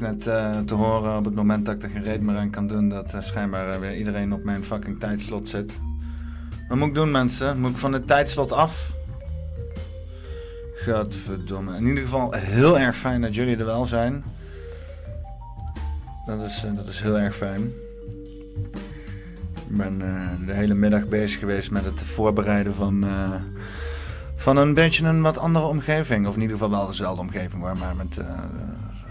net eh, te horen op het moment dat ik er geen reet meer aan kan doen... dat uh, schijnbaar uh, weer iedereen op mijn fucking tijdslot zit. Wat moet ik doen, mensen? Moet ik van het tijdslot af? Godverdomme. In ieder geval heel erg fijn dat jullie er wel zijn. Dat is, dat is heel erg fijn. Ik ben de hele middag bezig geweest met het voorbereiden van van een beetje een wat andere omgeving. Of in ieder geval wel dezelfde omgeving maar met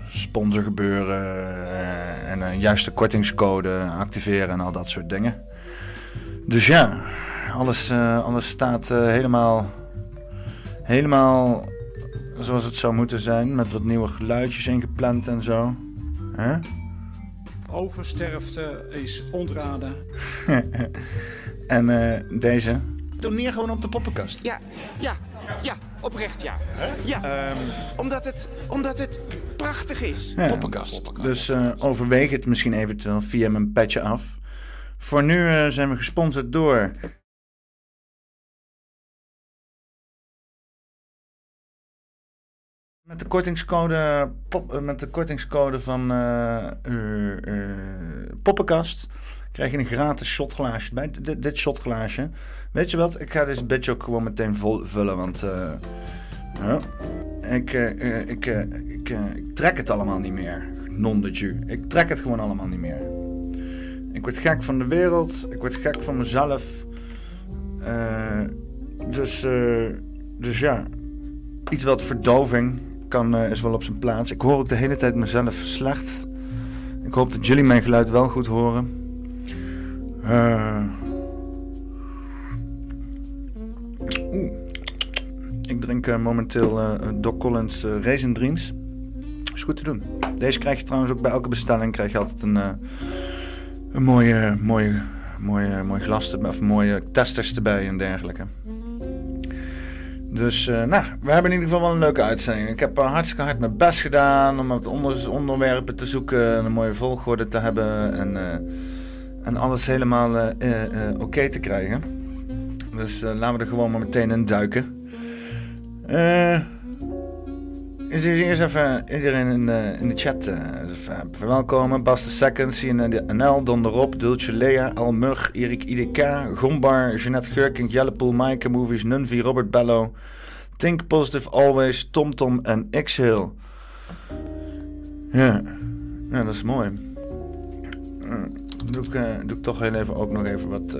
sponsorgebeuren uh, en een juiste kortingscode activeren en al dat soort dingen. Dus ja, alles, uh, alles staat helemaal, helemaal zoals het zou moeten zijn. Met wat nieuwe geluidjes ingepland en zo. Huh? Oversterfte is ontraden. en deze toneer gewoon op de poppenkast. Ja, ja, ja, oprecht ja. Ja, um, omdat, het, omdat het prachtig is. Ja, poppenkast. Dus uh, overweeg het misschien eventueel via mijn petje af. Voor nu uh, zijn we gesponsord door... Met de kortingscode, pop, uh, met de kortingscode van Poppenkast krijg je een gratis shotglaasje bij. Dit, dit shotglaasje. Weet je wat? Ik ga deze bitch ook gewoon meteen vol vullen. Want uh, ja, ik, uh, ik, uh, ik, ik, trek het allemaal niet meer. Non de ju. Ik trek het gewoon allemaal niet meer. Ik word gek van de wereld. Ik word gek van mezelf. dus, dus ja. Iets wat verdoving kan, is wel op zijn plaats. Ik hoor ook de hele tijd mezelf slecht. Ik hoop dat jullie mijn geluid wel goed horen. Uh, Ik drink uh, momenteel uh, Doc Collins uh, Raisin Dreams. Is goed te doen. Deze krijg je trouwens ook bij elke bestelling. Krijg je altijd een, een mooie, mooie, mooie, mooie glas. Of mooie testers erbij en dergelijke. Dus nou, we hebben in ieder geval wel een leuke uitzending. Ik heb hartstikke hard mijn best gedaan om wat onder onderwerpen te zoeken. Een mooie volgorde te hebben. En en alles helemaal oké te krijgen. Dus laten we er gewoon maar meteen in duiken. Is eerst even iedereen in de, in de chat even verwelkomen. Bas de Second, CNL, Donderop, Dulce Lea, Almug, Erik IDK, Gombar, Jeanette Geurking, Jellepoel, Maaike Movies, Nunvi, Robert Bello, Think Positive Always, TomTom en X-Hill. Ja. ja, dat is mooi doe ik, uh, doe ik toch heel even ook nog even wat,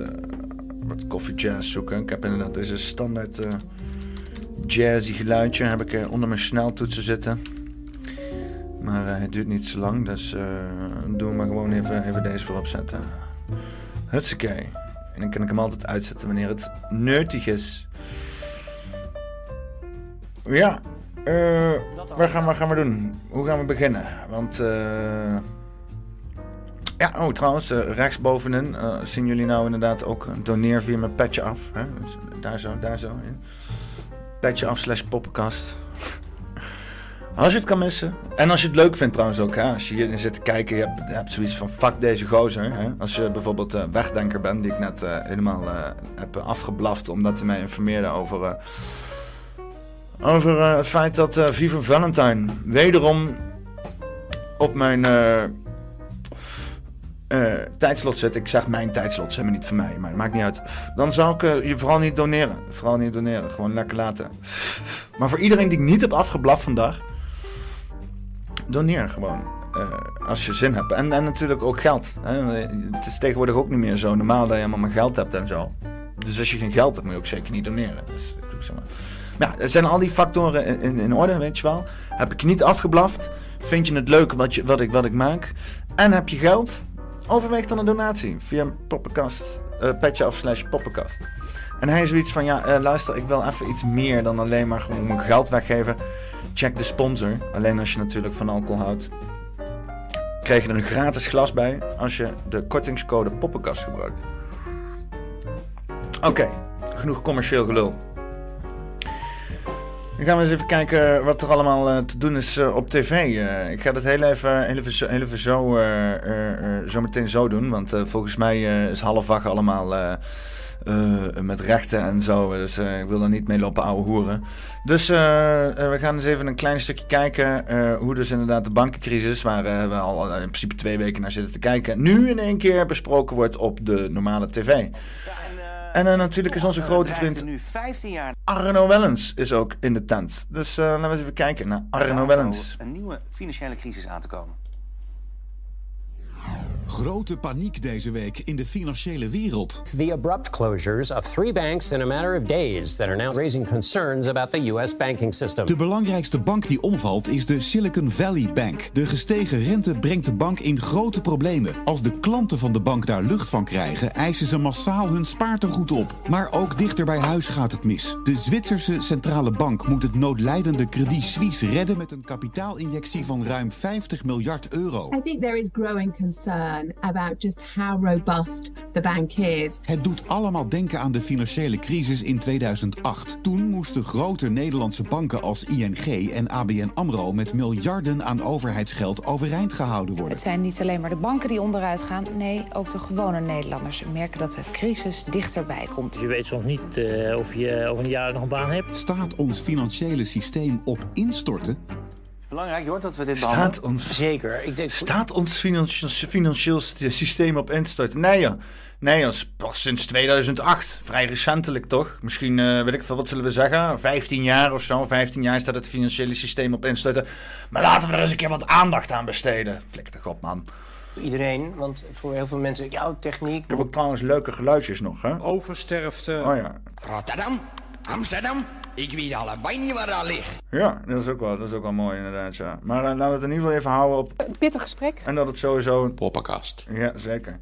wat coffee jazz zoeken. Ik heb inderdaad deze standaard jazzy geluidje heb ik onder mijn sneltoetsen zitten. Maar het duurt niet zo lang, dus doen we maar gewoon even, even deze voorop zetten. Hutsakee. En dan kan ik hem altijd uitzetten wanneer het nuttig is. Ja, waar, gaan, waar gaan we doen? Hoe gaan we beginnen? Want... eh ja, oh trouwens, uh, rechtsbovenin uh, zien jullie nou inderdaad ook doneer via mijn petje af. Hè? Dus daar zo, daar zo. Ja. Petje af slash poppenkast. als je het kan missen. En als je het leuk vindt trouwens ook. Als je hier zit te kijken, je hebt, je zoiets van fuck deze gozer. Hè? Als je bijvoorbeeld uh, wegdenker bent, die ik net helemaal heb afgeblaft. Omdat hij mij informeerde over, over het feit dat Viva Valentine wederom op mijn uh, tijdslot zet. Ik zeg mijn tijdslot, ze hebben niet van mij, maar het maakt niet uit. Dan zou ik uh, je vooral niet doneren. Vooral niet doneren, gewoon lekker laten. Maar voor iedereen die ik niet heb afgeblaft vandaag, doneer gewoon. Uh, als je zin hebt. En, en natuurlijk ook geld. Hè? Het is tegenwoordig ook niet meer zo normaal dat je helemaal maar geld hebt en zo. Dus als je geen geld hebt, moet je ook zeker niet doneren. Dus, zeg maar. maar ja, zijn al die factoren in, in, in, orde, weet je wel. Heb ik niet afgeblaft? Vind je het leuk wat, je, wat, ik, wat ik maak? En heb je geld? Overweeg dan een donatie via poppenkast, uh, petje af slash poppenkast. En hij is zoiets van, ja, uh, luister, ik wil even iets meer dan alleen maar gewoon mijn geld weggeven. Check de sponsor. Alleen als je natuurlijk van alcohol houdt. Krijg je er een gratis glas bij als je de kortingscode poppenkast gebruikt. Oké, genoeg commercieel gelul. Dan gaan we eens even kijken wat er allemaal uh, te doen is uh, op tv. Uh, ik ga dat heel even, heel even, zo, zo meteen zo doen. Want volgens mij is half wacht allemaal eh, met rechten en zo. Dus eh, ik wil daar niet mee lopen ouwe hoeren. Dus eh, eh, we gaan eens even een klein stukje kijken eh, hoe dus inderdaad de bankencrisis, waar eh, we al in principe twee weken naar zitten te kijken, nu in één keer besproken wordt op de normale tv. En eh, natuurlijk is onze grote vriend nu 15 jaar Arno Wellens is ook in de tent. Dus eh, laten we eens even kijken naar Arno Wellens. een nieuwe financiële crisis aan te komen. Grote paniek deze week in de financiële wereld. The abrupt closures of three banks in a matter of days that are now raising concerns about the U.S. banking system. De belangrijkste bank die omvalt is de Silicon Valley Bank. De gestegen rente brengt de bank in grote problemen. Als de klanten van de bank daar lucht van krijgen, eisen ze massaal hun spaartegoed op. Maar ook dichter bij huis gaat het mis. De Zwitserse centrale bank moet het noodlijdende Credit Suisse redden met een kapitaalinjectie van ruim 50 miljard euro. I think there is growing concern about just how robust the bank is. Het doet allemaal denken aan de financiële crisis in 2008. Toen moesten grote Nederlandse banken als ING en ABN AMRO met miljarden aan overheidsgeld overeind gehouden worden. Het zijn niet alleen maar de banken die onderuit gaan. Nee, ook de gewone Nederlanders merken dat de crisis dichterbij komt. Je weet soms niet uh, of je over een jaar nog een baan hebt. Staat ons financiële systeem op instorten? Belangrijk, je hoort dat we dit Staat behandelen. ons, Zeker. Ik denk, staat ons financieel, financieel systeem op instorten? Nee joh. Nee pas sinds 2008. Vrij recentelijk toch? Misschien, uh, weet ik veel, wat zullen we zeggen? 15 jaar of zo. 15 jaar staat het financiële systeem op instorten. Maar laten we er eens een keer wat aandacht aan besteden. Flik toch op man. iedereen, want voor heel veel mensen, ja, techniek. Ik heb ook trouwens leuke geluidjes nog hè. Oversterfte. Oh ja. Rotterdam, Amsterdam, ik weet allebei niet waar dat ligt. Ja, dat is ook wel, dat is ook wel mooi inderdaad, ja. Maar uh, laten we het in ieder geval even houden op... Een pittig gesprek. En dat het sowieso... Een poppenkast. Ja, zeker.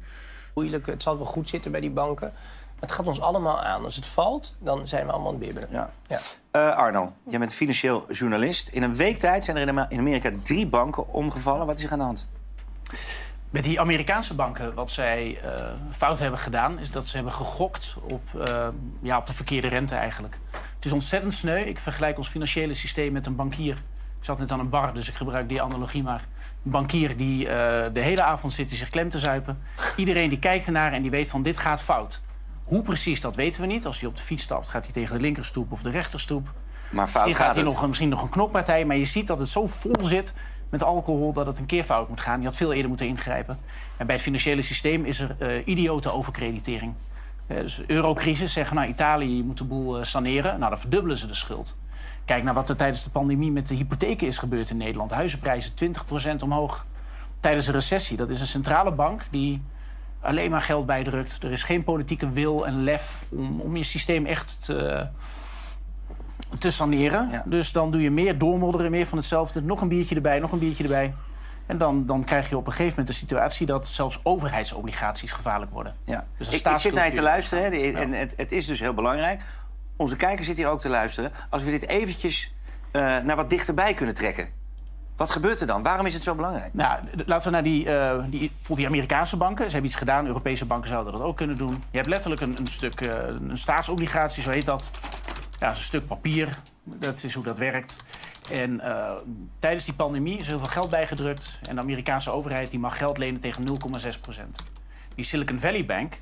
Moeilijk, het zal wel goed zitten bij die banken. Het gaat ons allemaal aan. Als het valt, dan zijn we allemaal aan het bibberen. Ja. Ja. Uh, Arno, jij bent financieel journalist. In een week tijd zijn er in Amerika drie banken omgevallen. Wat is er aan de hand? Met die Amerikaanse banken, wat zij uh, fout hebben gedaan, is dat ze hebben gegokt op, uh, ja, op de verkeerde rente eigenlijk. Het is ontzettend sneu. Ik vergelijk ons financiële systeem met een bankier. Ik zat net aan een bar, dus ik gebruik die analogie maar. Een bankier die uh, de hele avond zit die zich klem te zuipen. Iedereen die kijkt ernaar en die weet van dit gaat fout. Hoe precies, dat weten we niet. Als hij op de fiets stapt, gaat hij tegen de linkerstoep of de rechterstoep. Maar fout gaat, gaat hij nog, misschien nog een knokpartij. Maar je ziet dat het zo vol zit met alcohol dat het een keer fout moet gaan. Je had veel eerder moeten ingrijpen. En bij het financiële systeem is er uh, idiote overkreditering. Uh, dus eurocrisis zeggen, nou Italië, moet de boel uh, saneren. Nou, dan verdubbelen ze de schuld. Kijk naar wat er tijdens de pandemie met de hypotheken is gebeurd in Nederland. Huizenprijzen 20% omhoog tijdens een recessie. Dat is een centrale bank die alleen maar geld bijdrukt. Er is geen politieke wil en lef om, om je systeem echt te, te saneren. Ja. Dus dan doe je meer doormodderen, meer van hetzelfde. Nog een biertje erbij, nog een biertje erbij. En dan, dan krijg je op een gegeven moment de situatie dat zelfs overheidsobligaties gevaarlijk worden. Ja. Dus ik, ik zit naar je te luisteren hè, ja. en het, het, is dus heel belangrijk. Onze kijker zit hier ook te luisteren. Als we dit eventjes uh, naar wat dichterbij kunnen trekken. Wat gebeurt er dan? Waarom is het zo belangrijk? Nou, laten we naar die, uh, die, Amerikaanse banken. Ze hebben iets gedaan. Europese banken zouden dat ook kunnen doen. Je hebt letterlijk een, een stuk uh, een staatsobligatie, zo heet dat. Ja, een stuk papier. Dat is hoe dat werkt. En uh, tijdens die pandemie is heel veel geld bijgedrukt. En de Amerikaanse overheid die mag geld lenen tegen 0,6 procent. Die Silicon Valley Bank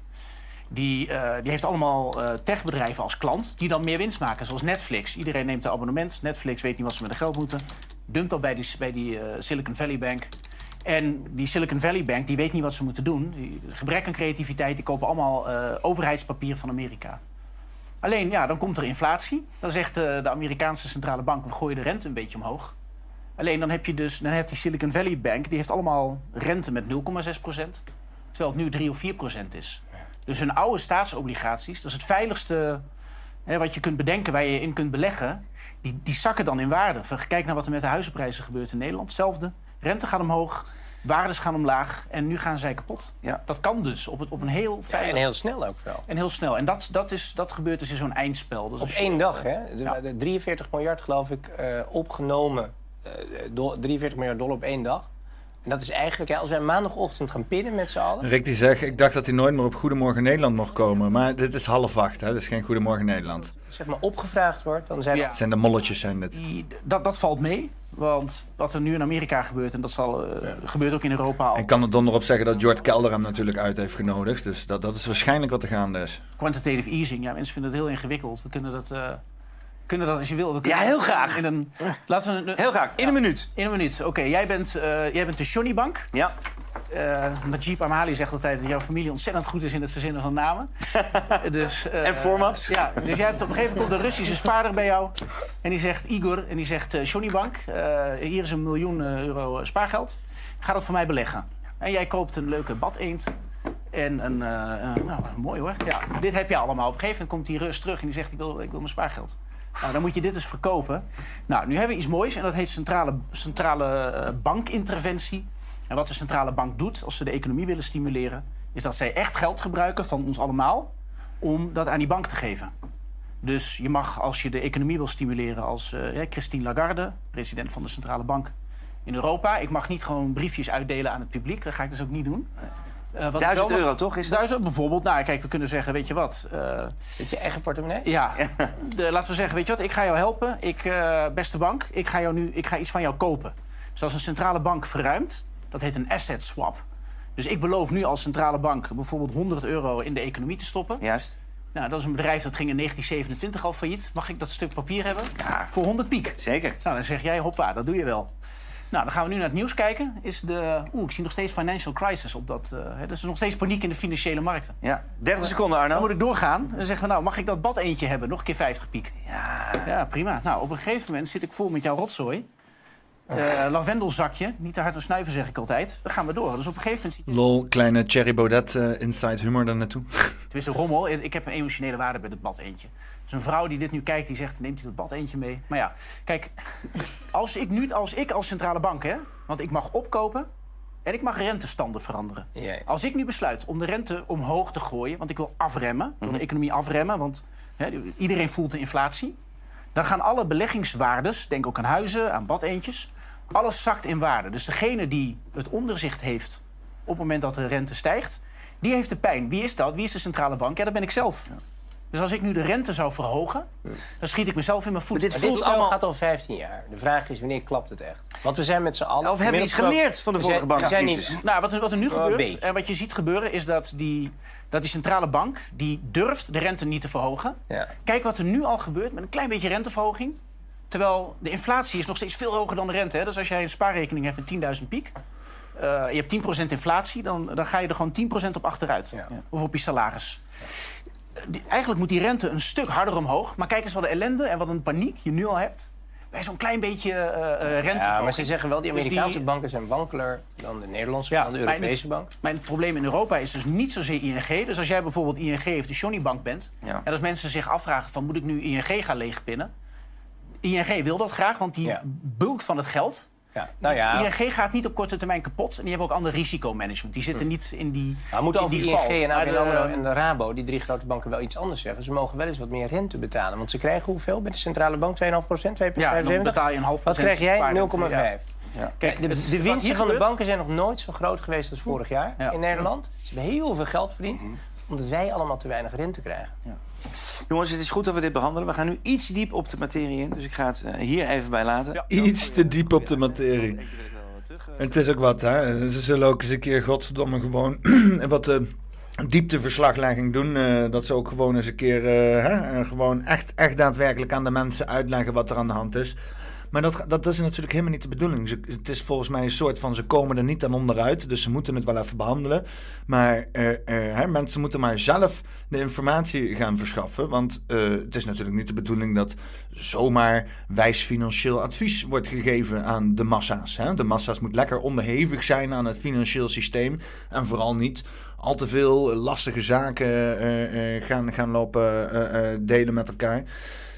die, uh, die heeft allemaal uh, techbedrijven als klant... die dan meer winst maken, zoals Netflix. Iedereen neemt een abonnement. Netflix weet niet wat ze met de geld moeten. Dumpt dat bij die, bij die Silicon Valley Bank. En die Silicon Valley Bank die weet niet wat ze moeten doen. Gebrek aan creativiteit, die kopen allemaal overheidspapier van Amerika. Alleen, ja, dan komt er inflatie. Dan zegt de Amerikaanse centrale bank... we gooien de rente een beetje omhoog. Alleen dan heb je dus... dan heeft die Silicon Valley Bank... die heeft allemaal rente met 0,6 procent. Terwijl het nu 3 of 4 procent is. Dus hun oude staatsobligaties, dat is het veiligste hè, wat je kunt bedenken waar je in kunt beleggen, die, die zakken dan in waarde. Kijk naar wat er met de huizenprijzen gebeurt in Nederland. Hetzelfde. Rente gaat omhoog, waardes gaan omlaag en nu gaan zij kapot. Ja. Dat kan dus op, het, op een heel veilig... Ja, en heel snel ook wel. En heel snel. En dat, dat, is, dat gebeurt dus in zo'n eindspel. Dus op één je, dag, hè? De, ja. de 43 miljard, geloof ik, uh, opgenomen. Uh, do, 43 miljard dollar op één dag. En dat is eigenlijk, ja, als wij maandagochtend gaan pinnen met z'n allen... Rick die zegt, ik dacht dat hij nooit meer op Goedemorgen Nederland mocht komen. Maar dit is half acht, hè? Dit is geen Goedemorgen Nederland. Zeg maar opgevraagd wordt, dan zijn... Ja. Zijn de molletjes, zijn dit. Die, dat, dat valt mee. Want wat er nu in Amerika gebeurt, en dat zal, eh, gebeurt ook in Europa al. Ik kan er dan nog op zeggen dat Jort Kelder hem natuurlijk uit heeft genodigd. Dus dat, dat is waarschijnlijk wat er gaande is. Quantitative easing, ja, mensen vinden het heel ingewikkeld. We kunnen dat, eh, kunnen dat als je wil. We Ja, heel graag. In een, laten we een, Heel graag, in een minuut. In een minuut. Oké, jij, bent, eh, jij bent de Johnny Bank. Ja. Eh Najib Amali zegt altijd dat jouw familie ontzettend goed is in het verzinnen van namen. dus, eh, En formats. Ja, dus jij hebt op een gegeven moment komt een Russische spaarder bij jou. En die zegt, Igor, en die zegt, Johnny Bank, eh, hier is een miljoen euro spaargeld. Ga dat voor mij beleggen. En jij koopt een leuke badeend. En een, nou, mooi hoor. Ja, dit heb je allemaal. Op een gegeven moment komt die Rus terug en die zegt, ik wil, ik wil mijn spaargeld. Nou, dan moet je dit eens verkopen. Nou, nu hebben we iets moois en dat heet centrale, centrale eh, bankinterventie. En wat de centrale bank doet als ze de economie willen stimuleren... is dat zij echt geld gebruiken van ons allemaal om dat aan die bank te geven. Dus je mag, als je de economie wil stimuleren als eh, Christine Lagarde... president van de centrale bank in Europa... ik mag niet gewoon briefjes uitdelen aan het publiek. Dat ga ik dus ook niet doen. Eh, wat Duizend euro, toch? Is dat? Duizend bijvoorbeeld. Nou, kijk, we kunnen zeggen, weet je wat... eh, Is je eigen portemonnee? ja, de, laten we zeggen, weet je wat, ik ga jou helpen. Ik, eh, beste bank, ik ga, jou nu, ik ga iets van jou kopen. Dus als een centrale bank verruimt, dat heet een asset swap. Dus ik beloof nu als centrale bank bijvoorbeeld 100 euro in de economie te stoppen. Juist. Nou, dat is een bedrijf dat ging in 1927 al failliet. Mag ik dat stuk papier hebben? Ja. Voor 100 piek. Zeker. Nou, dan zeg jij, hoppa, dat doe je wel. Nou, dan gaan we nu naar het nieuws kijken. Is de, oeh, ik zie nog steeds financial crisis op dat. eh hè, dus er is nog steeds paniek in de financiële markten. Ja. 30 seconden, Dan Arno. moet ik doorgaan. Dan zeggen we, nou, mag ik dat bad eentje hebben? Nog een keer 50 piek. Ja. Ja, prima. Nou, op een gegeven moment zit ik vol met jouw rotzooi. Eh lavendelzakje. Niet te hard te snuiven, zeg ik altijd. Dan gaan we door. Dus op een gegeven moment. Lol, kleine Cherry Baudet eh, inside humor daar naartoe. Tenminste, rommel. Ik heb een emotionele waarde bij het bad eentje. Een vrouw die dit nu kijkt, die zegt, neemt u dat bad eentje mee? Maar ja, kijk, als ik nu, als ik als centrale bank, hè, want ik mag opkopen en ik mag rentestanden veranderen. Ja, ja. Als ik nu besluit om de rente omhoog te gooien, want ik wil afremmen, ik wil de economie afremmen, want hè, iedereen voelt de inflatie. Dan gaan alle beleggingswaardes, denk ook aan huizen, aan badeentjes, alles zakt in waarde. Dus degene die het onderzicht heeft op het moment dat de rente stijgt, die heeft de pijn. Wie is dat? Wie is de centrale bank? Ja, dat ben ik zelf. Dus als ik nu de rente zou verhogen, dan schiet ik mezelf in mijn voet. dit Maar dit allemaal- gaat al 15 jaar. De vraag is, wanneer klapt het echt? Want we zijn met z'n allen... Of hebben we iets geleerd van de vorige zijn- we zijn niet... Nou, wat er, wat er nu een gebeurt, en wat je ziet gebeuren, is dat die, dat die centrale bank die durft de rente niet te verhogen. Ja. Kijk wat er nu al gebeurt met een klein beetje renteverhoging. Terwijl de inflatie is nog steeds veel hoger dan de rente. Hè? Dus als jij een spaarrekening hebt met 10.000 piek, eh, je hebt 10% inflatie, dan, dan ga je er gewoon 10% op achteruit. Ja. Of op je salaris. Die- eigenlijk moet die rente een stuk harder omhoog. Maar kijk eens wat de ellende en wat een paniek je nu al hebt. Bij zo'n klein beetje eh eh rente. Ja, maar ze zeggen wel, die Dus die- Amerikaanse banken zijn wankeler dan de Nederlandse, Ja, dan de maar Europese het- bank. Mijn probleem in Europa is dus niet zozeer ING. Dus als jij bijvoorbeeld ING of de Johnny Bank bent... Ja. en als mensen zich afvragen van moet ik nu ING gaan leegpinnen... ING wil dat graag, want die Ja. bulkt van het geld. Ja. Nou ja, ING gaat niet op korte termijn kapot. En die hebben ook ander risicomanagement. Die zitten niet in die Nou, moeten in over die ING en Maar ABN AMRO en de Rabo, die drie grote banken, wel iets anders zeggen. Ze mogen wel eens wat meer rente betalen. Want ze krijgen hoeveel bij de centrale bank? 2,5 procent, 2,75%? Ja, dan betaal je een half Wat krijg jij? spaarrente, 0,5. ja. Kijk, de, de winsten van de banken zijn nog nooit zo groot geweest als vorig jaar Ja. in Nederland. Ze hebben heel veel geld verdiend, omdat wij allemaal te weinig rente krijgen. Jongens, het is goed dat we dit behandelen. We gaan nu iets diep op de materie in. Dus ik ga het eh, hier even bij laten. Ja. Iets te diep op de materie. Het is ook wat, hè. Ze zullen ook eens een keer, godverdomme, gewoon wat eh, diepteverslaglegging doen. eh, dat ze ook gewoon eens een keer, eh, hè, eh, gewoon echt, echt daadwerkelijk aan de mensen uitleggen wat er aan de hand is. Maar dat, dat is natuurlijk helemaal niet de bedoeling. Het is volgens mij een soort van, ze komen er niet aan onderuit. Dus ze moeten het wel even behandelen. Maar eh, eh, hè, mensen moeten maar zelf de informatie gaan verschaffen. Want eh, het is natuurlijk niet de bedoeling dat zomaar wijs financieel advies wordt gegeven aan de massa's. Hè? De massa's moet lekker onderhevig zijn aan het financieel systeem. En vooral niet al te veel lastige zaken gaan, gaan lopen delen met elkaar.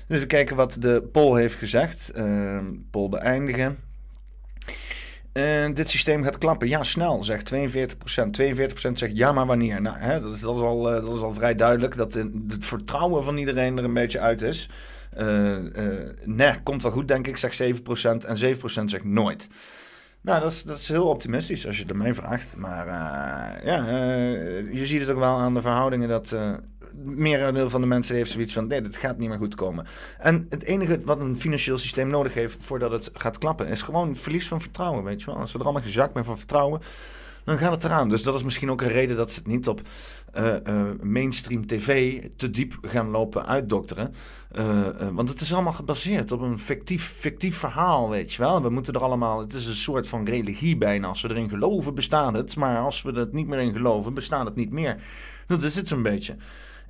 Dus we kijken wat de poll heeft gezegd. Uh, poll beëindigen. Dit systeem gaat klappen. Ja, snel, zegt 42%. 42% zegt ja, maar wanneer? Nou, hè, dat, is, dat, is al, uh, dat is al vrij duidelijk dat het vertrouwen van iedereen er een beetje uit is. Uh, nee, komt wel goed, denk ik, zegt 7%. En 7% zegt nooit. Nou, dat is, dat is heel optimistisch als je het vraagt. Maar ja, je ziet het ook wel aan de verhoudingen dat merendeel van de mensen heeft zoiets van: nee, dit gaat niet meer goed komen. En het enige wat een financieel systeem nodig heeft voordat het gaat klappen, is gewoon verlies van vertrouwen. Weet je wel, als we er allemaal gezakt zijn van vertrouwen, dan gaat het eraan. Dus dat is misschien ook een reden dat ze het niet op eh, eh, mainstream tv te diep gaan lopen uitdokteren. Eh, want het is allemaal gebaseerd op een fictief, fictief verhaal, weet je wel. We moeten er allemaal... Het is een soort van religie bijna. Als we erin geloven, bestaat het. Maar als we er niet meer in geloven, bestaat het niet meer. Dat is het zo'n beetje.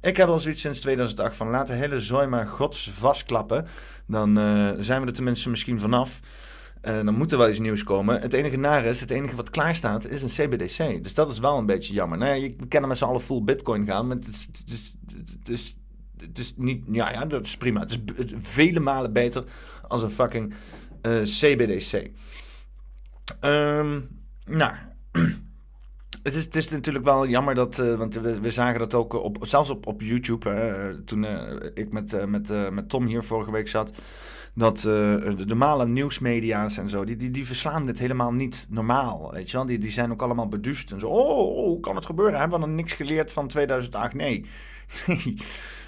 Ik heb al zoiets sinds 2008 van laat de hele zooi maar gods vastklappen. Dan eh, zijn we er tenminste misschien vanaf. Uh, dan moet er wel iets nieuws komen. Het enige nare is, het enige wat klaar staat, is een CBDC. Dus dat is wel een beetje jammer. Nou ja, we kennen met z'n allen full bitcoin gaan. Maar het is, niet... Ja, ja, dat is prima. Het is, vele malen beter als een fucking CBDC. Um, nou... Het is, is natuurlijk wel jammer dat, uh, want we, we, zagen dat ook op, zelfs op, op YouTube, hè, toen uh, ik met, met, met Tom hier vorige week zat, dat de normale nieuwsmedia's en zo, die, die, die verslaan dit helemaal niet normaal, weet je wel. Die, die zijn ook allemaal beduust en zo, oh, hoe kan het gebeuren? Hebben we dan niks geleerd van 2008? Nee, nee.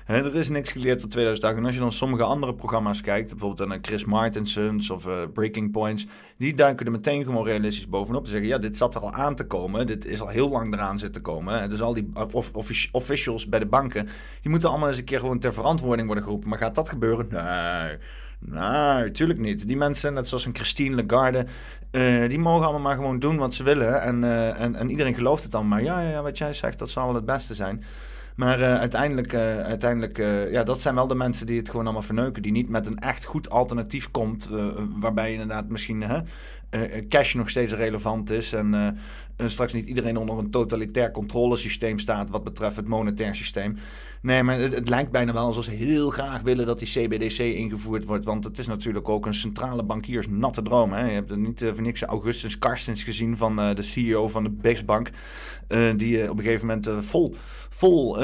Er is niks geleerd tot 2008. En als je dan sommige andere programma's kijkt, bijvoorbeeld naar Chris Martinsons of uh, Breaking Points, die duiken er meteen gewoon realistisch bovenop. Te zeggen, ja, dit zat er al aan te komen. Dit is al heel lang eraan zitten komen. Dus al die of, of, officials bij de banken, die moeten allemaal eens een keer gewoon ter verantwoording worden geroepen. Maar gaat dat gebeuren? Nee. Nee, natuurlijk niet. Die mensen, net zoals een Christine Lagarde, uh, die mogen allemaal maar gewoon doen wat ze willen. En, en, en iedereen gelooft het dan maar. Ja, ja, wat jij zegt, dat zal wel het beste zijn. Maar uh, uiteindelijk, uh, uiteindelijk uh, ja, dat zijn wel de mensen die het gewoon allemaal verneuken. Die niet met een echt goed alternatief komt. waarbij inderdaad misschien cash nog steeds relevant is. En straks niet iedereen onder een totalitair controlesysteem staat. wat betreft het monetair systeem. Nee, maar het, lijkt bijna wel alsof ze heel graag willen dat die CBDC ingevoerd wordt. Want het is natuurlijk ook een centrale bankiers natte droom. Hè? Je hebt er niet voor niks Augustus Karstens gezien van de CEO van de Bexbank. die op een gegeven moment vol, vol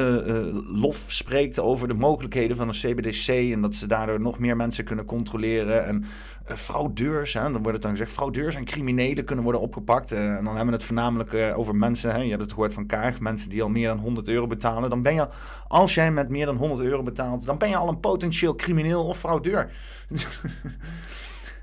lof spreekt over de mogelijkheden van een CBDC. En dat ze daardoor nog meer mensen kunnen controleren. En fraudeurs, hè, dan wordt het dan gezegd, fraudeurs en criminelen kunnen worden opgepakt. en dan hebben we het voornamelijk over mensen, hè, je hebt het gehoord van Kaag, mensen die al meer dan 100 euro betalen. Dan ben je, als jij met meer dan 100 euro betaalt, dan ben je al een potentieel crimineel of fraudeur.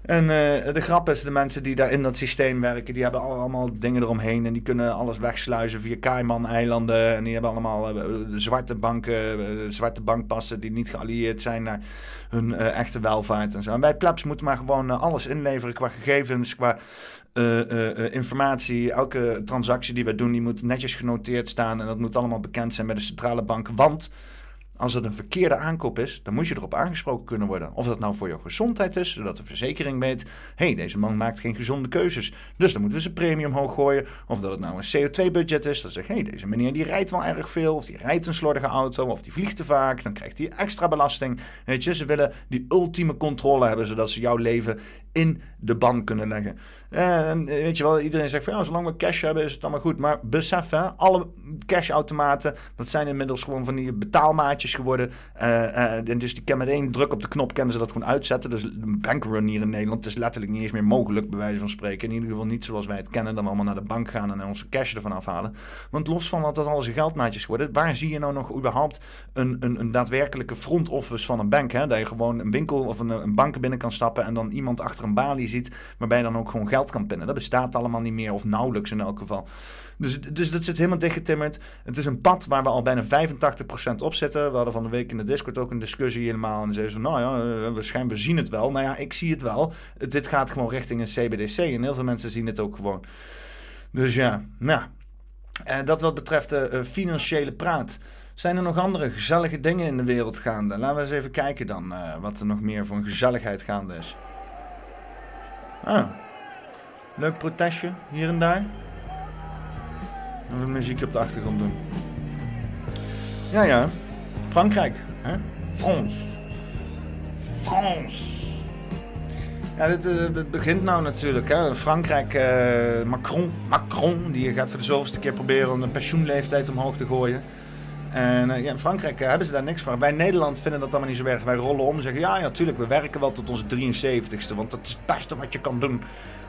En uh, de grap is, de mensen die daar in dat systeem werken, die hebben allemaal dingen eromheen. En die kunnen alles wegsluizen via Cayman-eilanden. En die hebben allemaal uh, zwarte banken, uh, zwarte bankpassen die niet geallieerd zijn naar hun echte welvaart en zo. En wij plebs moeten maar gewoon alles inleveren qua gegevens, qua informatie. Elke transactie die we doen, die moet netjes genoteerd staan. En dat moet allemaal bekend zijn bij de centrale bank. Want als het een verkeerde aankoop is, dan moet je erop aangesproken kunnen worden. Of dat nou voor jouw gezondheid is, zodat de verzekering weet: hé, hey, deze man maakt geen gezonde keuzes. Dus dan moeten we zijn premie omhoog gooien. Of dat het nou een CO2-budget is, dan zeg hé, hey, deze meneer die rijdt wel erg veel. Of die rijdt een slordige auto. Of die vliegt te vaak. Dan krijgt hij extra belasting. Weet je, ze willen die ultieme controle hebben, zodat ze jouw leven in de ban kunnen leggen. En weet je wel, iedereen zegt van ja, zolang we cash hebben is het allemaal goed. Maar besef hè, alle cashautomaten, dat zijn inmiddels gewoon van die betaalmaatjes geworden. Uh, uh, en dus die kennen met één druk op de knop kennen ze dat gewoon uitzetten. Dus een bankrun hier in Nederland is letterlijk niet eens meer mogelijk, bij wijze van spreken. In ieder geval niet zoals wij het kennen, dan allemaal naar de bank gaan en onze cash ervan afhalen. Want los van dat dat alles geldmaatjes geworden, waar zie je nou nog überhaupt een, een, een daadwerkelijke front office van een bank? Hè? Dat je gewoon een winkel of een, een bank binnen kan stappen en dan iemand achter een balie ziet, waarbij je dan ook gewoon geld kan pinnen. Dat bestaat allemaal niet meer, of nauwelijks in elk geval. Dus, dus dat zit helemaal dichtgetimmerd. Het is een pad waar we al bijna 85% op zitten. We hadden van de week in de Discord ook een discussie helemaal. En zeiden ze, nou ja, waarschijnlijk we zien het wel. Nou ja, ik zie het wel. Dit gaat gewoon richting een CBDC. En heel veel mensen zien het ook gewoon. Dus ja, nou. En dat wat betreft de financiële praat. Zijn er nog andere gezellige dingen in de wereld gaande? Laten we eens even kijken dan wat er nog meer voor gezelligheid gaande is. Ah, leuk protestje hier en daar. Even muziek op de achtergrond doen. Ja, ja. Frankrijk. Hè? France. France. Ja, dit, dit, begint nou natuurlijk. Hè. Frankrijk, uh, Macron, Macron, die gaat voor de zoveelste keer proberen om de pensioenleeftijd omhoog te gooien. En uh, ja, in Frankrijk hebben ze daar niks van. Wij in Nederland vinden dat allemaal niet zo erg. Wij rollen om en zeggen: ja, ja, tuurlijk, we werken wel tot onze 73ste, want dat is het beste wat je kan doen.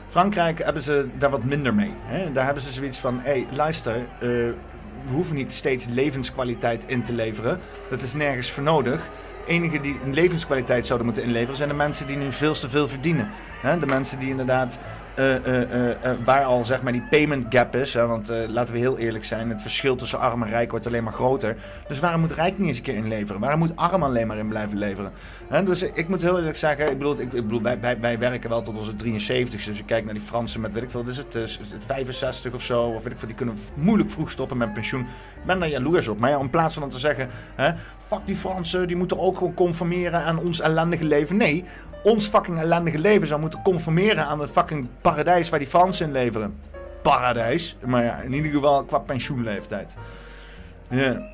Frankrijk hebben ze daar wat minder mee. Hè? Daar hebben ze zoiets van: hé, hey, luister, we hoeven niet steeds levenskwaliteit in te leveren. Dat is nergens voor nodig. Enige die een levenskwaliteit zouden moeten inleveren zijn de mensen die nu veel te veel verdienen. Hè? De mensen die inderdaad, eh, eh, eh, waar al zeg maar die payment gap is. Hè? Want laten we heel eerlijk zijn, het verschil tussen arm en rijk wordt alleen maar groter. Dus waarom moet rijk niet eens een keer inleveren? Waarom moet arm alleen maar in blijven leveren? Hè? Dus ik moet heel eerlijk zeggen, ik bedoel, ik, ik bedoel wij, wij, werken wel tot onze 73. Dus ik kijk naar die Fransen met, weet ik veel, is het, is het 65 of zo? Of weet ik veel, die kunnen moeilijk vroeg stoppen met pensioen. Ik ben daar jaloers op. Maar ja, in plaats van dan te zeggen, hè, fuck die Fransen, die moeten ook gewoon conformeren aan ons ellendige leven. Nee, ons fucking ellendige leven zou moeten conformeren aan het fucking paradijs waar die Fransen in leveren. Paradijs. Maar ja, in ieder geval qua pensioenleeftijd. Ja.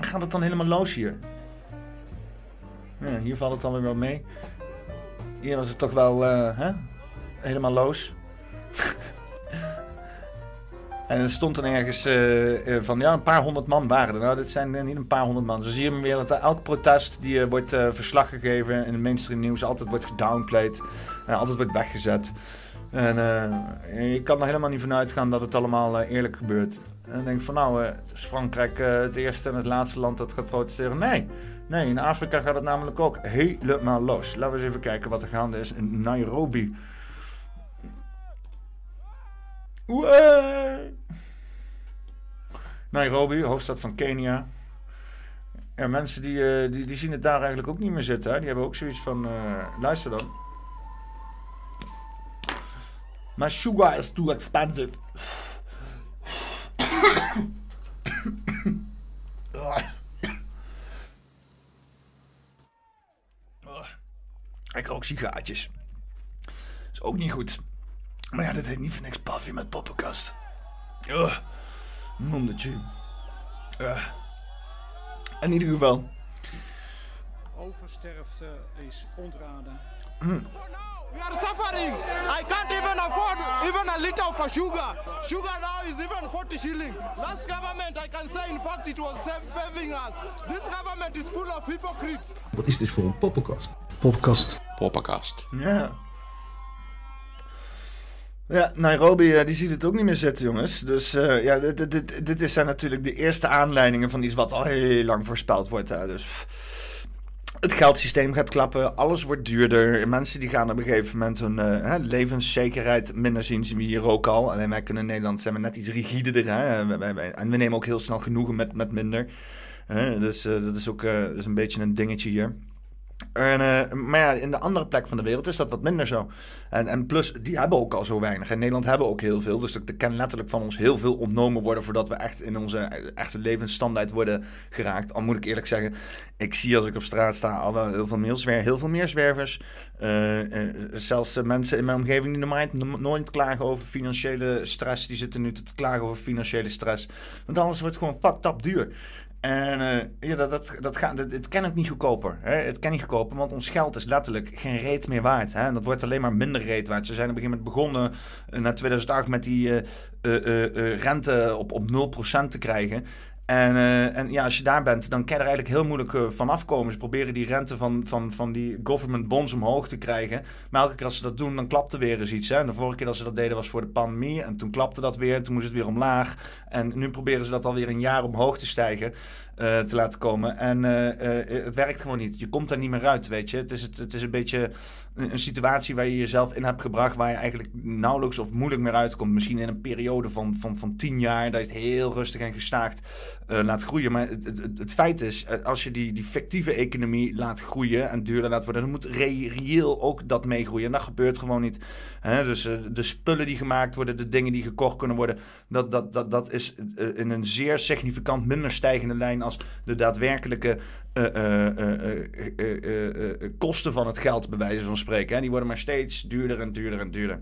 Gaat het dan helemaal los hier? Ja, hier valt het dan weer wel mee. Hier was het toch wel eh, hè? helemaal los. En er stond dan ergens eh, eh, van, ja, een paar honderd man waren er. Nou, dit zijn eh, niet een paar honderd man. Dus je weer dat elk protest die wordt verslag gegeven in het mainstream nieuws altijd wordt gedownplayed. en altijd wordt weggezet. En je kan er helemaal niet van uitgaan dat het allemaal eerlijk gebeurt. En dan denk ik van, nou, is Frankrijk het eerste en het laatste land dat gaat protesteren? Nee. Nee, in Afrika gaat het namelijk ook helemaal los. Laten we eens even kijken wat er gaande is in Nairobi. Nairobi, hoofdstad van Kenia. Ja, mensen die, eh, die, die zien het daar eigenlijk ook niet meer zitten. Hè? Die hebben ook zoiets van, eh, luister dan. My sugar is too expensive. Ik rook sigaartjes. Is ook niet goed. Maar ja, dat heet niet voor niks Puffy met poppenkast. Uh, mondetje. Uh. In ieder geval. Oversterfte is ontraden. We are suffering. I can't even afford even a liter of sugar. Sugar now is even 40 shilling. Last government, I can say, in fact, it was saving us. This government is full of hypocrites. Wat is dit voor een poppenkast? Poppenkast. Poppenkast. Ja. Ja, Nairobi eh, die ziet het ook niet meer zitten, jongens. Dus eh, ja, dit, dit, dit zijn natuurlijk de eerste aanleidingen van iets wat al heel lang voorspeld wordt. Dus het geldsysteem gaat klappen, alles wordt duurder. Mensen die gaan op een gegeven moment hun eh, levenszekerheid minder zien. Zien we hier ook al. Alleen wij kunnen in Nederland zijn we net iets rigider. Hè. En we nemen ook heel snel genoegen met, met minder. Dus dat is ook is een beetje een dingetje hier. En, eh, maar ja, in de andere plek van de wereld is dat wat minder zo. En, en plus, die hebben ook al zo weinig. In Nederland hebben ook heel veel. Dus er kan letterlijk van ons heel veel ontnomen worden... voordat we echt in onze echte levensstandaard worden geraakt. Al moet ik eerlijk zeggen, ik zie als ik op straat sta... al wel heel veel meer, zwer heel veel meer zwervers. Eh, eh, zelfs mensen in mijn omgeving die normaal no- nooit klagen over financiële stress... die zitten nu te klagen over financiële stress. Want alles wordt gewoon fucked up duur. En eh, ja, dat, dat, dat gaat, het, kan ook niet goedkoper. Hè? Het kan niet goedkoper, want ons geld is letterlijk geen reet meer waard. Hè? En dat wordt alleen maar minder reet waard. Ze zijn op een gegeven moment begonnen uh, na 2008 met die uh, rente op, op 0% te krijgen. En, uh, en ja, als je daar bent, dan kan je er eigenlijk heel moeilijk uh, van afkomen. Ze proberen die rente van, van, van die government bonds omhoog te krijgen. Maar elke keer als ze dat doen, dan klapte weer eens iets. Hè? En de vorige keer dat ze dat deden was voor de pandemie. En toen klapte dat weer, toen moest het weer omlaag. En nu proberen ze dat alweer een jaar omhoog te stijgen. Uh, te laten komen. En uh, het werkt gewoon niet. Je komt daar niet meer uit, weet je. Het is, het, is een beetje een, situatie waar je jezelf in hebt gebracht... waar je eigenlijk nauwelijks of moeilijk meer uitkomt. Misschien in een periode van, van, van tien jaar... dat je het heel rustig en gestaagd laat groeien. Maar het, het, feit is, als je die, die fictieve economie laat groeien... en duurder laat worden... dan moet re reëel ook dat meegroeien. En dat gebeurt gewoon niet. Hè? Dus de spullen die gemaakt worden... de dingen die gekocht kunnen worden... dat, dat, dat, dat is in een zeer significant minder stijgende lijn... de daadwerkelijke uh, uh, kosten van het geld, bij wijze van spreken. Hè? Die worden maar steeds duurder en duurder en duurder.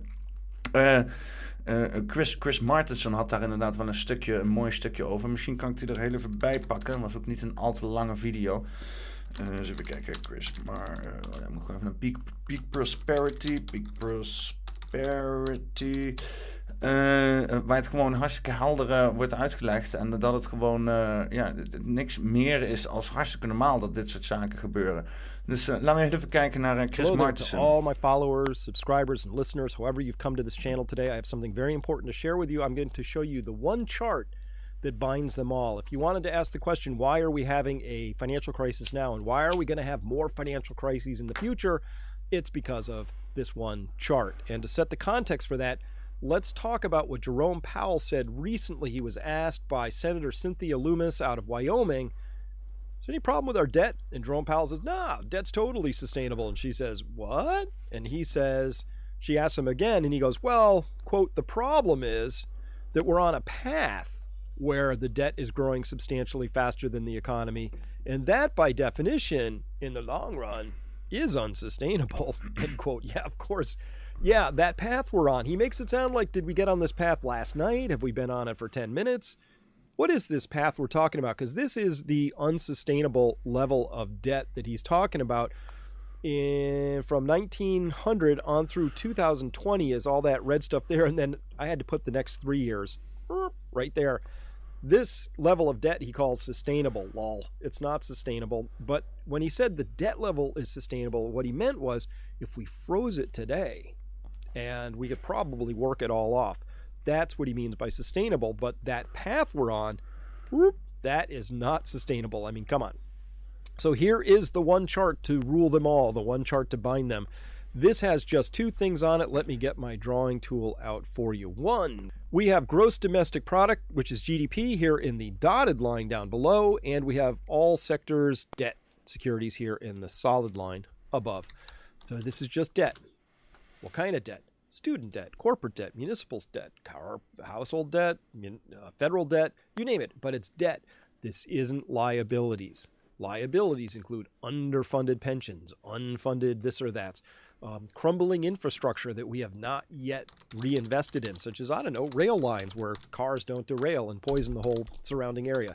Chris, Chris Martenson had daar inderdaad wel een stukje, een mooi stukje over. Misschien kan ik die er heel even bij pakken. Was ook niet een al te lange video. Uh, eens even kijken, Chris. Maar uh, dan moet ik even een peak, peak Prosperity. Peak Prosperity. Uh, waar het gewoon hartstikke helder uh, wordt uitgelegd. En dat het gewoon uh, ja, niks meer is als hartstikke normaal dat dit soort zaken gebeuren. Dus laten we even kijken naar Chris Hello Martensen. All my followers, subscribers, and listeners, however you've come to this channel today, I have something very important to share with you. I'm going to show you the one chart that binds them all. If you wanted to ask the question, why are we having a financial crisis now and why are we going to have more financial crises in the future? It's because of this one chart. And to set the context for that, let's talk about what Jerome Powell said recently. He was asked by Senator Cynthia Loomis out of Wyoming, Is there any problem with our debt? And Jerome Powell says, Nah, debt's totally sustainable. And she says, What? And he says, She asks him again, and he goes, Well, quote, the problem is that we're on a path where the debt is growing substantially faster than the economy. And that, by definition, in the long run, is unsustainable. End quote. Yeah, of course. Yeah, that path we're on. He makes it sound like, did we get on this path last night? Have we been on it for 10 minutes? What is this path we're talking about? Because this is the unsustainable level of debt that he's talking about. In, from 1900 on through 2020 is all that red stuff there. And then I had to put the next three years er, right there. This level of debt he calls sustainable. Lol. It's not sustainable. But when he said the debt level is sustainable, what he meant was if we froze it today and we could probably work it all off. That's what he means by sustainable. But that path we're on, whoop, that is not sustainable. I mean, come on. So here is the one chart to rule them all, the one chart to bind them. This has just two things on it. Let me get my drawing tool out for you. One, we have gross domestic product, which is GDP, here in the dotted line down below, and we have all sectors debt securities here in the solid line above. So this is just debt. What kind of debt? Student debt, corporate debt, municipal debt, car, household debt, uh, federal debt, you name it, but it's debt. This isn't liabilities. Liabilities include underfunded pensions, unfunded this or that um, crumbling infrastructure that we have not yet reinvested in, such as, I don't know, rail lines where cars don't derail and poison the whole surrounding area.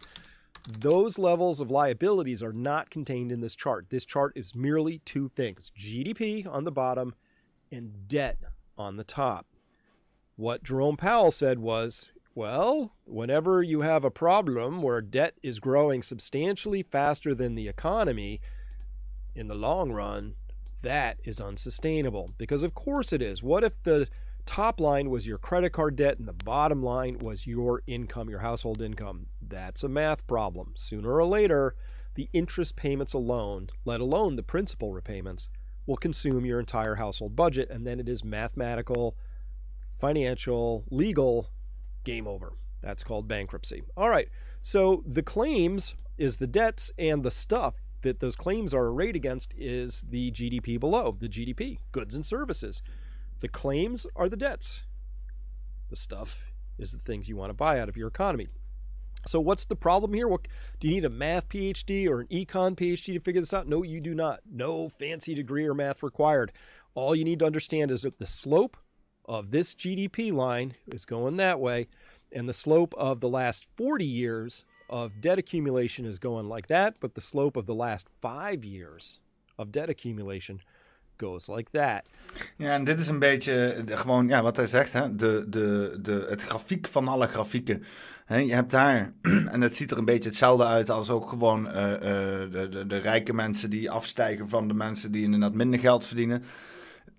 Those levels of liabilities are not contained in this chart. This chart is merely two things GDP on the bottom and debt on the top. What Jerome Powell said was well, whenever you have a problem where debt is growing substantially faster than the economy, in the long run, that is unsustainable. Because, of course, it is. What if the top line was your credit card debt and the bottom line was your income, your household income? That's a math problem. Sooner or later, the interest payments alone, let alone the principal repayments, will consume your entire household budget. And then it is mathematical, financial, legal game over. That's called bankruptcy. All right. So the claims is the debts and the stuff that those claims are arrayed against is the GDP below, the GDP, goods and services. The claims are the debts. The stuff is the things you want to buy out of your economy. So what's the problem here? What, do you need a math PhD or an econ PhD to figure this out? No, you do not. No fancy degree or math required. All you need to understand is that the slope of this GDP line is going that way, and the slope of the last 40 years of debt accumulation is going like that, but the slope of the last five years of debt accumulation Ja, en dit is een beetje gewoon ja, wat hij zegt, hè? De, de, de, het grafiek van alle grafieken. He, je hebt daar, en het ziet er een beetje hetzelfde uit als ook gewoon uh, uh, de, de, de rijke mensen die afstijgen van de mensen die inderdaad minder geld verdienen.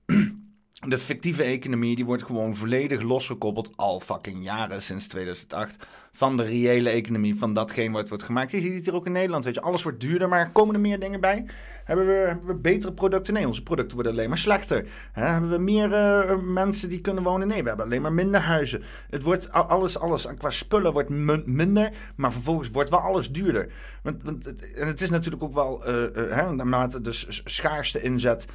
de fictieve economie die wordt gewoon volledig losgekoppeld al fucking jaren sinds 2008 van de reële economie van datgene wat wordt gemaakt. Je ziet het hier ook in Nederland, weet je, alles wordt duurder, maar komen er meer dingen bij? Hebben we, betere producten? Nee, onze producten worden alleen maar slechter. hebben we meer uh, mensen die kunnen wonen? Nee, we hebben alleen maar minder huizen. Het wordt alles, alles qua spullen wordt minder, maar vervolgens wordt wel alles duurder. Want, want en het is natuurlijk ook wel, uh, uh, hè, naarmate de schaarste inzet,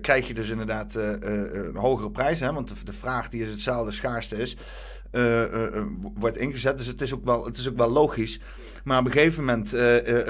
krijg je dus inderdaad een hogere prijs. Hè, want de, vraag die is hetzelfde schaarste is. wordt ingezet. Dus het is ook wel, het is ook wel logisch. Maar op een gegeven moment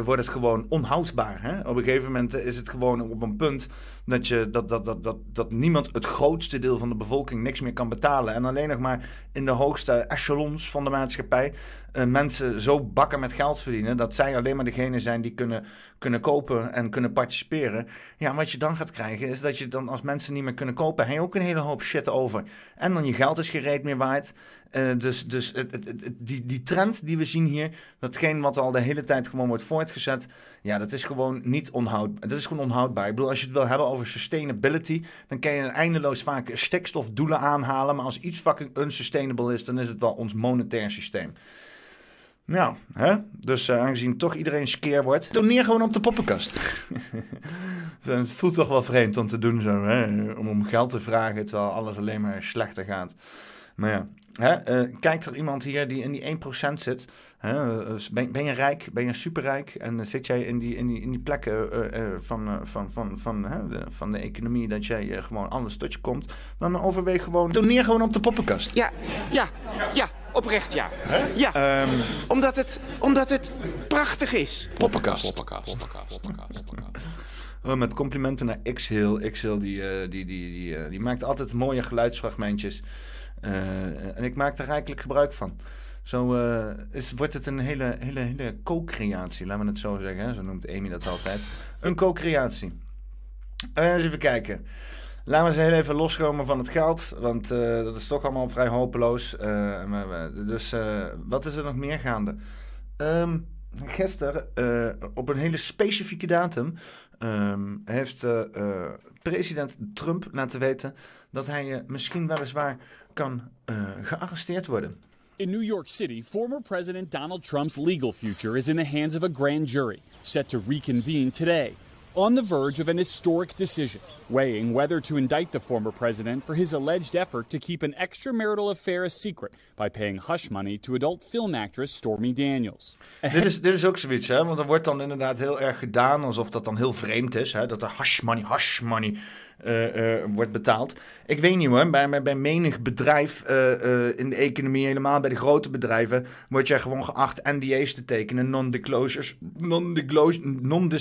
wordt het gewoon onhoudbaar. Hè? Op een gegeven moment is het gewoon op een punt dat, je, dat, dat, dat, dat, dat niemand het grootste deel van de bevolking niks meer kan betalen. En alleen nog maar in de hoogste echelons van de maatschappij uh, mensen zo bakken met geld verdienen. dat zij alleen maar degene zijn die kunnen, kunnen kopen en kunnen participeren. Ja, wat je dan gaat krijgen is dat je dan als mensen niet meer kunnen kopen. heb je ook een hele hoop shit over. En dan je geld is gereed meer waard. Uh, dus dus het, het, die, die trend die we zien hier, datgene wat al de hele tijd gewoon wordt voortgezet, ja, dat is gewoon niet onhoudbaar. Dat is gewoon onhoudbaar. Ik bedoel, als je het wil hebben over sustainability, dan kan je eindeloos vaak stikstofdoelen aanhalen. Maar als iets fucking unsustainable is, dan is het wel ons monetair systeem. Nou, hè? dus uh, aangezien toch iedereen skeer wordt, doneer gewoon op de poppenkast. het voelt toch wel vreemd om te doen zo, hè? Om, om geld te vragen terwijl alles alleen maar slechter gaat. Maar ja, hè? Uh, kijkt er iemand hier die in die 1% zit, hè? Ben, ben, je rijk, ben je superrijk en zit jij in die, in die, in die plekken uh, van, van, van, van, de, van de economie dat jij gewoon alles tot je komt, dan overweeg gewoon, doneer gewoon op de poppenkast. Ja, ja, ja. Oprecht ja. Ja, um, omdat, het, omdat het prachtig is. Poppenkast. Poppenkast. Poppenkast. Poppenkast. Oh, met complimenten naar X-Hill. X-Hill die, uh, die, die, die, uh, die maakt altijd mooie geluidsfragmentjes. Uh, en ik maak er rijkelijk gebruik van. Zo is, wordt het een hele, hele, hele co-creatie, laten we het zo zeggen. Hè? Zo noemt Amy dat altijd. Een co-creatie. eens even kijken. Laten we eens heel even loskomen van het geld, want uh, dat is toch allemaal vrij hopeloos. Uh, dus uh, wat is er nog meer gaande? Um, gisteren, op een hele specifieke datum, um, heeft president Trump laten weten dat hij misschien weliswaar kan gearresteerd worden. In New York City, former President Donald Trump's legal future is in the hands of a grand jury, set to reconvene today. On the verge of an historic decision, weighing whether to indict the former president for his alleged effort to keep an extramarital affair a secret by paying hush money to adult film actress Stormy Daniels. dit, is, dit is ook zoiets, hè? want er wordt dan inderdaad heel erg gedaan alsof dat dan heel vreemd is, hè? dat er hush money, hush money uh, uh, wordt betaald. Ik weet niet hoor, bij, bij menig bedrijf uh, in de economie, helemaal bij de grote bedrijven, word jij gewoon geacht NDA's te tekenen, non-disclosure non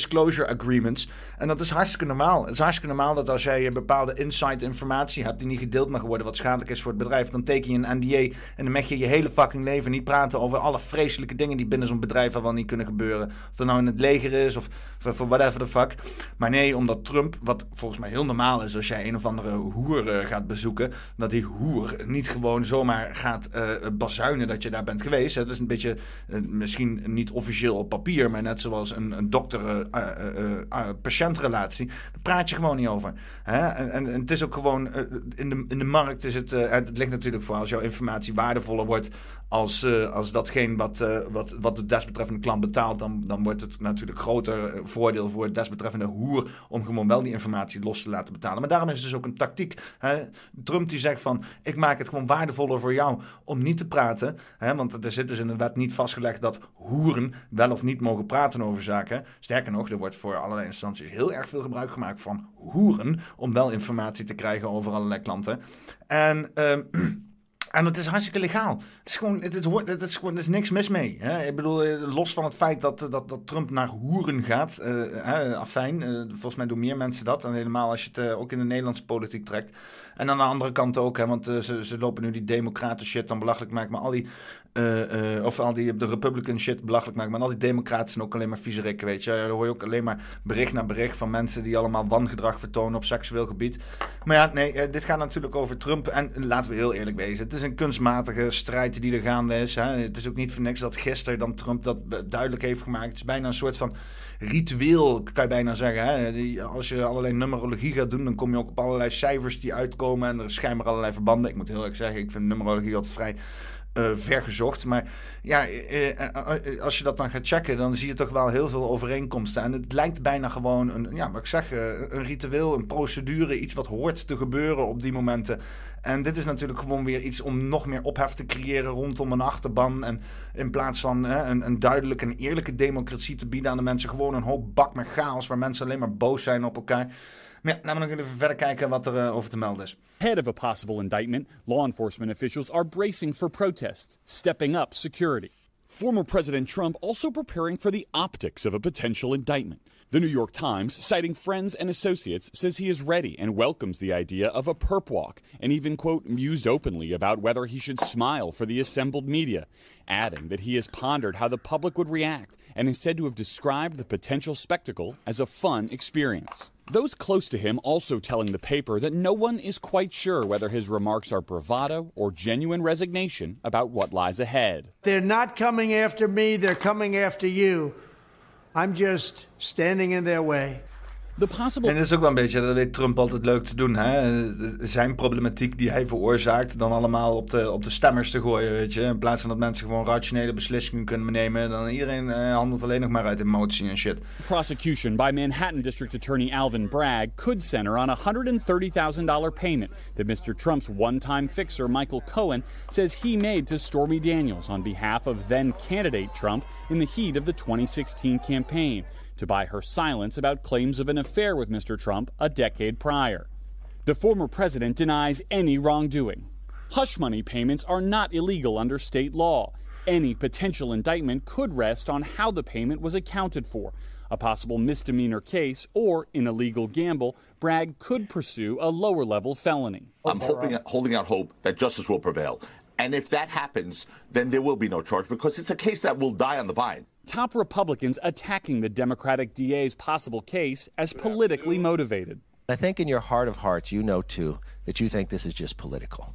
agreements. En dat is hartstikke normaal. Het is hartstikke normaal dat als jij bepaalde inside informatie hebt die niet gedeeld mag worden, wat schadelijk is voor het bedrijf, dan teken je een NDA en dan mag je je hele fucking leven niet praten over alle vreselijke dingen die binnen zo'n bedrijf al wel niet kunnen gebeuren. Of dat nou in het leger is of voor whatever the fuck. Maar nee, omdat Trump, wat volgens mij heel normaal is als jij een of andere hoer uh, gaat bezoeken, dat die hoer niet gewoon zomaar gaat uh, bazuinen dat je daar bent geweest. Dat is een beetje, uh, misschien niet officieel op papier, maar net zoals een, een dokter-patiëntrelatie. Daar praat je gewoon niet over. Hè? En, en, en, het is ook gewoon, in, de, in de markt is het, het ligt natuurlijk voor als jouw informatie waardevoller wordt als, als datgene wat, wat, wat de desbetreffende klant betaalt, dan, dan wordt het natuurlijk groter voordeel voor het desbetreffende hoer om gewoon wel die informatie los te laten betalen. Maar daarom is het dus ook een tactiek. Hè? Trump die zegt van, ik maak het gewoon waardevoller voor jou om niet te praten. Hè? Want er zit dus in de wet niet vastgelegd dat hoeren wel of niet mogen praten over zaken. Sterker nog, er wordt voor allerlei instanties heel erg veel gebruik gemaakt van hoeren om wel informatie te krijgen over allerlei klanten. En... Uh, En het is hartstikke legaal. Het is gewoon, het, het, het is gewoon, er is niks mis mee. Hè? Ik bedoel, eh, los van het feit dat, dat, dat Trump naar hoeren gaat. Uh, afijn, uh, volgens mij doen meer mensen dat. En helemaal als je het uh, ook in de Nederlandse politiek trekt. En aan de andere kant ook, hè, want ze, ze lopen nu die democraten shit dan belachelijk maken. Maar al die uh, uh, of al die de Republican shit belachelijk maken. Maar al die democraten zijn ook alleen maar rikken, weet je. Dan hoor je ook alleen maar bericht na bericht van mensen die allemaal wangedrag vertonen op seksueel gebied. Maar ja, nee, uh, dit gaat natuurlijk over Trump. En laten we heel eerlijk wezen, het is een kunstmatige strijd die er gaande is. Hè. Het is ook niet voor niks dat gisteren dan Trump dat duidelijk heeft gemaakt. Het is bijna een soort van ritueel, kan je bijna zeggen. Hè. Als je allerlei numerologie gaat doen, dan kom je ook op allerlei cijfers die uitkomen. En er schijnbaar allerlei verbanden. Ik moet heel erg zeggen, ik vind numerologie altijd vrij uh, vergezocht. Maar ja, uh, als je dat dan gaat checken, dan zie je toch wel heel veel overeenkomsten. En het lijkt bijna gewoon een, ja, wat ik zeg, een ritueel, een procedure, iets wat hoort te gebeuren op die momenten. En dit is natuurlijk gewoon weer iets om nog meer ophef te creëren rondom een achterban. En in plaats van een, een duidelijke en eerlijke democratie te bieden aan de mensen, gewoon een hoop bak met chaos waar mensen alleen maar boos zijn op elkaar. Maar ja, we nog even verder kijken wat er uh, over te melden is. Ahead of a possible indictment, law enforcement officials are bracing for protests, stepping up security. Former President Trump also preparing for the optics of a potential indictment. The New York Times, citing friends and associates, says he is ready and welcomes the idea of a perp walk and even, quote, mused openly about whether he should smile for the assembled media, adding that he has pondered how the public would react and is said to have described the potential spectacle as a fun experience. Those close to him also telling the paper that no one is quite sure whether his remarks are bravado or genuine resignation about what lies ahead. They're not coming after me, they're coming after you. I'm just standing in their way. The possible En dat is ook wel een beetje, dat weet Trump altijd leuk te doen. Hè? Zijn problematiek die hij veroorzaakt, dan allemaal op de, op de stemmers te gooien. Weet je? In plaats van dat mensen gewoon rationele beslissingen kunnen nemen, dan iedereen eh, handelt alleen nog maar uit emotie en shit. prosecution by Manhattan District Attorney Alvin Bragg could center on a $130,000 payment that Mr. Trump's one time fixer Michael Cohen says he made to Stormy Daniels on behalf of then candidate Trump in the heat of the 2016 campaign to buy her silence about claims of an affair with Mr. Trump a decade prior. The former president denies any wrongdoing. Hush money payments are not illegal under state law. Any potential indictment could rest on how the payment was accounted for. A possible misdemeanor case or in a legal gamble, Bragg could pursue a lower level felony. I'm hoping, holding out hope that justice will prevail. And if that happens, then there will be no charge because it's a case that will die on the vine. Top Republicans attacking the Democratic DA's possible case as politically motivated. I think in your heart of hearts, you know too that you think this is just political.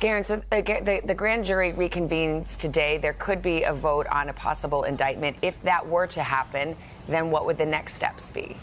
Garen, so uh, Ga- the, the grand jury reconvenes today. There could be a vote on a possible indictment. If that were to happen, then what would the next steps be?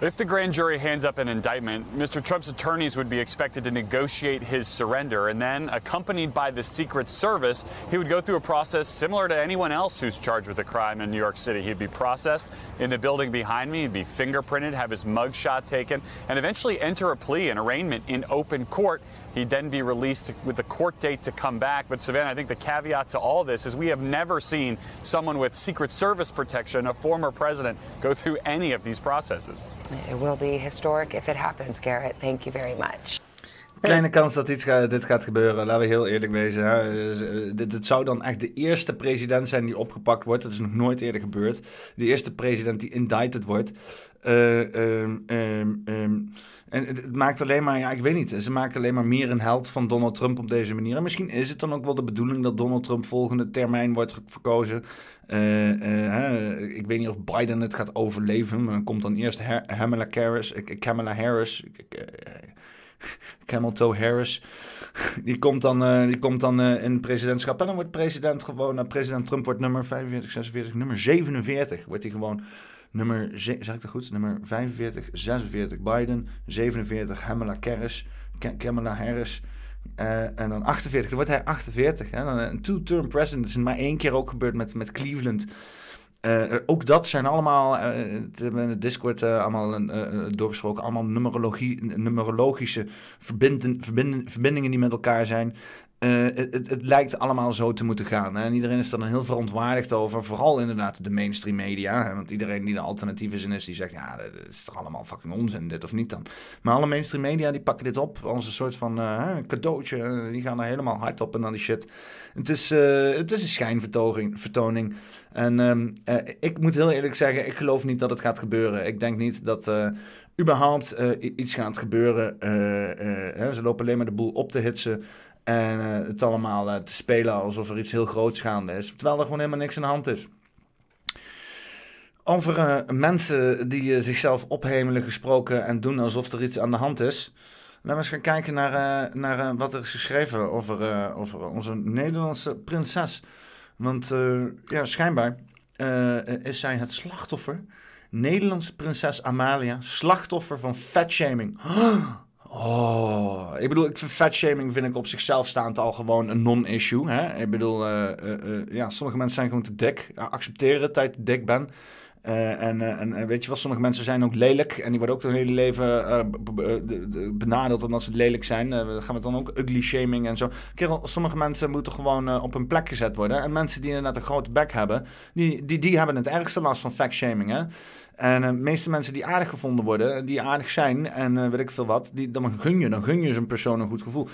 If the grand jury hands up an indictment, Mr. Trump's attorneys would be expected to negotiate his surrender, and then, accompanied by the Secret Service, he would go through a process similar to anyone else who's charged with a crime in New York City. He'd be processed in the building behind me, he'd be fingerprinted, have his mugshot taken, and eventually enter a plea, an arraignment in open court. He'd then be released with the court date to come back. But Savannah, I think the caveat to all this is we have never seen someone with Secret Service protection, a former president, go through any of these processes. It will be historic if it happens, Garrett. Thank you very much. Kleine kans dat iets dit gaat gebeuren, laten we heel eerlijk wezen. Hè. Eh, Dit, zou dan echt de eerste president zijn die opgepakt wordt. Dat is nog nooit eerder gebeurd. De eerste president die indicted wordt. Ehm, en het, maakt alleen maar, ja, ik weet niet. Ze maken alleen maar meer een held van Donald Trump op deze manier. En misschien is het dan ook wel de bedoeling dat Donald Trump volgende termijn wordt verkozen. Eh, eh, ik weet niet of Biden het gaat overleven. Maar dan komt dan eerst Her- Kamala Harris. eh, Kamala Harris. ik- ik, eh, Camel Toe Harris. Die komt dan, eh, die komt dan in presidentschap. En dan wordt president gewoon. eh, president Trump wordt nummer 45, 46, nummer 47. Wordt hij gewoon nummer. ze- Zeg ik dat goed? Nummer 45, 46 Biden. 47 Kamala Harris. Ka- Kamala Harris. eh, en dan 48. Dan wordt hij 48. Hè? Dan Een two-term president. Dat is maar één keer ook gebeurd met, met Cleveland. Eh, ook dat zijn allemaal, eh, het we in de Discord eh, allemaal een, eh, eh, doorbesproken, allemaal numerologie, numerologische verbinden, verbindingen die met elkaar zijn. Eh, het, het, het lijkt allemaal zo te moeten gaan. Hè? En iedereen is er dan heel verontwaardigd over. Vooral inderdaad de mainstream media. Hè? Want iedereen die er alternatief is in is, die zegt... ja, dat is toch allemaal fucking onzin, dit of niet dan. Maar alle mainstream media die pakken dit op als een soort van eh, cadeautje. Die gaan er helemaal hard op en dan die shit. Het is, eh, het is een schijnvertoning. Vertoning. En ehm, eh, ik moet heel eerlijk zeggen, ik geloof niet dat het gaat gebeuren. Ik denk niet dat... überhaupt iets gaat gebeuren. Hè, ze lopen alleen maar de boel op te hitsen. En eh, het allemaal eh, te spelen alsof er iets heel groots gaande is. Terwijl er gewoon helemaal niks aan de hand is. Over eh, mensen die zichzelf ophemelen gesproken en doen alsof er iets aan de hand is. Laten we eens gaan kijken naar, naar wat er is geschreven over, over onze Nederlandse prinses. Want ja, schijnbaar is zij het slachtoffer. Nederlandse prinses Amalia, slachtoffer van fatshaming. ik bedoel, ik vind fatshaming vind ik op zichzelf staand al gewoon een non-issue. Hè? Ik bedoel, eh, eh, eh, ja, sommige mensen zijn gewoon te dik. Accepteren dat te dik bent. Eh, en, en weet je wat, sommige mensen zijn ook lelijk. En die worden ook hun hele leven benadeeld omdat ze lelijk zijn. Dan gaan we dan ook ugly shaming en zo. Kerel, sommige mensen moeten gewoon op hun plek gezet worden. En mensen die inderdaad een grote bek hebben, die, die, die hebben het ergste last van fatshaming. Hè? En eh, de meeste mensen die aardig gevonden worden, die aardig zijn en eh, weet ik veel wat, die, dan gun je, dan gun je zo'n persoon een goed gevoel.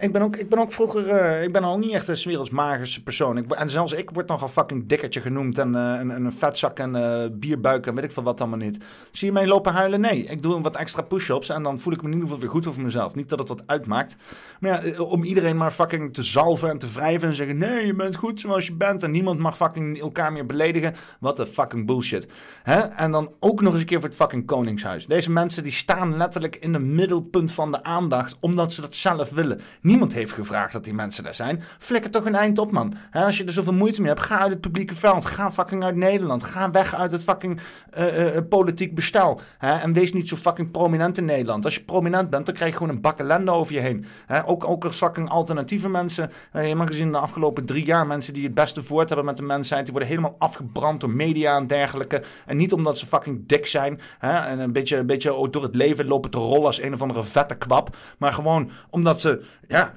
Ik ben ook, ik ben ook vroeger, eh, ik ben al niet echt een werelds magische persoon. Ik, en zelfs ik word nogal fucking dikkertje genoemd en, eh, en, en een vetzak en eh, bierbuik en weet ik veel wat allemaal niet. Zie je mij lopen huilen? Nee. Ik doe wat extra push-ups en dan voel ik me in ieder geval weer goed over mezelf. Niet dat het wat uitmaakt. Maar ja, eh, om iedereen maar fucking te zalven en te wrijven en zeggen, nee, je bent goed zoals je bent en niemand mag fucking elkaar meer beledigen. Wat een fucking bullshit. Hè? En dan ook nog eens een keer voor het fucking Koningshuis. Deze mensen die staan letterlijk in het middelpunt van de aandacht, omdat ze dat zelf willen. Niemand heeft gevraagd dat die mensen daar zijn. Flikker toch een eind op, man. Als je er zoveel moeite mee hebt, ga uit het publieke veld. Ga fucking uit Nederland. Ga weg uit het fucking eh, eh, politiek bestel. En wees niet zo fucking prominent in Nederland. Als je prominent bent, dan krijg je gewoon een bak ellende over je heen. Ook, ook fucking alternatieve mensen. Uh, je maar gezien de afgelopen drie jaar mensen die het beste voort hebben met de mensheid. Die worden helemaal afgebrand door media en dergelijke. En niet omdat ze fucking dik zijn. En een beetje, een beetje door het leven lopen te rollen als een of andere vette kwap. Maar gewoon omdat ze,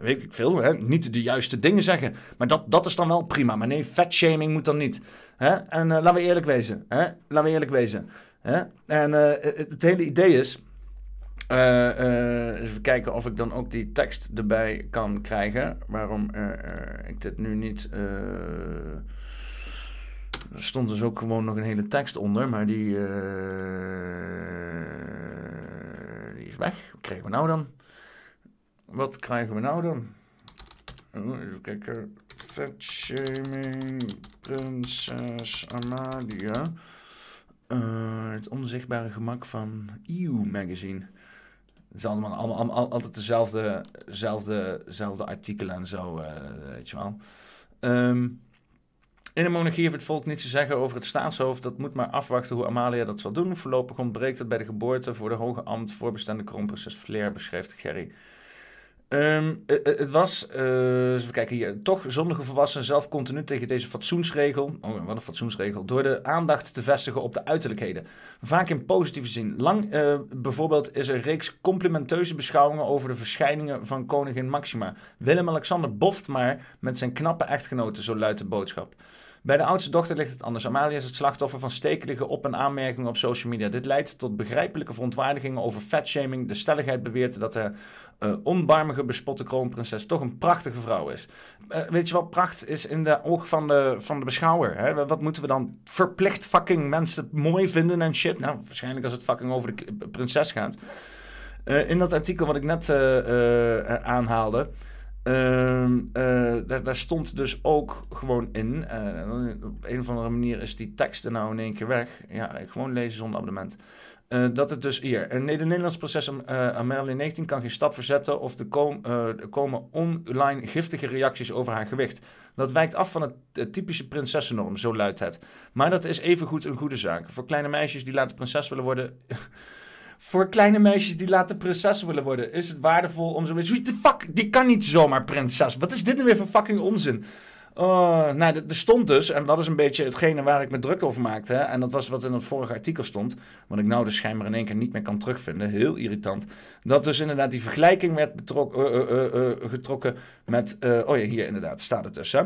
weet ik veel, hè, niet de juiste dingen zeggen. Maar dat, dat is dan wel prima. Maar nee, fatshaming moet dan niet. Hè? En uh, laten we eerlijk wezen. Hè? Laten we eerlijk wezen. Hè? En uh, het, het, hele idee is. Uh, even kijken of ik dan ook die tekst erbij kan krijgen. Waarom ik dit nu niet. er stond dus ook gewoon nog een hele tekst onder, maar die, die is weg. Wat krijgen we nou dan? Wat krijgen we nou dan? Oh, even kijken. Fatshaming, Prinses Amalia. Uh, het onzichtbare gemak van EU Magazine. Het is allemaal, altijd dezelfde, dezelfde, dezelfde artikelen en zo, uh, weet je wel. Um, in de monarchie heeft het volk niets te zeggen over het staatshoofd. Dat moet maar afwachten hoe Amalia dat zal doen. Voorlopig ontbreekt het bij de geboorte voor de hoge ambt voorbestemde kroonprinses Flair, beschrijft Gerry. Um, het was, uh, even kijken hier, toch zonder volwassen zelf continu tegen deze fatsoensregel, oh wat een fatsoensregel, door de aandacht te vestigen op de uiterlijkheden. Vaak in positieve zin. Lang bijvoorbeeld is er een reeks complimenteuze beschouwingen over de verschijningen van koningin Maxima. Willem-Alexander boft maar met zijn knappe echtgenote, zo luidt de boodschap. Bij de oudste dochter ligt het anders. Amalia is het slachtoffer van stekelige op- en aanmerkingen op social media. Dit leidt tot begrijpelijke verontwaardigingen over fatshaming. De stelligheid beweert dat de uh, onbarmige, bespotte kroonprinses toch een prachtige vrouw is. Uh, weet je wat pracht is in de oog van de, van de beschouwer? Hè? Wat moeten we dan verplicht fucking mensen mooi vinden en shit? Nou, waarschijnlijk als het fucking over de prinses gaat. Uh, in dat artikel wat ik net aanhaalde... Uh, uh, daar, stond dus ook gewoon in. Uh, op een of andere manier is die tekst er nou in één keer weg. Ja, gewoon lezen zonder abonnement. dat het dus hier. Een Nederlands proces aan Marilyn 19 kan geen stap verzetten. of er, kom, komen online giftige reacties over haar gewicht. Dat wijkt af van het, het typische prinsessennorm, zo luidt het. Maar dat is evengoed een goede zaak. Voor kleine meisjes die later prinses willen worden. Voor kleine meisjes die later prinses willen worden, is het waardevol om zo weer. Fuck? Die kan niet zomaar prinses. Wat is dit nu weer voor fucking onzin? Uh, nou, er stond dus, en dat is een beetje hetgene waar ik me druk over maakte. En dat was wat in het vorige artikel stond. Wat ik nou dus schijnbaar in één keer niet meer kan terugvinden. Heel irritant. Dat dus inderdaad die vergelijking werd betrok, uh, uh, getrokken met. oh ja, hier inderdaad staat het dus. Hè.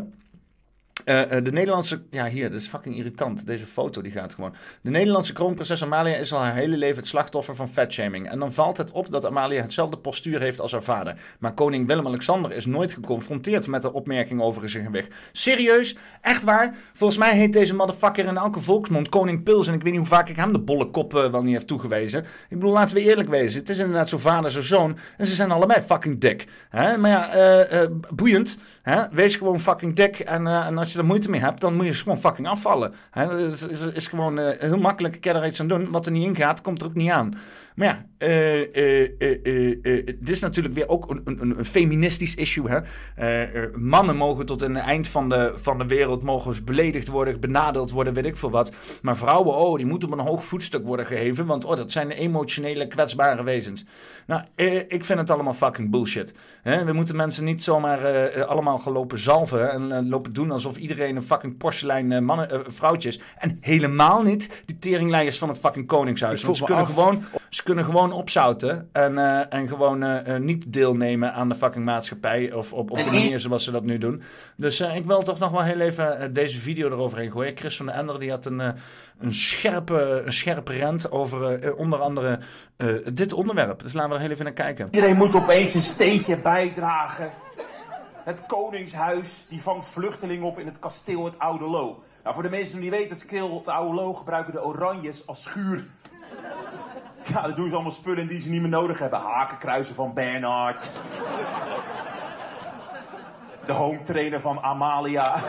Uh, uh, de Nederlandse, ja hier, dat is fucking irritant. Deze foto die gaat gewoon. De Nederlandse kroonprinses Amalia is al haar hele leven het slachtoffer van fatshaming. En dan valt het op dat Amalia hetzelfde postuur heeft als haar vader. Maar koning Willem-Alexander is nooit geconfronteerd met de opmerking over zijn gewicht. Serieus? Echt waar? Volgens mij heet deze motherfucker in elke volksmond koning Pils. En ik weet niet hoe vaak ik hem de bolle kop wel niet heb toegewezen. Ik bedoel, laten we eerlijk wezen. Het is inderdaad zo vader, zo zoon. En ze zijn allebei fucking dik. Maar ja, boeiend. Hè? Wees gewoon fucking dik. En, en als je er moeite mee hebt, dan moet je gewoon fucking afvallen. Het is, is, gewoon uh, heel makkelijk. Ik kan er iets aan doen. Wat er niet in gaat, komt er ook niet aan. Maar ja, uh, uh, dit is natuurlijk weer ook een, een, een feministisch issue. Hè? mannen mogen tot het eind van de, van de wereld mogen beledigd worden, benadeeld worden, weet ik veel wat. Maar vrouwen, oh, die moeten op een hoog voetstuk worden geheven. Want oh, dat zijn emotionele, kwetsbare wezens. Nou, ik vind het allemaal fucking bullshit. Hè? We moeten mensen niet zomaar allemaal gaan lopen zalven en lopen doen alsof iedereen een fucking porselein mannen, vrouwtje is. En helemaal niet die teringleiers van het fucking koningshuis. Want ze kunnen af. gewoon... Ze kunnen gewoon opzouten en, uh, en gewoon uh, niet deelnemen aan de fucking maatschappij of op, op de manier zoals ze dat nu doen. Dus uh, ik wil toch nog wel heel even deze video eroverheen gooien. Chris van der Ender die had een, een, scherpe, een scherpe rent over onder andere dit onderwerp. Dus laten we er heel even naar kijken. Iedereen moet opeens een steentje bijdragen. Het Koningshuis die vangt vluchtelingen op in het kasteel het Oude Loo. Nou, voor de mensen die niet weten, het kasteel het Oude Loo gebruiken de Oranjes als schuur. Ja, dat doen ze allemaal spullen die ze niet meer nodig hebben. Hakenkruisen van Bernhard. De home trainer van Amalia.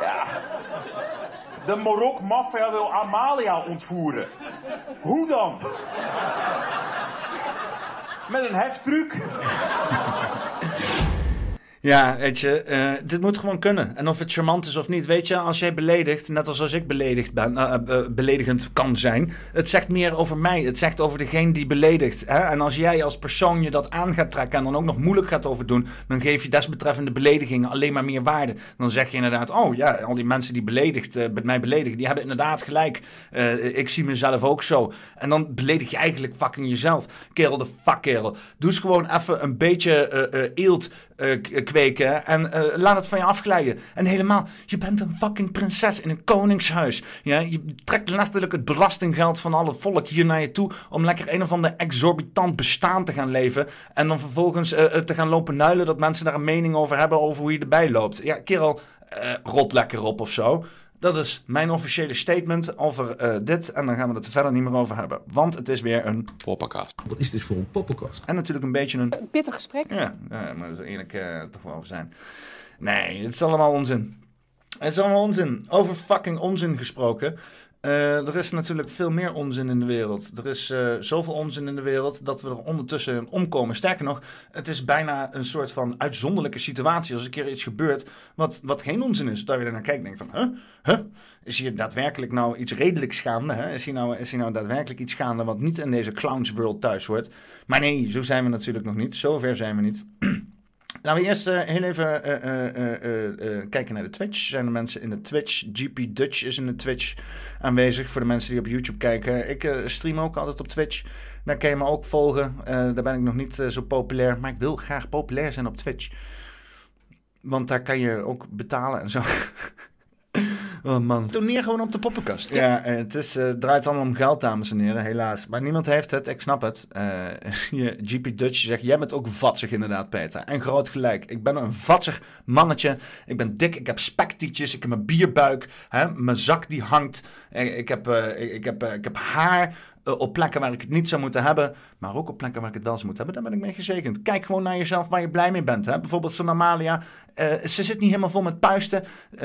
Ja. De Marok maffia wil Amalia ontvoeren. Hoe dan? Met een heftruc. Ja, weet je, eh, dit moet gewoon kunnen. En of het charmant is of niet, weet je, als jij beledigt, net als als ik beledigd ben, eh, eh, beledigend kan zijn, het zegt meer over mij. Het zegt over degene die beledigt. Hè? En als jij als persoon je dat aan gaat trekken en dan ook nog moeilijk gaat over doen, dan geef je desbetreffende beledigingen alleen maar meer waarde. Dan zeg je inderdaad, oh ja, al die mensen die beledigd, uh, mij beledigen, die hebben inderdaad gelijk. ik zie mezelf ook zo. En dan beledig je eigenlijk fucking jezelf. Kerel de fuck kerel. Doe eens gewoon even een beetje eelt kweken en uh, laat het van je afglijden. En helemaal, je bent een fucking prinses in een koningshuis. Ja? Je trekt letterlijk het belastinggeld van alle volk hier naar je toe om lekker een of ander exorbitant bestaan te gaan leven. En dan vervolgens uh, te gaan lopen nuilen dat mensen daar een mening over hebben over hoe je erbij loopt. Ja, kerel, uh, rot lekker op of zo. Dat is mijn officiële statement over uh, dit. En dan gaan we het er verder niet meer over hebben. Want het is weer een poppenkast. Wat is dit voor een poppenkast? En natuurlijk een beetje een... Een pittig gesprek. Ja, ja maar er eerlijk uh, toch wel over zijn. Nee, het is allemaal onzin. Het is allemaal onzin. Over fucking onzin gesproken. Uh, er is natuurlijk veel meer onzin in de wereld. Er is uh, zoveel onzin in de wereld dat we er ondertussen omkomen. Sterker nog, het is bijna een soort van uitzonderlijke situatie als een keer iets gebeurt wat, wat geen onzin is. Dat je naar kijkt en denkt van, huh? Huh? Is hier daadwerkelijk nou iets redelijks gaande? Hè? Is, hier nou, is hier nou daadwerkelijk iets gaande wat niet in deze clowns world thuis hoort? Maar nee, zo zijn we natuurlijk nog niet. Zover zijn we niet. Laten we eerst uh, heel even uh, uh, kijken naar de Twitch. Zijn er mensen in de Twitch? GP Dutch is in de Twitch aanwezig voor de mensen die op YouTube kijken. Ik stream ook altijd op Twitch. Daar kan je me ook volgen. daar ben ik nog niet zo populair. Maar ik wil graag populair zijn op Twitch. Want daar kan je ook betalen en zo. Oh man. Toneer gewoon op de poppenkast. Ja, eh, het is, uh, draait allemaal om geld, dames en heren, helaas. Maar niemand heeft het, ik snap het. Uh, GP Dutch zegt, jij bent ook vatsig inderdaad, Peter. En groot gelijk. Ik ben een vatsig mannetje. Ik ben dik, ik heb spektietjes, ik heb een bierbuik. Hè? Mijn zak die hangt. Ik heb, ik, ik, heb, ik heb haar op plekken waar ik het niet zou moeten hebben, maar ook op plekken waar ik het wel zou moeten hebben, daar ben ik mee gezegend. Kijk gewoon naar jezelf waar je blij mee bent. Hè? Bijvoorbeeld zo'n Amalia, uh, ze zit niet helemaal vol met puisten. Uh,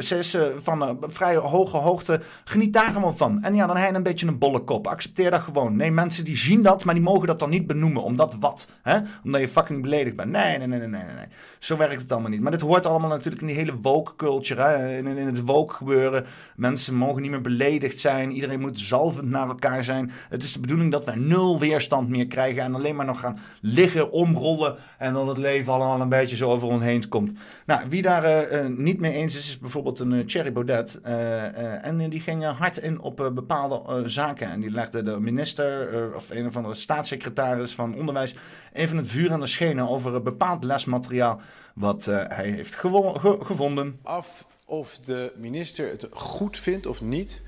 ze is van een vrij hoge hoogte. Geniet daar gewoon van. En ja, dan heb je een beetje een bolle kop. Accepteer dat gewoon. Nee, mensen die zien dat, maar die mogen dat dan niet benoemen. Omdat wat? Hè? Omdat je fucking beledigd bent. Nee, nee, nee, nee, nee, nee. Zo werkt het allemaal niet. Maar dit hoort allemaal natuurlijk in die hele woke culture. Hè? In, in, het woke gebeuren. Mensen mogen niet meer beledigd zijn. Iedereen moet naar elkaar zijn. Het is de bedoeling dat wij nul weerstand meer krijgen. En alleen maar nog gaan liggen, omrollen. En dan het leven allemaal een beetje zo over ons heen komt. Nou, wie daar uh, niet mee eens is, is bijvoorbeeld een uh, Thierry Baudet. En die ging hard in op bepaalde zaken. En die legde de minister of een of andere staatssecretaris van Onderwijs even het vuur aan de schenen over een bepaald lesmateriaal wat hij heeft ge gevonden. Af of de minister het goed vindt of niet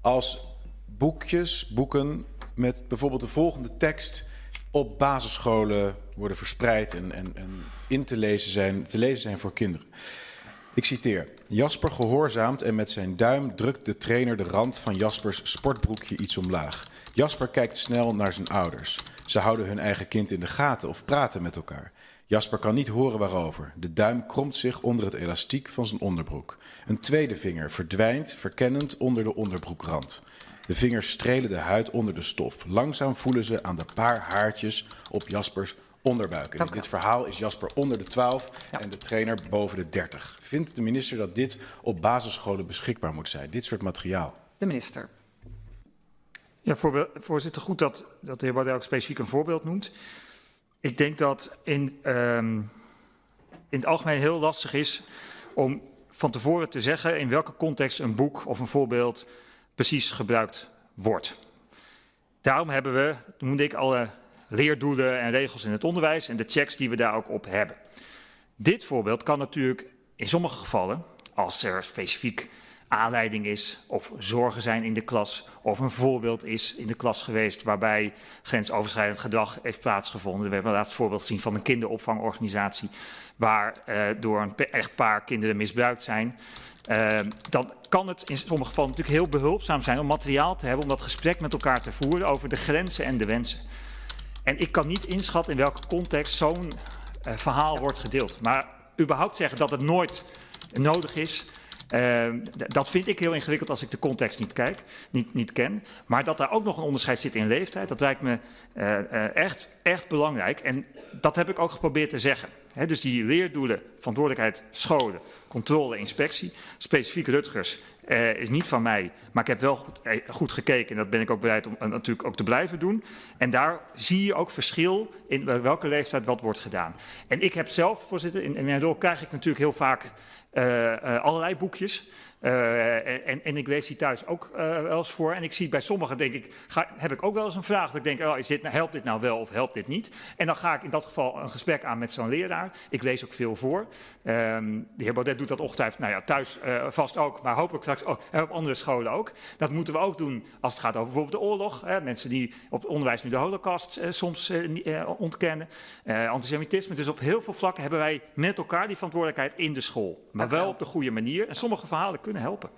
als boekjes, boeken met bijvoorbeeld de volgende tekst op basisscholen worden verspreid en, en, en in te lezen, zijn, te lezen zijn voor kinderen. Ik citeer. Jasper gehoorzaamt en met zijn duim drukt de trainer de rand van Jaspers sportbroekje iets omlaag. Jasper kijkt snel naar zijn ouders. Ze houden hun eigen kind in de gaten of praten met elkaar. Jasper kan niet horen waarover. De duim kromt zich onder het elastiek van zijn onderbroek. Een tweede vinger verdwijnt verkennend onder de onderbroekrand. De vingers strelen de huid onder de stof. Langzaam voelen ze aan de paar haartjes op Jaspers onderbuik. in dit verhaal is Jasper onder de 12 en de trainer boven de 30. Vindt de minister dat dit op basisscholen beschikbaar moet zijn, dit soort materiaal? De minister. Ja, voorzitter, goed dat, dat de heer Baudet ook specifiek een voorbeeld noemt. Ik denk dat in, um, in het algemeen heel lastig is om van tevoren te zeggen in welke context een boek of een voorbeeld precies gebruikt wordt. Daarom hebben we, noemde ik, alle leerdoelen en regels in het onderwijs en de checks die we daar ook op hebben. Dit voorbeeld kan natuurlijk in sommige gevallen, als er specifiek aanleiding is of zorgen zijn in de klas of een voorbeeld is in de klas geweest waarbij grensoverschrijdend gedrag heeft plaatsgevonden. We hebben laatst voorbeeld gezien van een kinderopvangorganisatie waar uh, door een echtpaar kinderen misbruikt zijn. Uh, dan kan het in sommige gevallen natuurlijk heel behulpzaam zijn om materiaal te hebben om dat gesprek met elkaar te voeren over de grenzen en de wensen. En ik kan niet inschatten in welke context zo'n uh, verhaal wordt gedeeld. Maar überhaupt zeggen dat het nooit nodig is, Ehm, dat vind ik heel ingewikkeld als ik de context niet kijk, niet, niet ken. Maar dat daar ook nog een onderscheid zit in leeftijd, dat lijkt me eh, eh, echt, echt belangrijk. En dat heb ik ook geprobeerd te zeggen. Dus die leerdoelen, verantwoordelijkheid, scholen, controle, inspectie, specifiek Rutgers, eh, is niet van mij. Maar ik heb wel goed, eh, goed gekeken en dat ben ik ook bereid om eh, natuurlijk ook te blijven doen. En daar zie je ook verschil in welke leeftijd wat wordt gedaan. En ik heb zelf, voorzitter, in, in mijn rol krijg ik natuurlijk heel vaak allerlei boekjes. Eh, en, en ik lees die thuis ook eh, wel eens voor. En ik zie bij sommigen, denk ik, ga, heb ik ook wel eens een vraag. Dat ik denk, oh, is dit, nou, helpt dit nou wel of helpt dit niet? En dan ga ik in dat geval een gesprek aan met zo'n leraar. Ik lees ook veel voor. Ehm, de heer Baudet doet dat ongetwijfeld, nou ja, thuis eh, vast ook, maar hopelijk straks ook en op andere scholen ook. Dat moeten we ook doen als het gaat over bijvoorbeeld de oorlog. Hè, mensen die op het onderwijs nu de holocaust soms ontkennen. Antisemitisme. Dus op heel veel vlakken hebben wij met elkaar die verantwoordelijkheid in de school. Maar wel op de goede manier. En sommige verhalen kunnen helpen.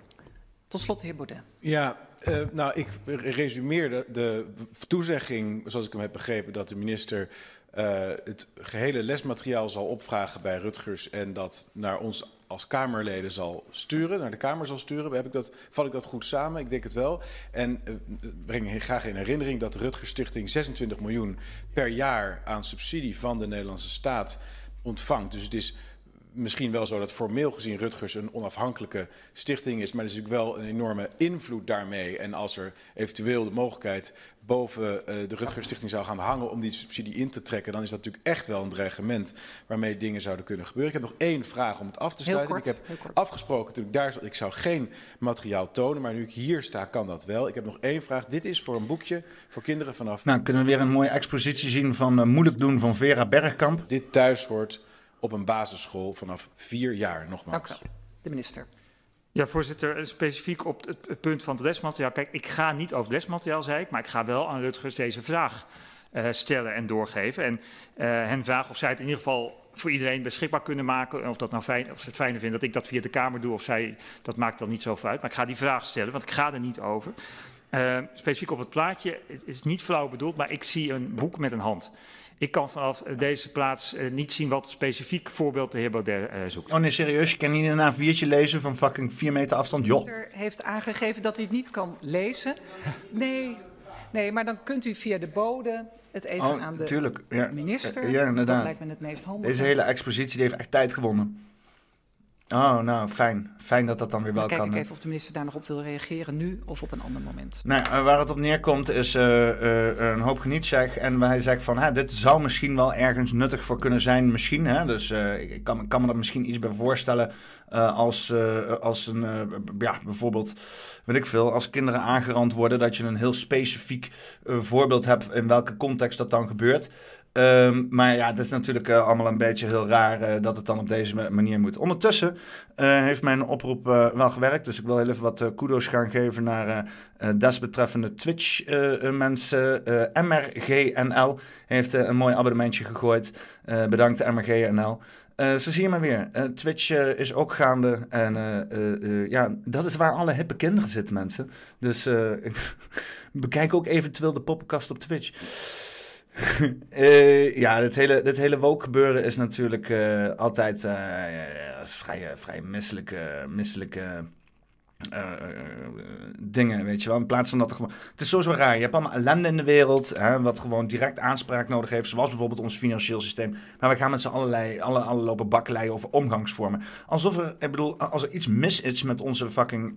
Tot slot, de heer Baudet. Ja, eh, nou, ik resumeer de, de toezegging, zoals ik hem heb begrepen, dat de minister eh, het gehele lesmateriaal zal opvragen bij Rutgers en dat naar ons als Kamerleden zal sturen, naar de Kamer zal sturen. Heb ik dat, val ik dat goed samen? Ik denk het wel. En eh, breng graag in herinnering dat de Rutgers Stichting 26 miljoen per jaar aan subsidie van de Nederlandse staat ontvangt. Dus het is misschien wel zo dat formeel gezien Rutgers een onafhankelijke stichting is, maar er is natuurlijk wel een enorme invloed daarmee. En als er eventueel de mogelijkheid boven eh, de Rutgers Stichting zou gaan hangen om die subsidie in te trekken, dan is dat natuurlijk echt wel een dreigement waarmee dingen zouden kunnen gebeuren. Ik heb nog één vraag om het af te Heel sluiten. kort, ik heb heel kort. afgesproken, toen ik daar zat, ik zou geen materiaal tonen, maar nu ik hier sta, kan dat wel. Ik heb nog één vraag. Dit is voor een boekje voor kinderen vanaf Nou, kunnen we weer een mooie expositie zien van eh, Moeilijk doen van Vera Bergkamp. dit thuis hoort op een basisschool vanaf vier jaar nogmaals. Dank u wel. De minister. Ja, voorzitter, eh, specifiek op het, punt van het lesmateriaal. Kijk, ik ga niet over het lesmateriaal, zei ik, maar ik ga wel aan Rutgers deze vraag eh, stellen en doorgeven. En eh, hen vragen of zij het in ieder geval voor iedereen beschikbaar kunnen maken. En Of, dat nou fijn, of ze het fijner vinden dat ik dat via de Kamer doe of zij, dat maakt dan niet zoveel uit. Maar ik ga die vraag stellen, want ik ga er niet over. Specifiek op het plaatje, het is niet flauw bedoeld, maar ik zie een boek met een hand. Ik kan vanaf eh, deze plaats eh, niet zien wat specifiek voorbeeld de heer Baudet eh, zoekt. Oh nee, serieus, je kan niet een A4'tje lezen van fucking 4 meter afstand, joh. De minister heeft aangegeven dat hij het niet kan lezen. Nee, nee, maar dan kunt u via de bode het even Oh, aan de. Ja. minister. Ja, inderdaad. Dat lijkt me het meest handig. Deze hele expositie die heeft echt tijd gewonnen. Oh, nou, fijn. Fijn dat dat dan weer wel Dan kijk kan. ik even of de minister daar nog op wil reageren, nu of op een ander moment. Nou, eh, waar het op neerkomt is eh, eh, een hoop genietseg. En hij zegt van, hè, dit zou misschien wel ergens nuttig voor kunnen zijn. Misschien, hè. Dus ik kan, kan me er misschien iets bij voorstellen als, als een, ja, bijvoorbeeld, weet ik veel, als kinderen aangerand worden, dat je een heel specifiek voorbeeld hebt in welke context dat dan gebeurt. Ehm, maar ja, het is natuurlijk eh, allemaal een beetje heel raar eh, dat het dan op deze ma- manier moet. Ondertussen eh, heeft mijn oproep wel gewerkt. Dus ik wil heel even wat kudos gaan geven naar desbetreffende Twitch-mensen. MRGNL heeft een mooi abonnementje gegooid. Bedankt MRGNL. Zo zie je maar weer. Twitch is ook gaande. En ja, dat is waar alle hippe kinderen zitten, mensen. Dus bekijk ook eventueel de poppenkast op Twitch. Eh, ja, dit hele, dit hele woke gebeuren is natuurlijk eh, altijd ja, vrij, vrij misselijke, misselijke dingen, weet je wel. In plaats van dat er gewoon... Het is sowieso raar. Je hebt allemaal ellende in de wereld, hè, wat gewoon direct aanspraak nodig heeft. Zoals bijvoorbeeld ons financieel systeem. Maar we gaan met z'n allerlei, alle, alle lopen bakkeleien over omgangsvormen. Alsof er, ik bedoel, als er iets mis is met onze fucking...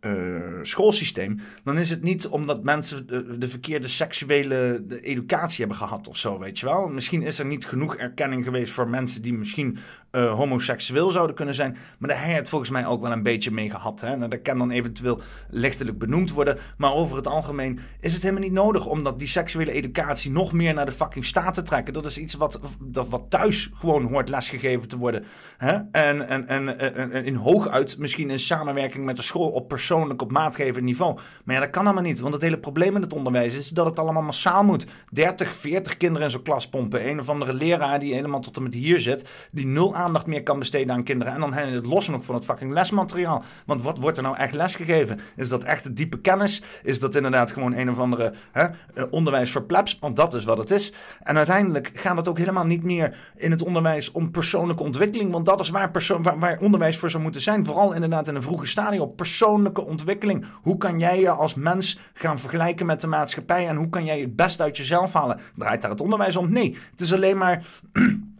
eh, schoolsysteem, dan is het niet omdat mensen de, de verkeerde seksuele educatie hebben gehad of zo, weet je wel. Misschien is er niet genoeg erkenning geweest voor mensen die misschien eh, homoseksueel zouden kunnen zijn, maar daar heeft het volgens mij ook wel een beetje mee gehad. Hè? Nou, dat kan dan eventueel lichtelijk benoemd worden, maar over het algemeen is het helemaal niet nodig om dat die seksuele educatie nog meer naar de fucking staat te trekken. Dat is iets wat, dat, wat thuis gewoon hoort lesgegeven te worden. Hè? En, en, en, in hooguit misschien in samenwerking met de school op persoon persoonlijk op maatgevend niveau. Maar ja, dat kan allemaal niet. Want het hele probleem in het onderwijs is dat het allemaal massaal moet. 30, 40 kinderen in zo'n klas pompen. Een of andere leraar die helemaal tot en met hier zit. Die nul aandacht meer kan besteden aan kinderen. En dan het los nog van het fucking lesmateriaal. Want wat wordt er nou echt lesgegeven? Is dat echt diepe kennis? Is dat inderdaad gewoon een of andere hè, eh, onderwijs voor plebs? Want dat is wat het is. En uiteindelijk gaat het ook helemaal niet meer in het onderwijs om persoonlijke ontwikkeling. Want dat is waar, waar, waar onderwijs voor zou moeten zijn. Vooral inderdaad in een vroege stadium persoonlijke ontwikkeling. Hoe kan jij je als mens gaan vergelijken met de maatschappij? En hoe kan jij het best uit jezelf halen? Draait daar het onderwijs om? Nee, het is alleen maar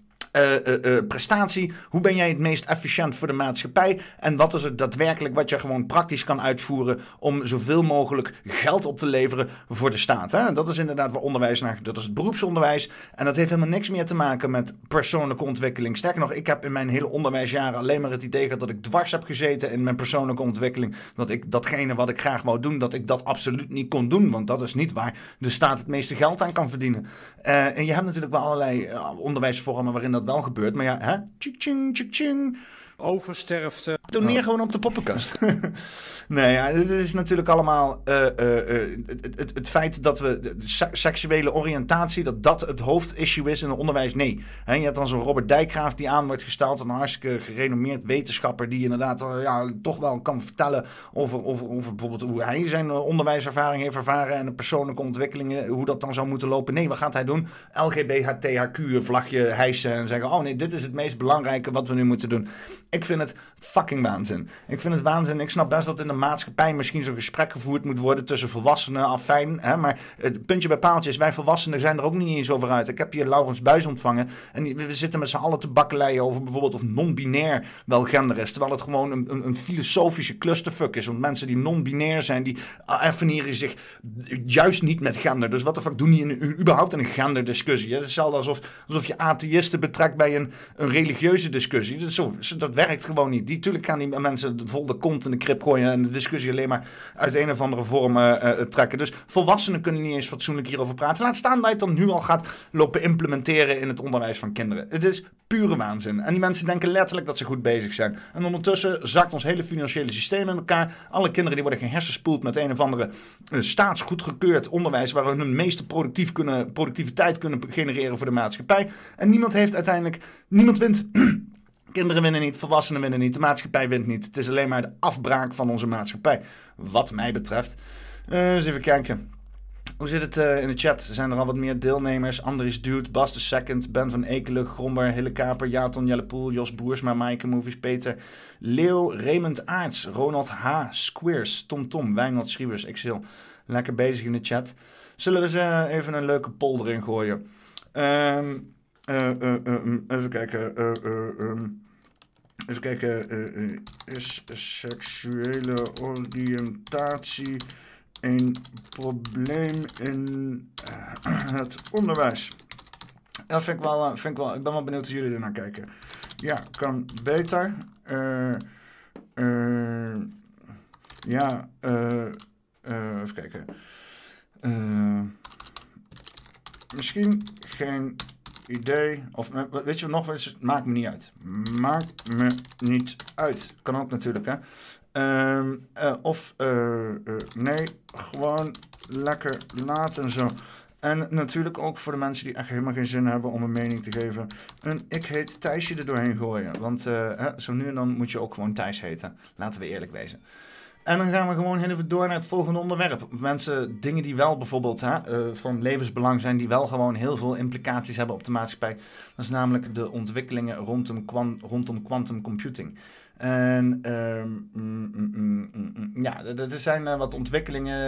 prestatie. Hoe ben jij het meest efficiënt voor de maatschappij? En wat is het daadwerkelijk wat je gewoon praktisch kan uitvoeren om zoveel mogelijk geld op te leveren voor de staat? Hè? Dat is inderdaad waar onderwijs naar. Dat is het beroepsonderwijs. En dat heeft helemaal niks meer te maken met persoonlijke ontwikkeling. Sterker nog, ik heb in mijn hele onderwijsjaren alleen maar het idee gehad dat ik dwars heb gezeten in mijn persoonlijke ontwikkeling. Dat ik datgene wat ik graag wou doen, dat ik dat absoluut niet kon doen. Want dat is niet waar de staat het meeste geld aan kan verdienen. Eh, en je hebt natuurlijk wel allerlei eh, onderwijsvormen waarin dat wel gebeurt. Maar ja, hè? Tjing, tjik, tjing. Oversterfte. Toneer gewoon op de poppenkast. nee, ja, dit is natuurlijk allemaal eh, eh, eh, het, het, het feit dat we seksuele oriëntatie, dat dat het hoofdissue is in het onderwijs. Nee. Hè, je hebt dan zo'n Robert Dijkgraaf die aan wordt gesteld, een hartstikke gerenommeerd wetenschapper die inderdaad ja, toch wel kan vertellen over, over, over bijvoorbeeld hoe hij zijn onderwijservaring heeft ervaren en de persoonlijke ontwikkelingen, hoe dat dan zou moeten lopen. Nee, wat gaat hij doen? LGBTHQ vlagje hijsen en zeggen, oh nee, dit is het meest belangrijke wat we nu moeten doen. Ik vind het fucking waanzin. Ik vind het waanzin. Ik snap best dat in de maatschappij misschien zo'n gesprek gevoerd moet worden tussen volwassenen, afijn. Hè? Maar het puntje bij paaltje is, wij volwassenen zijn er ook niet eens over uit. Ik heb hier Laurens Buis ontvangen en we zitten met z'n allen te bakkeleien over bijvoorbeeld of non-binair wel gender is. Terwijl het gewoon een, een, een filosofische clusterfuck is. Want mensen die non-binair zijn, die affinieren zich juist niet met gender. Dus wat de fuck doen die in, überhaupt in een genderdiscussie? Het is hetzelfde alsof, alsof je atheïsten betrekt bij een, een religieuze discussie. Dat, zo, dat werkt gewoon niet. Die, tuurlijk gaan die mensen vol de kont in de krip gooien en discussie alleen maar uit een of andere vorm eh, eh, trekken. Dus volwassenen kunnen niet eens fatsoenlijk hierover praten. Laat staan dat je het dan nu al gaat lopen implementeren in het onderwijs van kinderen. Het is pure waanzin. En die mensen denken letterlijk dat ze goed bezig zijn. En ondertussen zakt ons hele financiële systeem in elkaar. Alle kinderen die worden gehersenspoeld met een of andere eh, staatsgoedgekeurd onderwijs waar we hun meeste productief kunnen, productiviteit kunnen genereren voor de maatschappij. En niemand heeft uiteindelijk, niemand wint. Kinderen winnen niet, volwassenen winnen niet, de maatschappij wint niet. Het is alleen maar de afbraak van onze maatschappij. Wat mij betreft. Eh, eens even kijken. Hoe zit het eh, in de chat? Zijn er al wat meer deelnemers? Andries Dude, Bas de Second, Ben van Ekelen, Gromber, Hille Kaper, Jaton Jellepoel, Jos Boersma, Maaike Movies, Peter, Leeuw, Raymond Aarts, Ronald H, Squeers, Tom Tom, Wijnald Schrievers, Xil. Lekker bezig in de chat. Zullen we eens eh, even een leuke poll erin gooien? Eh, eh, mm, even kijken. ehm, even kijken. eh, eh, is seksuele oriëntatie een probleem in eh, het onderwijs? Dat vind ik wel, vind ik wel. Ik ben wel benieuwd hoe jullie er naar kijken. Ja, kan beter. Ja, even kijken. Misschien geen idee. Of weet je nog het? Maakt me niet uit. Maakt me niet uit. Kan ook natuurlijk, hè. Ehm, eh, of eh, eh, nee, gewoon lekker laten zo. En natuurlijk ook voor de mensen die echt helemaal geen zin hebben om een mening te geven. Een ik heet Thijsje er doorheen gooien. Want zo nu en dan moet je ook gewoon Thijs heten. Laten we eerlijk wezen. En dan gaan we gewoon even door naar het volgende onderwerp. Mensen, dingen die wel bijvoorbeeld hè, eh, van levensbelang zijn, die wel gewoon heel veel implicaties hebben op de maatschappij. Dat is namelijk de ontwikkelingen rondom, rondom quantum computing. En mm, ja, er zijn eh, wat ontwikkelingen.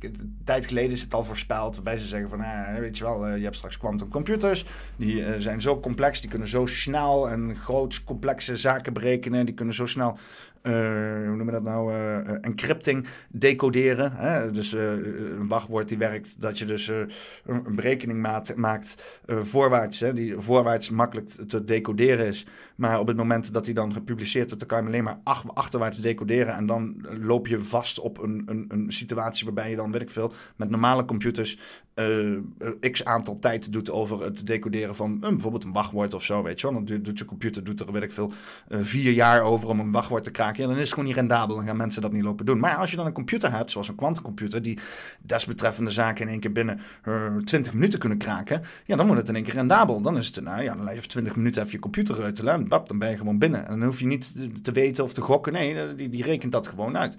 Een tijd geleden is het al voorspeld. Waarbij ze zeggen van, weet je wel, eh, je hebt straks quantum computers. Die zijn zo complex, die kunnen zo snel en groot complexe zaken berekenen. Die kunnen zo snel hoe noemen we dat nou, eh, eh, encrypting decoderen. Hè? Dus eh, een wachtwoord die werkt dat je dus eh, een berekening maakt eh, voorwaarts, hè? die voorwaarts makkelijk te decoderen is. Maar op het moment dat die dan gepubliceerd wordt, dan kan je hem alleen maar ach- achterwaarts decoderen. En dan loop je vast op een, een, een situatie waarbij je dan, weet ik veel, met normale computers eh, x aantal tijd doet over het decoderen van een, bijvoorbeeld een wachtwoord of zo, weet je wel. Dan doet, je computer, doet er, weet ik veel, eh, vier jaar over om een wachtwoord te kraken. Ja, dan is het gewoon niet rendabel. Dan gaan mensen dat niet lopen doen. Maar als je dan een computer hebt, zoals een kwantumcomputer, die desbetreffende zaken in één keer binnen eh 20 minuten kunnen kraken, ja, dan wordt het in één keer rendabel. Dan is het, nou ja, dan laat je even 20 minuten even je computer reutelen en bap, dan ben je gewoon binnen. En dan hoef je niet te weten of te gokken. Nee, die, die rekent dat gewoon uit.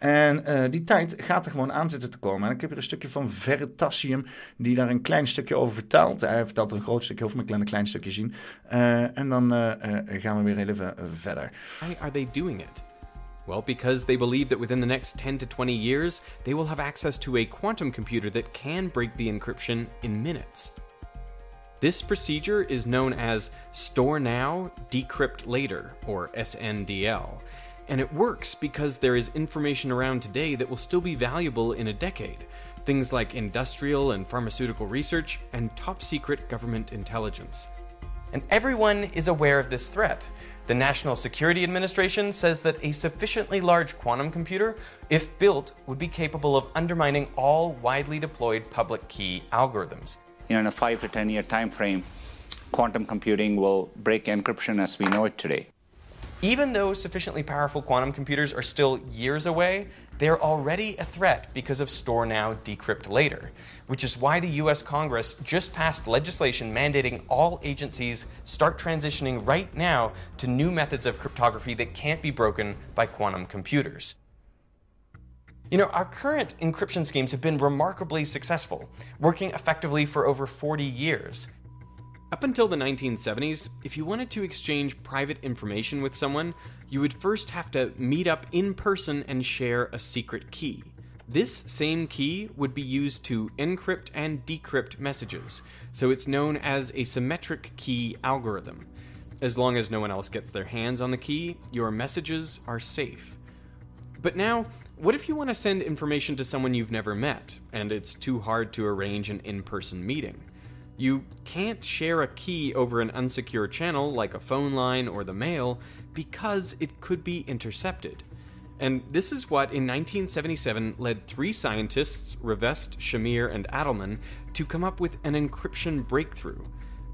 En eh, die tijd gaat er gewoon aan zitten te komen. En ik heb hier een stukje van Veritasium, die daar een klein stukje over vertelt. Hij vertelt er een groot stukje over, maar ik laat een klein stukje zien. Eh, en dan eh, gaan we weer even verder. Why are they doing it? Well, because they believe that within the next 10 to 20 years, they will have access to a quantum computer that can break the encryption in minutes. This procedure is known as Store Now, Decrypt Later, or SNDL. And it works because there is information around today that will still be valuable in a decade. Things like industrial and pharmaceutical research and top secret government intelligence. And everyone is aware of this threat. The National Security Administration says that a sufficiently large quantum computer, if built, would be capable of undermining all widely deployed public key algorithms. you know, in a five to 10 year time frame, quantum computing will break encryption as we know it today. Even though sufficiently powerful quantum computers are still years away, they're already a threat because of store now, decrypt later, which is why the US Congress just passed legislation mandating all agencies start transitioning right now to new methods of cryptography that can't be broken by quantum computers. You know, our current encryption schemes have been remarkably successful, working effectively for over 40 years. Up until the 1970s, if you wanted to exchange private information with someone, you would first have to meet up in person and share a secret key. This same key would be used to encrypt and decrypt messages, so it's known as a symmetric key algorithm. As long as no one else gets their hands on the key, your messages are safe. But now, what if you want to send information to someone you've never met, and it's too hard to arrange an in person meeting? You can't share a key over an unsecure channel like a phone line or the mail because it could be intercepted. And this is what in 1977 led three scientists, Revest, Shamir, and Adelman, to come up with an encryption breakthrough.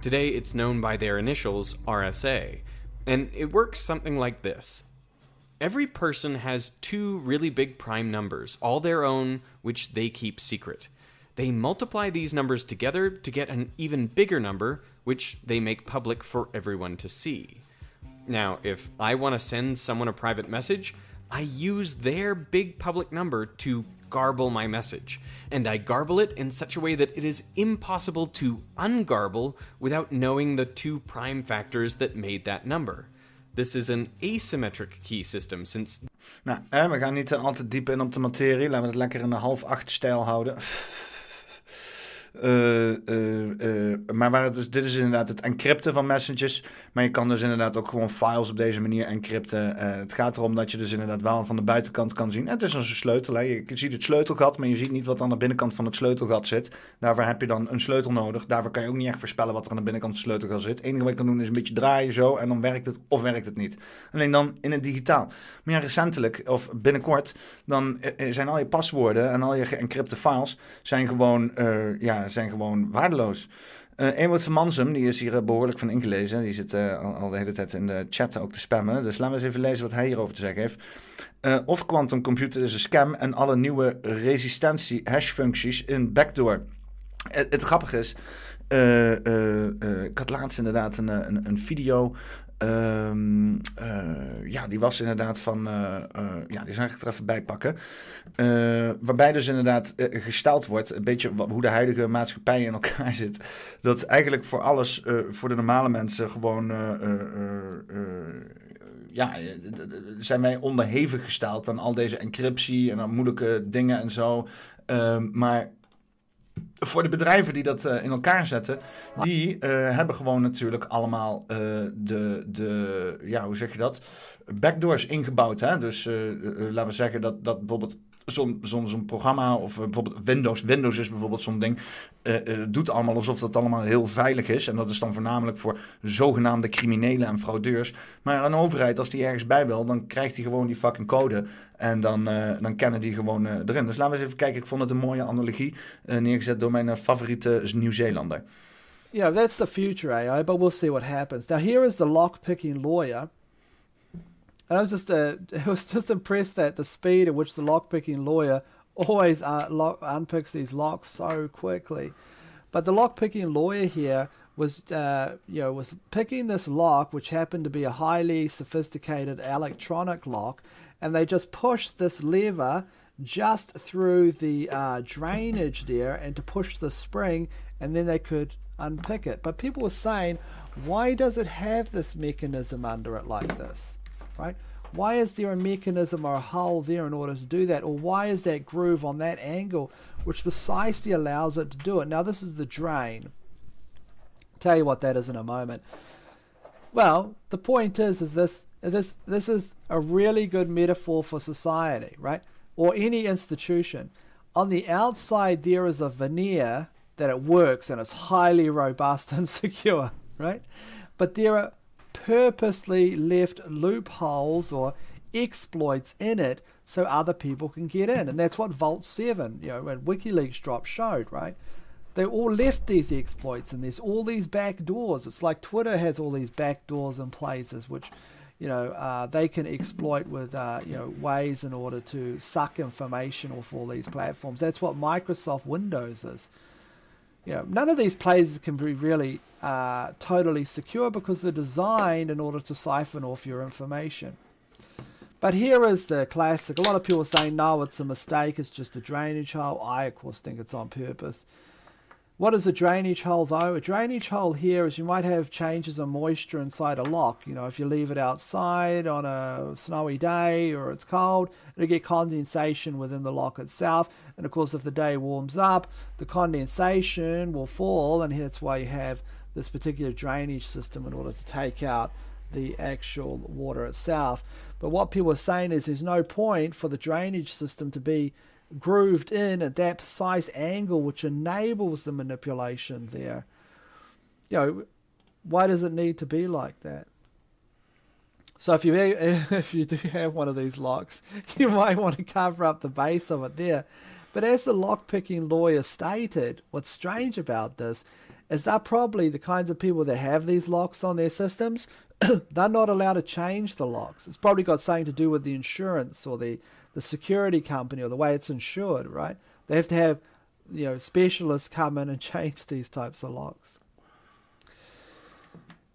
Today it's known by their initials, RSA. And it works something like this. Every person has two really big prime numbers, all their own, which they keep secret. They multiply these numbers together to get an even bigger number, which they make public for everyone to see. Now, if I want to send someone a private message, I use their big public number to garble my message. And I garble it in such a way that it is impossible to ungarble without knowing the two prime factors that made that number. This is an asymmetric key system since. Nou, hè, we gaan niet eh, al te diep in op de materie. Laten we het lekker in de half acht stijl houden. Eh, eh, eh, maar dus, dit is inderdaad het encrypten van messages. Maar je kan dus inderdaad ook gewoon files op deze manier encrypten. Het gaat erom dat je dus inderdaad wel van de buitenkant kan zien. Het is als een sleutel. Je ziet het sleutelgat, maar je ziet niet wat aan de binnenkant van het sleutelgat zit. Daarvoor heb je dan een sleutel nodig. Daarvoor kan je ook niet echt voorspellen wat er aan de binnenkant van het sleutelgat zit. Het enige wat je kan doen is een beetje draaien zo en dan werkt het of werkt het niet. Alleen dan in het digitaal. Maar ja, recentelijk of binnenkort, dan zijn al je paswoorden en al je geëncrypte files zijn gewoon, eh, ja, zijn gewoon waardeloos. Uh, van Mansum, die is hier eh, behoorlijk van ingelezen. Die zit eh, al, de hele tijd in de chat ook te spammen. Dus laten we eens even lezen wat hij hierover te zeggen heeft. Of Quantum Computer is een scam en alle nieuwe resistentie hashfuncties in backdoor. Het, grappige is, ik had laatst inderdaad een, een, een video. Um, ja, die was inderdaad van. ja, die zal ik even bij pakken. waarbij dus inderdaad gesteld wordt. Een beetje hoe de huidige maatschappij in elkaar zit. Dat eigenlijk voor alles, voor de normale mensen, gewoon ja, zijn wij onderhevig gesteld aan al deze encryptie en aan moeilijke dingen en zo. Uh, maar voor de bedrijven die dat uh, in elkaar zetten, die uh, hebben gewoon natuurlijk allemaal uh, de, de, ja, hoe zeg je dat? backdoors ingebouwd. Hè? Dus eh, eh, laten we zeggen dat, dat bijvoorbeeld zo'n programma of eh, bijvoorbeeld Windows. Windows is bijvoorbeeld zo'n ding. eh, doet allemaal alsof dat allemaal heel veilig is. En dat is dan voornamelijk voor zogenaamde criminelen en fraudeurs. Maar een overheid, als die ergens bij wil, dan krijgt hij gewoon die fucking code. En dan, dan kennen die gewoon erin. Dus laten we eens even kijken. Ik vond het een mooie analogie neergezet door mijn favoriete Nieuw-Zeelander. Yeah, that's the future AI, but we'll see what happens. Now, here is the lock-picking lawyer. And I was just, uh, I was just impressed at the speed at which the lock-picking lawyer always uh, lock, unpicks these locks so quickly. But the lock-picking lawyer here was, uh, you know, was picking this lock, which happened to be a highly sophisticated electronic lock, and they just pushed this lever just through the uh, drainage there and to push the spring, and then they could unpick it. But people were saying, why does it have this mechanism under it like this? Right? Why is there a mechanism or a hole there in order to do that? Or why is that groove on that angle which precisely allows it to do it? Now, this is the drain. tell you what that is in a moment. Well, the point is, is this this this is a really good metaphor for society, right? Or any institution. On the outside, there is a veneer that it works and it's highly robust and secure, right? But there are purposely left loopholes or exploits in it so other people can get in, and that's what Vault Seven, you know, when WikiLeaks drop showed, right? they all left these exploits and there's all these back doors. It's like Twitter has all these back doors and places which, you know, uh, they can exploit with, uh, you know, ways in order to suck information off all these platforms. That's what Microsoft Windows is. You know, none of these places can be really uh, totally secure because they're designed in order to siphon off your information. But here is the classic. A lot of people say, no, it's a mistake. It's just a drainage hole. I, of course, think it's on purpose. What is a drainage hole though? A drainage hole here is you might have changes of moisture inside a lock. You know, if you leave it outside on a snowy day or it's cold, it'll get condensation within the lock itself. And of course, if the day warms up, the condensation will fall, and that's why you have this particular drainage system in order to take out the actual water itself. But what people are saying is there's no point for the drainage system to be grooved in at that precise angle which enables the manipulation there. You know, why does it need to be like that? So if you if you do have one of these locks, you might want to cover up the base of it there. But as the lockpicking lawyer stated, what's strange about this is they're probably the kinds of people that have these locks on their systems. they're not allowed to change the locks. It's probably got something to do with the insurance or the the security company or the way it's insured, right? They have to have you know specialists come in and change these types of locks.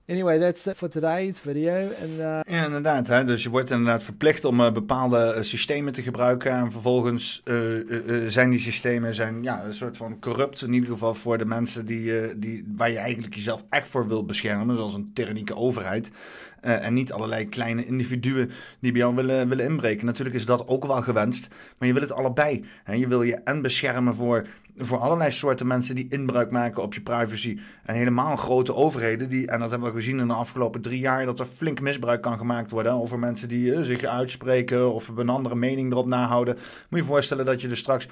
Anyway, that's it for today's video. Uh... Ja, inderdaad. Dus je wordt inderdaad verplicht om uh, bepaalde uh, systemen te gebruiken. En vervolgens uh, zijn die systemen zijn, ja, een soort van corrupt. In ieder geval voor de mensen die, die, waar je eigenlijk jezelf echt voor wil beschermen. Zoals een tyrannieke overheid. en niet allerlei kleine individuen die bij jou willen, willen inbreken. Natuurlijk is dat ook wel gewenst. Maar je wil het allebei. Hè? Je wil je en beschermen voor voor allerlei soorten mensen die inbruik maken op je privacy. En helemaal grote overheden, die, en dat hebben we gezien in de afgelopen drie jaar, dat er flink misbruik kan gemaakt worden over mensen die uh, zich uitspreken of een andere mening erop nahouden. Moet je voorstellen dat je dus straks.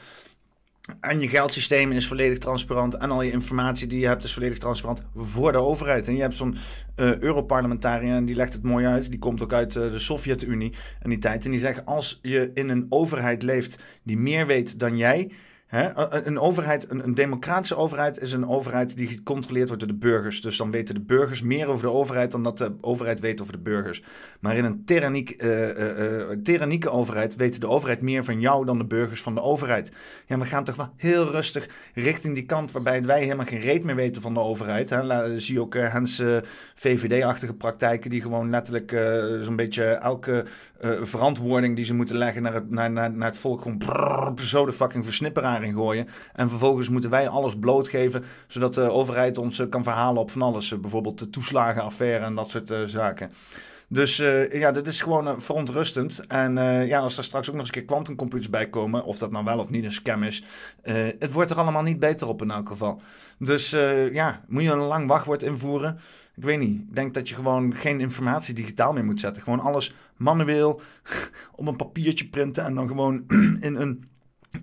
En je geldsysteem is volledig transparant. En al je informatie die je hebt is volledig transparant voor de overheid. En je hebt zo'n uh, Europarlementariër en die legt het mooi uit. Die komt ook uit uh, de Sovjet-Unie en die tijd. En die zegt: als je in een overheid leeft die meer weet dan jij Hè? Een overheid, een, democratische overheid is een overheid die gecontroleerd wordt door de burgers. Dus dan weten de burgers meer over de overheid dan dat de overheid weet over de burgers. Maar in een tyranniek, uh, tyrannieke overheid weet de overheid meer van jou dan de burgers van de overheid. Ja, we gaan toch wel heel rustig richting die kant waarbij wij helemaal geen reet meer weten van de overheid. Hè? Zie ook uh, VVD-achtige praktijken die gewoon letterlijk zo'n beetje elke verantwoording die ze moeten leggen naar het, naar, naar, het volk gewoon zo de fucking versnipperaar in gooien. En vervolgens moeten wij alles blootgeven, zodat de overheid ons kan verhalen op van alles. bijvoorbeeld de toeslagenaffaire en dat soort zaken. Dus ja, dit is gewoon verontrustend. En ja, als er straks ook nog eens een keer quantumcomputers bij komen, of dat nou wel of niet een scam is, het wordt er allemaal niet beter op in elk geval. Dus ja, moet je een lang wachtwoord invoeren? Ik weet niet. Ik denk dat je gewoon geen informatie digitaal meer moet zetten. Gewoon alles manueel op een papiertje printen en dan gewoon in een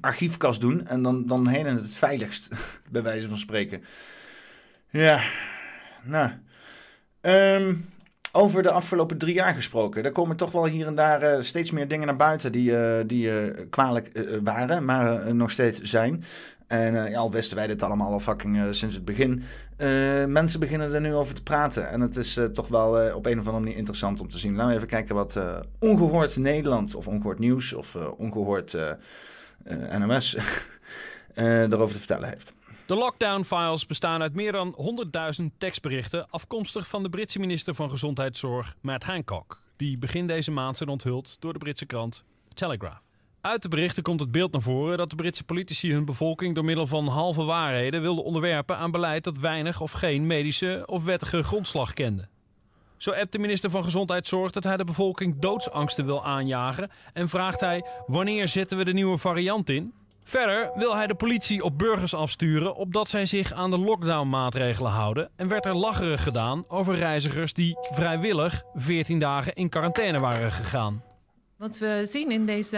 archiefkast doen. En dan, dan heen en het veiligst, bij wijze van spreken. Ja, nou. Um, over de afgelopen drie jaar gesproken. Er komen toch wel hier en daar uh, steeds meer dingen naar buiten die, uh, die uh, kwalijk waren, maar nog steeds zijn. En ja, al wisten wij dit allemaal al fucking sinds het begin. mensen beginnen er nu over te praten. En het is toch wel op een of andere manier interessant om te zien. Laten we even kijken wat ongehoord Nederland, of ongehoord nieuws, of ongehoord NOS erover te vertellen heeft. De lockdown-files bestaan uit meer dan 100.000 tekstberichten afkomstig van de Britse minister van Gezondheidszorg Matt Hancock, die begin deze maand zijn onthuld door de Britse krant Telegraph. Uit de berichten komt het beeld naar voren dat de Britse politici hun bevolking door middel van halve waarheden wilden onderwerpen aan beleid dat weinig of geen medische of wettige grondslag kende. Zo appt de minister van Gezondheidszorg dat hij de bevolking doodsangsten wil aanjagen en vraagt hij wanneer zetten we de nieuwe variant in? Verder wil hij de politie op burgers afsturen opdat zij zich aan de lockdown-maatregelen houden en werd er lacherig gedaan over reizigers die vrijwillig 14 dagen in quarantaine waren gegaan. Wat we zien in deze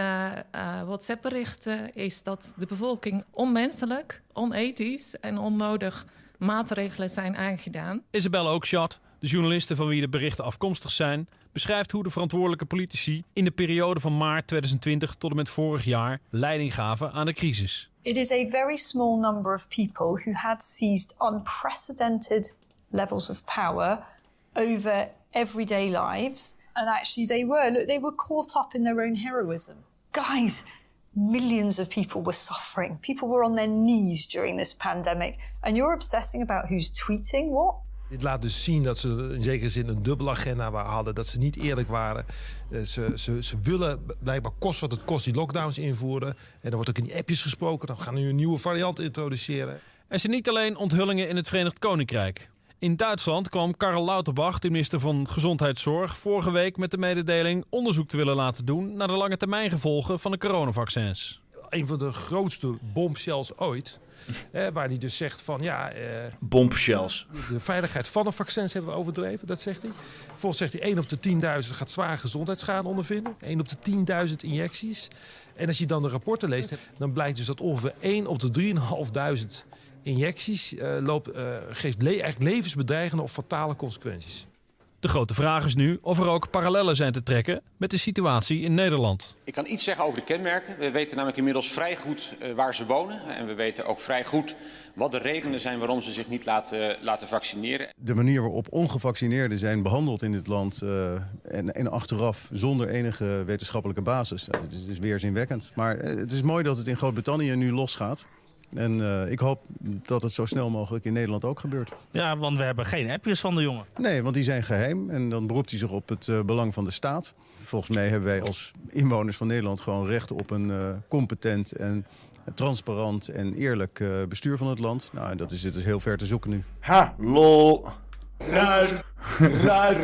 uh, WhatsApp-berichten is dat de bevolking onmenselijk, onethisch en onnodig maatregelen zijn aangedaan. Isabelle Oakshot, de journaliste van wie de berichten afkomstig zijn, beschrijft hoe de verantwoordelijke politici in de periode van maart 2020 tot en met vorig jaar leiding gaven aan de crisis. It is a very small number of people who had seized unprecedented levels of power over everyday lives. And actually they were look they were caught up in their own heroism. Guys, millions of people were suffering. People were on their knees during this pandemic and you're obsessing about who's tweeting what? Dit laat dus zien dat ze in zekere zin een dubbele agenda hadden. Dat ze niet eerlijk waren. Eh, ze, ze, ze willen blijkbaar kost wat het kost die lockdowns invoeren. En er wordt ook in die appjes gesproken. Dan gaan nu een nieuwe variant introduceren. Er zijn niet alleen onthullingen in het Verenigd Koninkrijk. In Duitsland kwam Karl Lauterbach, de minister van Gezondheidszorg, vorige week met de mededeling onderzoek te willen laten doen naar de lange termijn gevolgen van de coronavaccins. Een van de grootste bombshells ooit waar hij dus zegt van ja... Uh, Bombshells. De veiligheid van de vaccins hebben we overdreven, dat zegt hij. Volgens zegt hij 1 op de 10.000 gaat zwaar gezondheidsschade ondervinden. 1 op de 10.000 injecties. En als je dan de rapporten leest, dan blijkt dus dat ongeveer 1 op de 3.500 injecties uh, loopt, uh, geeft le eigenlijk levensbedreigende of fatale consequenties. De grote vraag is nu of er ook parallellen zijn te trekken met de situatie in Nederland. Ik kan iets zeggen over de kenmerken. We weten namelijk inmiddels vrij goed uh, waar ze wonen. En we weten ook vrij goed wat de redenen zijn waarom ze zich niet laten, laten vaccineren. De manier waarop ongevaccineerden zijn behandeld in dit land... Uh, en, en, achteraf zonder enige wetenschappelijke basis. Het is, is weerzinwekkend. Maar uh, het is mooi dat het in Groot-Brittannië nu losgaat. En uh, ik hoop dat het zo snel mogelijk in Nederland ook gebeurt. Ja, want we hebben geen appjes van de jongen. Nee, want die zijn geheim. En dan beroept hij zich op het uh, belang van de staat. Volgens mij hebben wij als inwoners van Nederland gewoon recht op een uh, competent en transparant en eerlijk bestuur van het land. Nou, dat is, het is heel ver te zoeken nu. Ha, lol. Raar. Raar.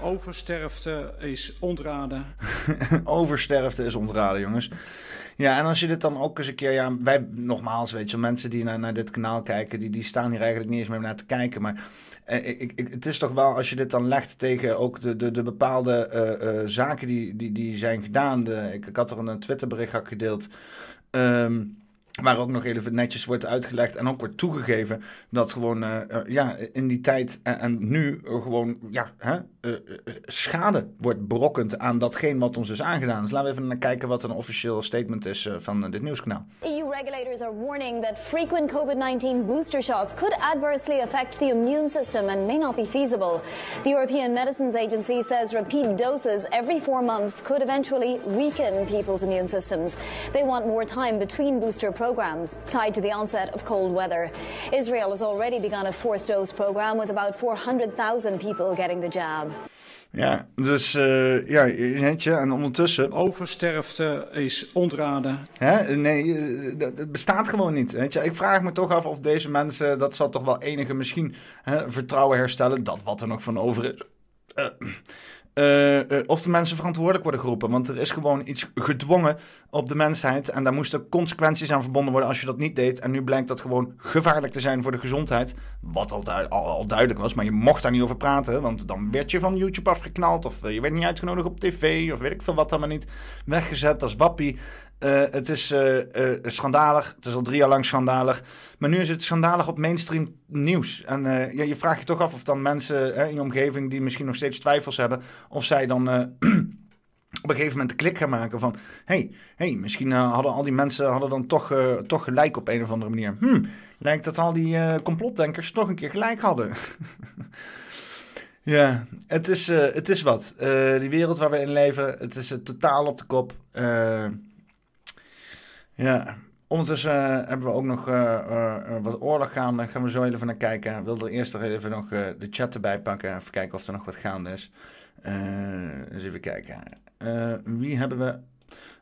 Oversterfte is ontraden. Oversterfte is ontraden, jongens. Ja, en als je dit dan ook eens een keer... Ja, wij, nogmaals, weet je, mensen die naar, naar dit kanaal kijken... Die, die staan hier eigenlijk niet eens meer naar te kijken. Maar eh, ik, ik, het is toch wel, als je dit dan legt tegen ook de, de, de bepaalde uh, uh, zaken die, die, die zijn gedaan... Ik, ik had er een Twitterbericht gedeeld... Um, Waar ook nog even netjes wordt uitgelegd en ook wordt toegegeven dat gewoon uh, ja, in die tijd en, nu gewoon ja, hè, uh, schade wordt berokkend aan datgene wat ons is aangedaan. Dus laten we even naar kijken wat een officieel statement is van dit nieuwskanaal. EU regulators are warning that frequent COVID-19 booster shots could adversely affect the immune system and may not be feasible. The European Medicines Agency says repeat doses every four months could eventually weaken people's immune systems. They want more time between booster programs programs tied to the onset of cold weather. Israel has already begun a fourth dose program with about 400,000 people getting the jab. Ja, dus uh, ja, je, en ondertussen... Oversterfte is ontraden. Hè? Nee, het bestaat gewoon niet. Weet je? Ik vraag me toch af of deze mensen, dat zal toch wel enige misschien hè, vertrouwen herstellen, dat wat er nog van over is. Uh, eh, eh, of de mensen verantwoordelijk worden geroepen. Want er is gewoon iets gedwongen op de mensheid. En daar moesten consequenties aan verbonden worden als je dat niet deed. En nu blijkt dat gewoon gevaarlijk te zijn voor de gezondheid. Wat al, al duidelijk was. Maar je mocht daar niet over praten. Want dan werd je van YouTube afgeknald. Of eh, je werd niet uitgenodigd op tv. Of weet ik veel wat dan maar niet. Weggezet als wappie. Eh, het is eh, schandalig. Het is al drie jaar lang schandalig. Maar nu is het schandalig op mainstream nieuws. En ja, je vraagt je toch af of dan mensen hè, in je omgeving die misschien nog steeds twijfels hebben, of zij dan op een gegeven moment de klik gaan maken van, hey, hey, misschien hadden al die mensen hadden dan toch, toch gelijk op een of andere manier. Hm, lijkt dat al die complotdenkers toch een keer gelijk hadden. Ja, het is, het is wat. Die wereld waar we in leven, het is totaal op de kop. Ja, ondertussen eh, hebben we ook nog eh, eh, wat oorlog gaande. Gaan we zo even naar kijken. Ik wilde eerst nog even nog de chat erbij pakken. Even kijken of er nog wat gaande is. Eens even kijken. Wie hebben we...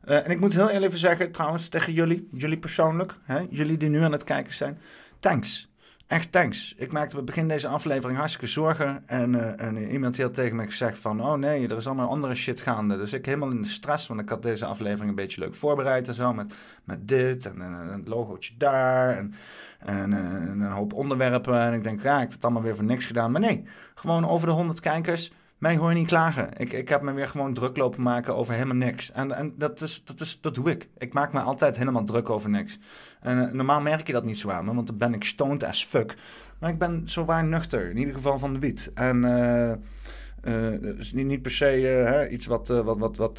En ik moet heel eerlijk even zeggen, trouwens, tegen jullie, jullie persoonlijk, hè, jullie die nu aan het kijken zijn, thanks. Echt thanks. Ik maakte begin deze aflevering hartstikke zorgen. En, eh, en iemand had tegen me gezegd van... oh nee, er is allemaal andere shit gaande. Dus ik helemaal in de stress, want ik had deze aflevering een beetje leuk voorbereid en zo. Met, met dit en, en een logootje daar en, en, eh, en een hoop onderwerpen. En ik denk, ja, ik heb het allemaal weer voor niks gedaan. Maar nee, gewoon over de 100 kijkers... Mij hoor je niet klagen. Ik, ik heb me weer gewoon druk lopen maken over helemaal niks. En, en dat, is, dat, is, dat doe ik. Ik maak me altijd helemaal druk over niks. En eh, normaal merk je dat niet zo aan me, want dan ben ik stoned as fuck. Maar ik ben zo waar nuchter, in ieder geval van de wiet. En het is niet, niet per se hè, iets wat... wat, wat, wat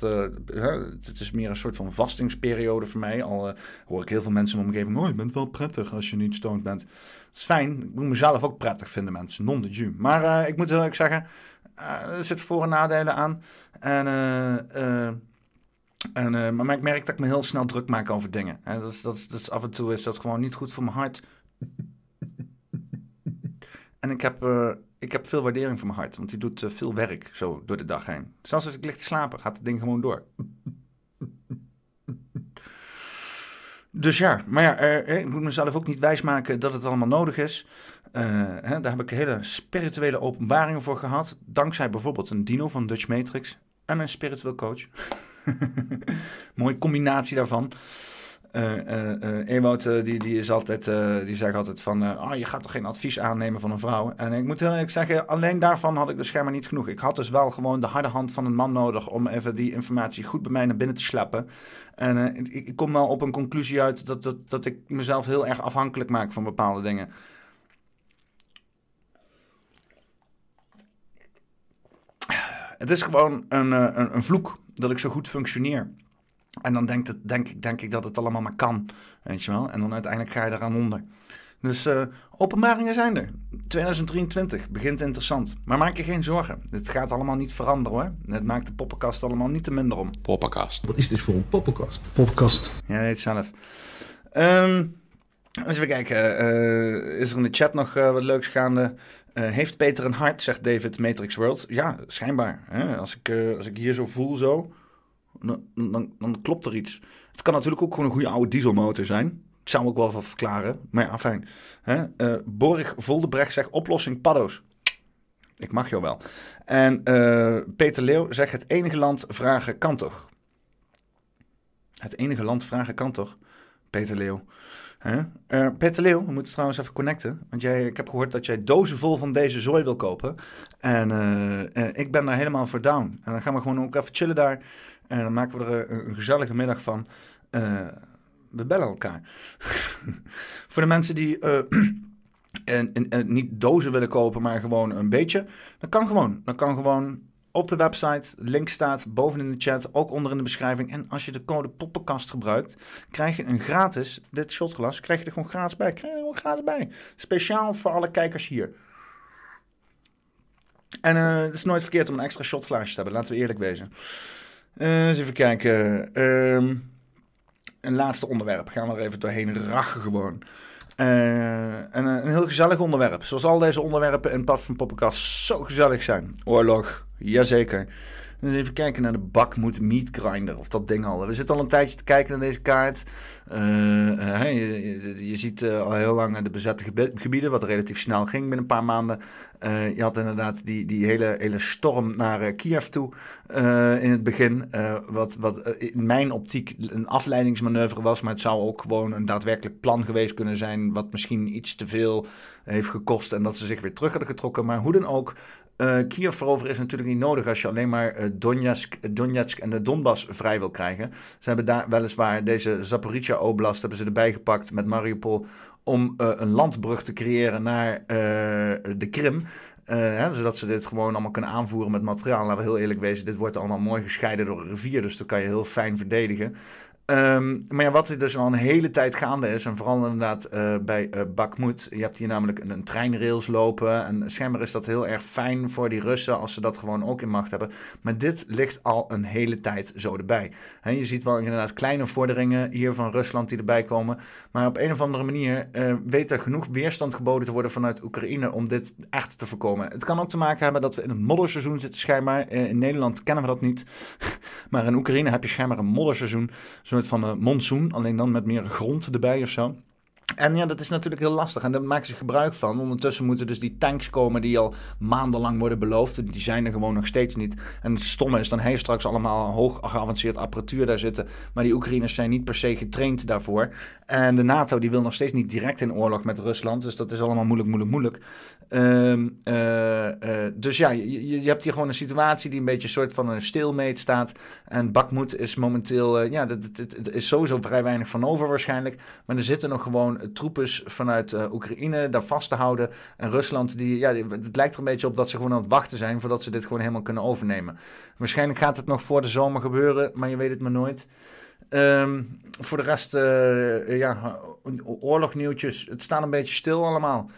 het is meer een soort van vastingsperiode voor mij. Al hoor ik heel veel mensen in mijn omgeving... Oh, je bent wel prettig als je niet stoned bent. Dat is fijn. Ik moet mezelf ook prettig vinden, mensen. Non de jus. Maar ik moet heel erg zeggen... er zitten voor- en nadelen aan. En... en, eh, maar ik merk dat ik me heel snel druk maak over dingen. Hè, dat, is, dat, dat is af en toe is dat gewoon niet goed voor mijn hart. En ik heb, eh, ik heb veel waardering voor mijn hart, want die doet eh, veel werk zo door de dag heen. Zelfs als ik te slapen, gaat het ding gewoon door. Dus ja, maar ja, ik moet mezelf ook niet wijsmaken dat het allemaal nodig is. Hè, daar heb ik hele spirituele openbaringen voor gehad. Dankzij bijvoorbeeld een dino van Dutch Matrix en mijn spiritueel coach. Mooie combinatie daarvan. Eh, Ewout, die, die, is altijd, die zegt altijd van... oh, je gaat toch geen advies aannemen van een vrouw? En ik moet heel eerlijk zeggen, alleen daarvan had ik dus schijnbaar niet genoeg. Ik had dus wel gewoon de harde hand van een man nodig... om even die informatie goed bij mij naar binnen te sleppen. En ik, ik kom wel op een conclusie uit... Dat, dat, dat ik mezelf heel erg afhankelijk maak van bepaalde dingen. Het is gewoon een, een, een vloek dat ik zo goed functioneer. En dan denk, het, denk, ik, denk ik dat het allemaal maar kan, weet je wel. En dan uiteindelijk ga je eraan onder. Dus eh, openbaringen zijn er. 2023 begint interessant. Maar maak je geen zorgen. Het gaat allemaal niet veranderen hoor. Het maakt de poppenkast allemaal niet te minder om. Poppenkast. Wat is dit voor een poppenkast? Poppenkast. Ja, weet het zelf. Ehm eens even kijken. eh, is er in de chat nog eh, wat leuks gaande? Eh, heeft Peter een hart, zegt David Matrix World. Ja, schijnbaar. Hè? Als, ik, eh, als ik hier zo voel, zo, dan, dan, dan klopt er iets. Het kan natuurlijk ook gewoon een goede oude dieselmotor zijn. Ik zou ook wel even verklaren. Maar ja, fijn. Eh, Borg Voldebrecht zegt oplossing paddo's. Ik mag jou wel. En Peter Leeuw zegt het enige land vragen kan toch? Het enige land vragen kan toch? Peter Leeuw. Eh, Peter Leeuw, we moeten trouwens even connecten. Want jij, ik heb gehoord dat jij dozen vol van deze zooi wil kopen. En eh, eh, ik ben daar helemaal voor down. En dan gaan we gewoon ook even chillen daar. En dan maken we er een, gezellige middag van. We bellen elkaar. voor de mensen die en, en, en niet dozen willen kopen, maar gewoon een beetje. Dat kan gewoon. Dat kan gewoon op de website. Link staat boven in de chat, ook onder in de beschrijving. En als je de code poppenkast gebruikt, krijg je een gratis, dit shotglas, krijg je er gewoon gratis bij. Krijg je er gewoon gratis bij. Speciaal voor alle kijkers hier. En eh, het is nooit verkeerd om een extra shotglaasje te hebben, laten we eerlijk wezen. Eh, eens even kijken. Ehm, een laatste onderwerp. Gaan we er even doorheen rachen gewoon. Eh, en, een heel gezellig onderwerp. Zoals al deze onderwerpen in Pad van Poppenkast zo gezellig zijn. Oorlog, jazeker. Dus even kijken naar de bakmoed meat grinder. Of dat ding al. We zitten al een tijdje te kijken naar deze kaart. Uh, uh, je, je, ziet uh, al heel lang de bezette gebieden. Wat relatief snel ging binnen een paar maanden. je had inderdaad die, die hele, hele storm naar Kiev toe. in het begin. wat wat in mijn optiek een afleidingsmanoeuvre was. Maar het zou ook gewoon een daadwerkelijk plan geweest kunnen zijn. Wat misschien iets te veel heeft gekost. En dat ze zich weer terug hadden getrokken. Maar hoe dan ook. Uh, Kiev veroveren is natuurlijk niet nodig als je alleen maar uh, Donetsk, en de Donbass vrij wil krijgen. Ze hebben daar weliswaar deze Zaporizhia Oblast hebben ze erbij gepakt met Mariupol om een landbrug te creëren naar de Krim. Hè, zodat ze dit gewoon allemaal kunnen aanvoeren met materiaal. Laten we heel eerlijk wezen, dit wordt allemaal mooi gescheiden door een rivier. Dus dat kan je heel fijn verdedigen. Um, maar ja, wat er dus al een hele tijd gaande is, en vooral inderdaad uh, bij uh, Bakhmut, je hebt hier namelijk een, een, treinrails lopen. En schijnbaar is dat heel erg fijn voor die Russen als ze dat gewoon ook in macht hebben. Maar dit ligt al een hele tijd zo erbij. Je ziet wel inderdaad kleine vorderingen hier van Rusland die erbij komen. Maar op een of andere manier uh, weet er genoeg weerstand geboden te worden vanuit Oekraïne om dit echt te voorkomen. Het kan ook te maken hebben dat we in een modderseizoen zitten, schijnbaar. in Nederland kennen we dat niet. maar in Oekraïne heb je schijnbaar een modderseizoen. Zo soort van uh, monsoon, alleen dan met meer grond erbij of zo. En ja, dat is natuurlijk heel lastig. En daar maken ze gebruik van. Ondertussen moeten dus die tanks komen die al maandenlang worden beloofd. Die zijn er gewoon nog steeds niet. En het stomme is, dan heeft straks allemaal hoog geavanceerd apparatuur daar zitten. Maar die Oekraïners zijn niet per se getraind daarvoor. En de NATO die wil nog steeds niet direct in oorlog met Rusland. Dus dat is allemaal moeilijk, moeilijk, moeilijk. Um, uh, uh, dus ja, je, je, hebt hier gewoon een situatie die een beetje een soort van een stilmeet staat. En Bakmoed is momenteel, uh, ja, er is sowieso vrij weinig van over waarschijnlijk. Maar er zitten nog gewoon troepes vanuit Oekraïne daar vast te houden. En Rusland, die, ja, het lijkt er een beetje op dat ze gewoon aan het wachten zijn voordat ze dit gewoon helemaal kunnen overnemen. Waarschijnlijk gaat het nog voor de zomer gebeuren, maar je weet het maar nooit. Um, voor de rest, ja, oorlognieuwtjes. Het staat een beetje stil allemaal.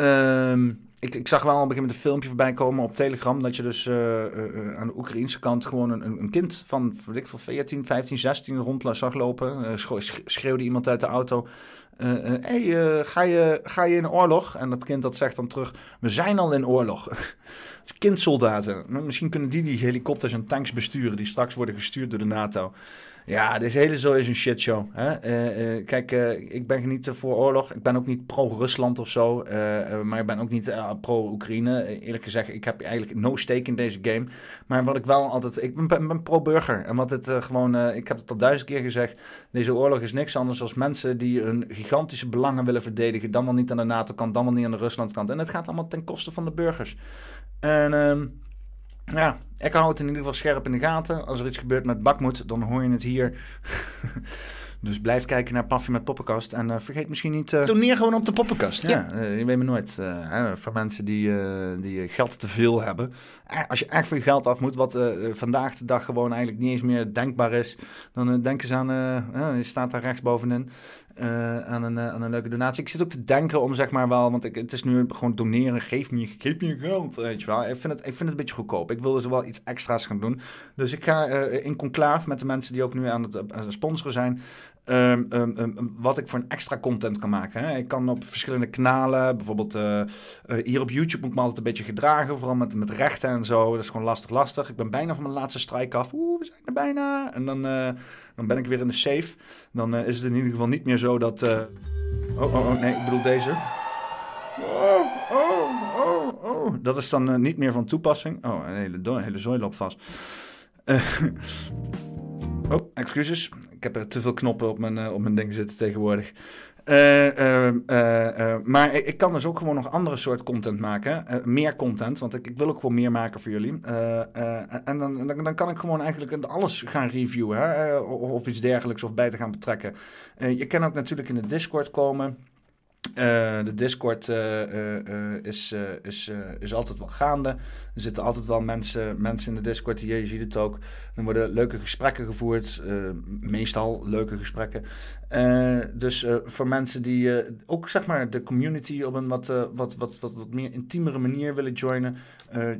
Um, ik, ik, zag wel al een begin met een filmpje voorbij komen op Telegram. Dat je dus uh, uh, aan de Oekraïnse kant gewoon een, een kind van, weet ik, van 14, 15, 16 rond zag lopen. Schreeuwde iemand uit de auto. Hé, hey, ga, je, ga je in oorlog? En dat kind dat zegt dan terug: We zijn al in oorlog. Kindsoldaten. Misschien kunnen die die helikopters en tanks besturen die straks worden gestuurd door de NATO. Ja, deze hele zo is een shitshow. Hè? Uh, uh, kijk, uh, ik ben niet voor oorlog. Ik ben ook niet pro-Rusland of zo. maar ik ben ook niet pro-Oekraïne. Eerlijk gezegd, ik heb eigenlijk no stake in deze game. Maar wat ik wel altijd... Ik ben, pro-burger. En wat het gewoon... ik heb het al duizend keer gezegd. Deze oorlog is niks anders dan mensen die hun gigantische belangen willen verdedigen. Dan wel niet aan de NATO-kant, dan wel niet aan de Rusland-kant. En het gaat allemaal ten koste van de burgers. En... Ja, ik hou het in ieder geval scherp in de gaten. Als er iets gebeurt met Bakmoed, dan hoor je het hier. dus blijf kijken naar Paffy met Poppenkast. En uh, vergeet misschien niet... Uh, Toneer gewoon op de Poppenkast. Ja, ja. Uh, je weet me nooit. voor mensen die, die geld te veel hebben. Als je echt veel geld af moet, wat vandaag de dag gewoon eigenlijk niet eens meer denkbaar is. Dan denken ze aan... je staat daar rechts bovenin. Uh, aan, een, uh, aan een leuke donatie. Ik zit ook te denken om zeg maar wel, want ik, het is nu gewoon doneren, geef me, geef me geld, weet. Ik vind, het, ik vind het een beetje goedkoop. Ik wil dus wel iets extra's gaan doen. Dus ik ga uh, in conclave met de mensen die ook nu aan het, sponsoren zijn, Um, um, um, wat ik voor een extra content kan maken. Hè. Ik kan op verschillende kanalen, bijvoorbeeld hier op YouTube moet ik me altijd een beetje gedragen, vooral met, met rechten en zo. Dat is gewoon lastig, lastig. Ik ben bijna van mijn laatste strijk af. Oeh, we zijn er bijna. En dan, dan ben ik weer in de safe. Dan is het in ieder geval niet meer zo dat. Oh, oh, oh, nee, ik bedoel deze. Oh, oh, oh, oh. Dat is dan niet meer van toepassing. Oh, een hele, hele zooi loopt vast. Oh, excuses. Ik heb er te veel knoppen op mijn, op mijn ding zitten tegenwoordig. Uh, uh, maar ik, kan dus ook gewoon nog andere soort content maken. meer content, want ik, ik, wil ook gewoon meer maken voor jullie. en dan, dan, kan ik gewoon eigenlijk alles gaan reviewen. Hè? Of, iets dergelijks of bij te gaan betrekken. je kan ook natuurlijk in de Discord komen. Uh, de Discord uh, uh, is, is, is altijd wel gaande. Er zitten altijd wel mensen, mensen in de Discord hier, je ziet het ook. Er worden leuke gesprekken gevoerd, meestal leuke gesprekken. dus voor mensen die ook zeg maar de community op een wat, wat, wat, wat, wat meer intiemere manier willen joinen,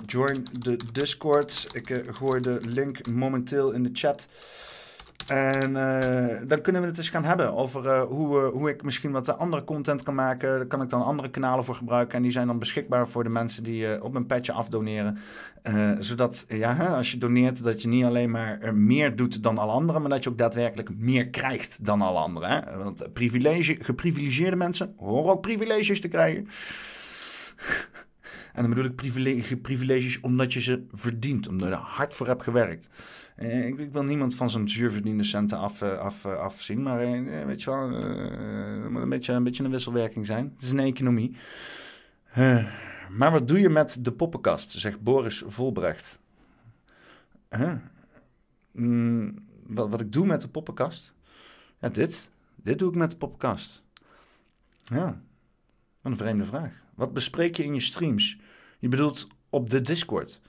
join de Discord. Ik gooi de link momenteel in de chat. En eh, dan kunnen we het eens gaan hebben over eh, hoe, eh, hoe ik misschien wat andere content kan maken. Daar kan ik dan andere kanalen voor gebruiken. En die zijn dan beschikbaar voor de mensen die op mijn petje afdoneren. Zodat, ja, als je doneert, dat je niet alleen maar meer doet dan alle anderen, maar dat je ook daadwerkelijk meer krijgt dan alle anderen. Hè? Want privilege, geprivilegeerde mensen horen ook privileges te krijgen. En dan bedoel ik privilege, privileges omdat je ze verdient, omdat je er hard voor hebt gewerkt. Eh, ik, wil niemand van zijn zuurverdiende centen af, eh, af, eh, afzien, maar weet je wel, het moet een beetje, een beetje een wisselwerking zijn. Het is een economie. Maar wat doe je met de poppenkast, zegt Boris Volbrecht. Mm, wat, wat ik doe met de poppenkast? Ja, dit. Dit doe ik met de poppenkast. Ja, wat een vreemde vraag. Wat bespreek je in je streams? Je bedoelt op de Discord.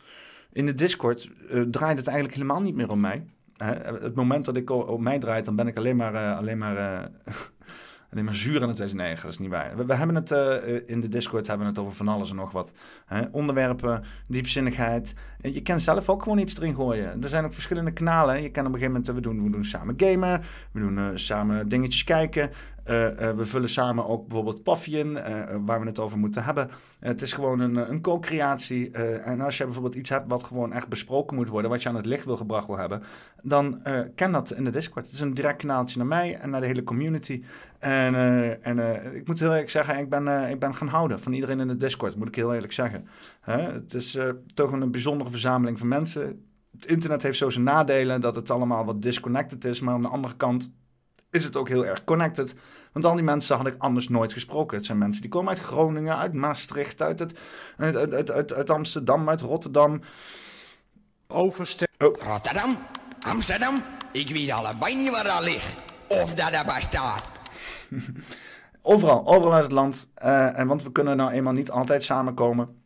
In de Discord eh, draait het eigenlijk helemaal niet meer om mij. Hè, het moment dat ik op mij draait, dan ben ik alleen maar, eh, alleen maar, eh, alleen maar zuur aan het zijn. Nee, dat is niet waar. We, hebben het in de Discord hebben we het over van alles en nog wat. Hè, onderwerpen, diepzinnigheid. Je kan zelf ook gewoon iets erin gooien. Er zijn ook verschillende kanalen. Je kan op een gegeven moment, eh, we doen, we doen samen gamen. We doen eh, samen dingetjes kijken. Eh, we vullen samen ook bijvoorbeeld Puffy in, waar we het over moeten hebben. Het is gewoon een, een co-creatie. En als je bijvoorbeeld iets hebt wat gewoon echt besproken moet worden, wat je aan het licht wil gebracht wil hebben, dan ken dat in de Discord. Het is een direct kanaaltje naar mij en naar de hele community. En, en ik moet heel eerlijk zeggen, ik ben, ik ben gaan houden van iedereen in de Discord, moet ik heel eerlijk zeggen. Hè? Het is eh, toch een bijzondere verzameling van mensen. Het internet heeft zo zijn nadelen, dat het allemaal wat disconnected is, maar aan de andere kant is het ook heel erg connected. Want al die mensen had ik anders nooit gesproken. Het zijn mensen die komen uit Groningen, uit Maastricht, uit, het, uit, uit, uit, uit, Amsterdam, uit Rotterdam. Overster. Rotterdam, Amsterdam, ik weet allebei niet waar dat ligt. Of dat er bestaat. Overal, overal uit het land. Eh, en want we kunnen nou eenmaal niet altijd samenkomen.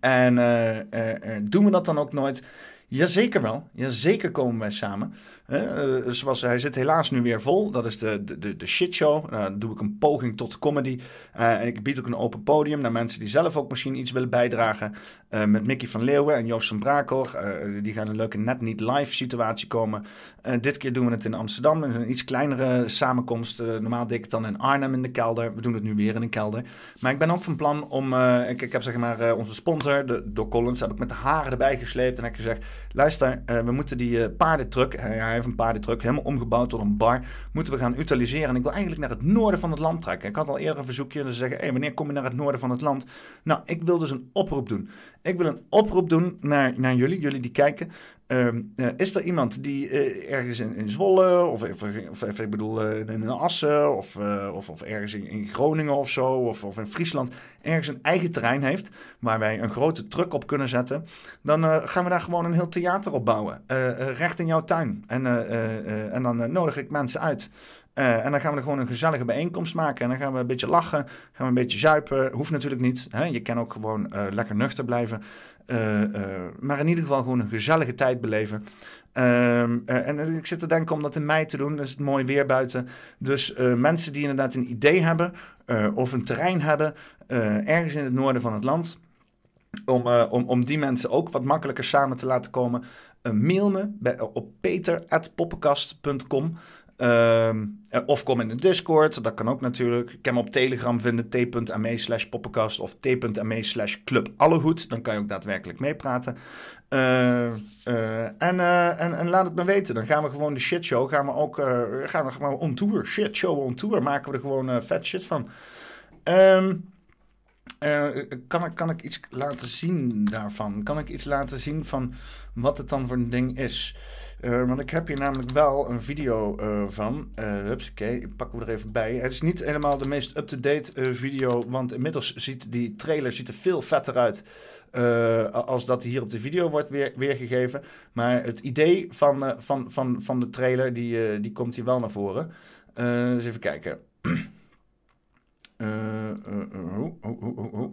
En eh, eh, eh, doen we dat dan ook nooit? Jazeker wel. Jazeker komen wij samen. Eh, eh, hij zit helaas nu weer vol. Dat is de, de, de, de shitshow. Nou, dan doe ik een poging tot comedy. Eh, en ik bied ook een open podium naar mensen die zelf ook misschien iets willen bijdragen. Eh, met Mickey van Leeuwen en Joost van Brakel. Eh, die gaan een leuke net niet live situatie komen. Eh, dit keer doen we het in Amsterdam. Een iets kleinere samenkomst. Eh, normaal deed ik het dan in Arnhem in de kelder. We doen het nu weer in een kelder. Maar ik ben ook van plan om... eh, ik, ik heb zeg maar eh, onze sponsor, de Doc Collins, heb ik met de haren erbij gesleept. En heb ik gezegd, luister, eh, we moeten die eh, paardentruck... hij heeft een paardentruck, helemaal omgebouwd tot een bar. Moeten we gaan utiliseren. En ik wil eigenlijk naar het noorden van het land trekken. Ik had al eerder een verzoekje ze zeggen... Hey, wanneer kom je naar het noorden van het land? Nou, ik wil dus een oproep doen. Ik wil een oproep doen naar, naar jullie, jullie die kijken. Ehm, eh, is er iemand die eh, ergens in, Zwolle, of, of, of, ik bedoel eh, in Assen, of, of, of ergens in, in Groningen of zo, of, of in Friesland, ergens een eigen terrein heeft, waar wij een grote truck op kunnen zetten, dan gaan we daar gewoon een heel theater op bouwen. recht in jouw tuin. En, en dan nodig ik mensen uit. Eh, en dan gaan we er gewoon een gezellige bijeenkomst maken. En dan gaan we een beetje lachen, gaan we een beetje zuipen. Hoeft natuurlijk niet. Hè? Je kan ook gewoon eh, lekker nuchter blijven. Eh, maar in ieder geval gewoon een gezellige tijd beleven. Ehm, eh, en ik zit te denken om dat in mei te doen. Dat is het mooi weer buiten. Dus mensen die inderdaad een idee hebben of een terrein hebben ergens in het noorden van het land. Om, om, om die mensen ook wat makkelijker samen te laten komen. mail me op peter.poppenkast.com. Ehm, eh, of kom in de Discord, dat kan ook natuurlijk. Ik kan me op Telegram vinden, t.me slash poppenkast of t.me slash club Allehoed. Dan kan je ook daadwerkelijk meepraten. Eh, eh, en, en, laat het me weten. Dan gaan we gewoon de shitshow, gaan we ook gaan we gewoon on tour. Shitshow on tour, maken we er gewoon vet shit van. Ehm, eh, kan, ik, kan ik iets laten zien daarvan? Kan ik iets laten zien van wat het dan voor een ding is? Eh, want ik heb hier namelijk wel een video eh, van. Uh, hupsakee, ik pak hem er even bij. Het is niet helemaal de meest up-to-date eh, video, want inmiddels ziet die trailer ziet er veel vetter uit als dat hier op de video wordt weer, weergegeven. Maar het idee van, van, van, van de trailer, die, die komt hier wel naar voren. Eens even kijken. Hoe, hoe, hoe,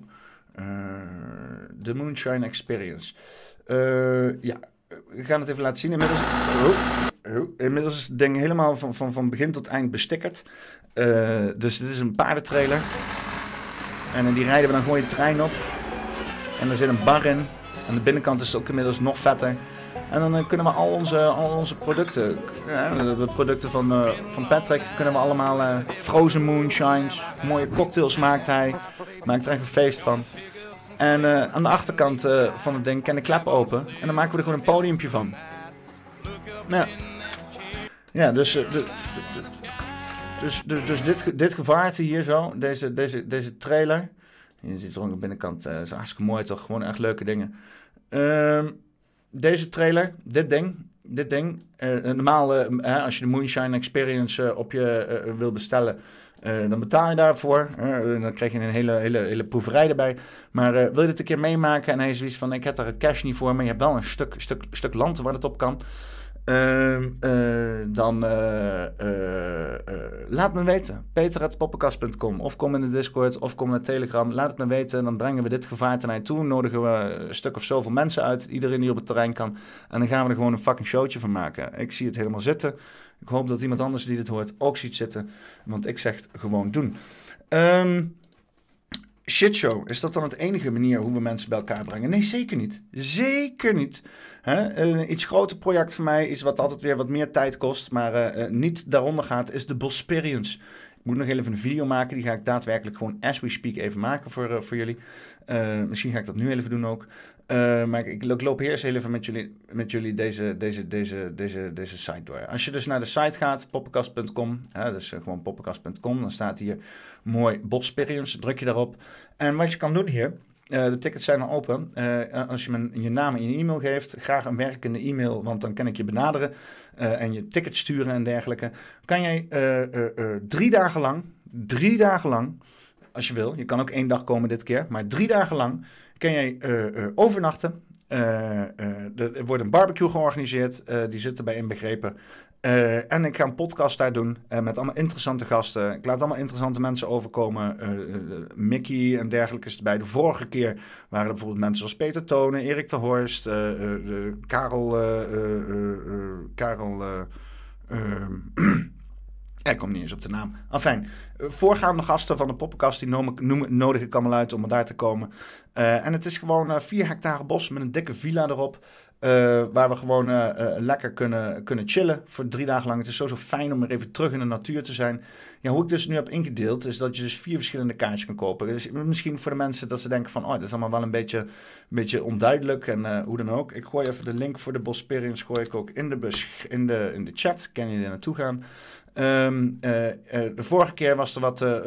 De Moonshine Experience. Ja, we gaan het even laten zien. Inmiddels, oh, oh, inmiddels is het ding helemaal van, van, van begin tot eind bestickerd. Eh, dus dit is een paardentrailer. En die rijden we dan gewoon je trein op. En er zit een bar in. Aan de binnenkant is het ook inmiddels nog vetter. En dan eh, kunnen we al onze, al onze producten, ja, de, producten van, eh, van Patrick, kunnen we allemaal eh, frozen moonshines, mooie cocktails maakt hij. Maakt er echt een feest van. En eh, aan de achterkant eh, van het ding kan de klep open. En dan maken we er gewoon een podiumpje van. Ja. Ja, dus, eh, dus, dus dit, dit gevaarte hier zo, deze, deze, deze trailer. Je ziet er aan de binnenkant, eh is hartstikke mooi toch? Gewoon echt leuke dingen. Ehm, deze trailer, dit ding, dit ding. normaal, als je de Moonshine Experience op je wil bestellen, eh, dan betaal je daarvoor. eh, dan krijg je een hele, hele, hele proeverij erbij. Maar eh, wil je dit een keer meemaken en hij is zoiets van, ik heb daar een cash niet voor, maar je hebt wel een stuk, stuk, stuk land waar het op kan. Ehm, eh, dan laat me weten. Peter.poppenkast.com Of kom in de Discord of kom naar Telegram. Laat het me weten. Dan brengen we dit gevaarte naar je toe. Nodigen we een stuk of zoveel mensen uit. Iedereen die op het terrein kan. En dan gaan we er gewoon een fucking showtje van maken. Ik zie het helemaal zitten. Ik hoop dat iemand anders die dit hoort ook ziet zitten. Want ik zeg gewoon doen. Ehm shitshow, is dat dan het enige manier hoe we mensen bij elkaar brengen? Nee, zeker niet. Zeker niet. Hè? Een iets groter project voor mij, iets wat altijd weer wat meer tijd kost, maar eh, eh, niet daaronder gaat, is de Bosperience. Ik moet nog even een video maken, die ga ik daadwerkelijk gewoon as we speak even maken voor, eh, voor jullie. Eh, misschien ga ik dat nu even doen ook. Eh, maar ik, loop eerst heel even met jullie, met jullie deze, deze, deze, deze, deze site door. Als je dus naar de site gaat, poppenkast.com, dus gewoon poppenkast.com, dan staat hier mooi Bosperience, druk je daarop. En wat je kan doen hier, eh, de tickets zijn al open. Eh, als je me je naam en je e-mail geeft, graag een werkende e-mail, want dan kan ik je benaderen eh, en je tickets sturen en dergelijke. Kan jij drie dagen lang, drie dagen lang, als je wil, je kan ook één dag komen dit keer, maar drie dagen lang kan jij overnachten. Er wordt een barbecue georganiseerd, die zit erbij inbegrepen. Eh, en ik ga een podcast daar doen eh, met allemaal interessante gasten. Ik laat allemaal interessante mensen overkomen. Eh, Mickey en dergelijke is erbij. De vorige keer waren er bijvoorbeeld mensen zoals Peter Tonen, Erik de Horst, Karel. Karel. ik kom niet eens op de naam. Enfin, voorgaande gasten van de poppenkast, die nodig ik allemaal uit om daar te komen. En het is gewoon eh 4 hectare bos met een dikke villa erop. Eh, waar we gewoon eh, eh, lekker kunnen, kunnen chillen voor drie dagen lang. Het is sowieso fijn om weer even terug in de natuur te zijn. Ja, hoe ik dus nu heb ingedeeld, is dat je dus vier verschillende kaartjes kan kopen. Dus misschien voor de mensen dat ze denken van, oh, dat is allemaal wel een beetje, een beetje onduidelijk en hoe dan ook. Ik gooi even de link voor de Bosperience gooi ik ook in de, in de, in de chat. Kan je er naartoe gaan. Ehm, eh, eh, de vorige keer was er wat eh,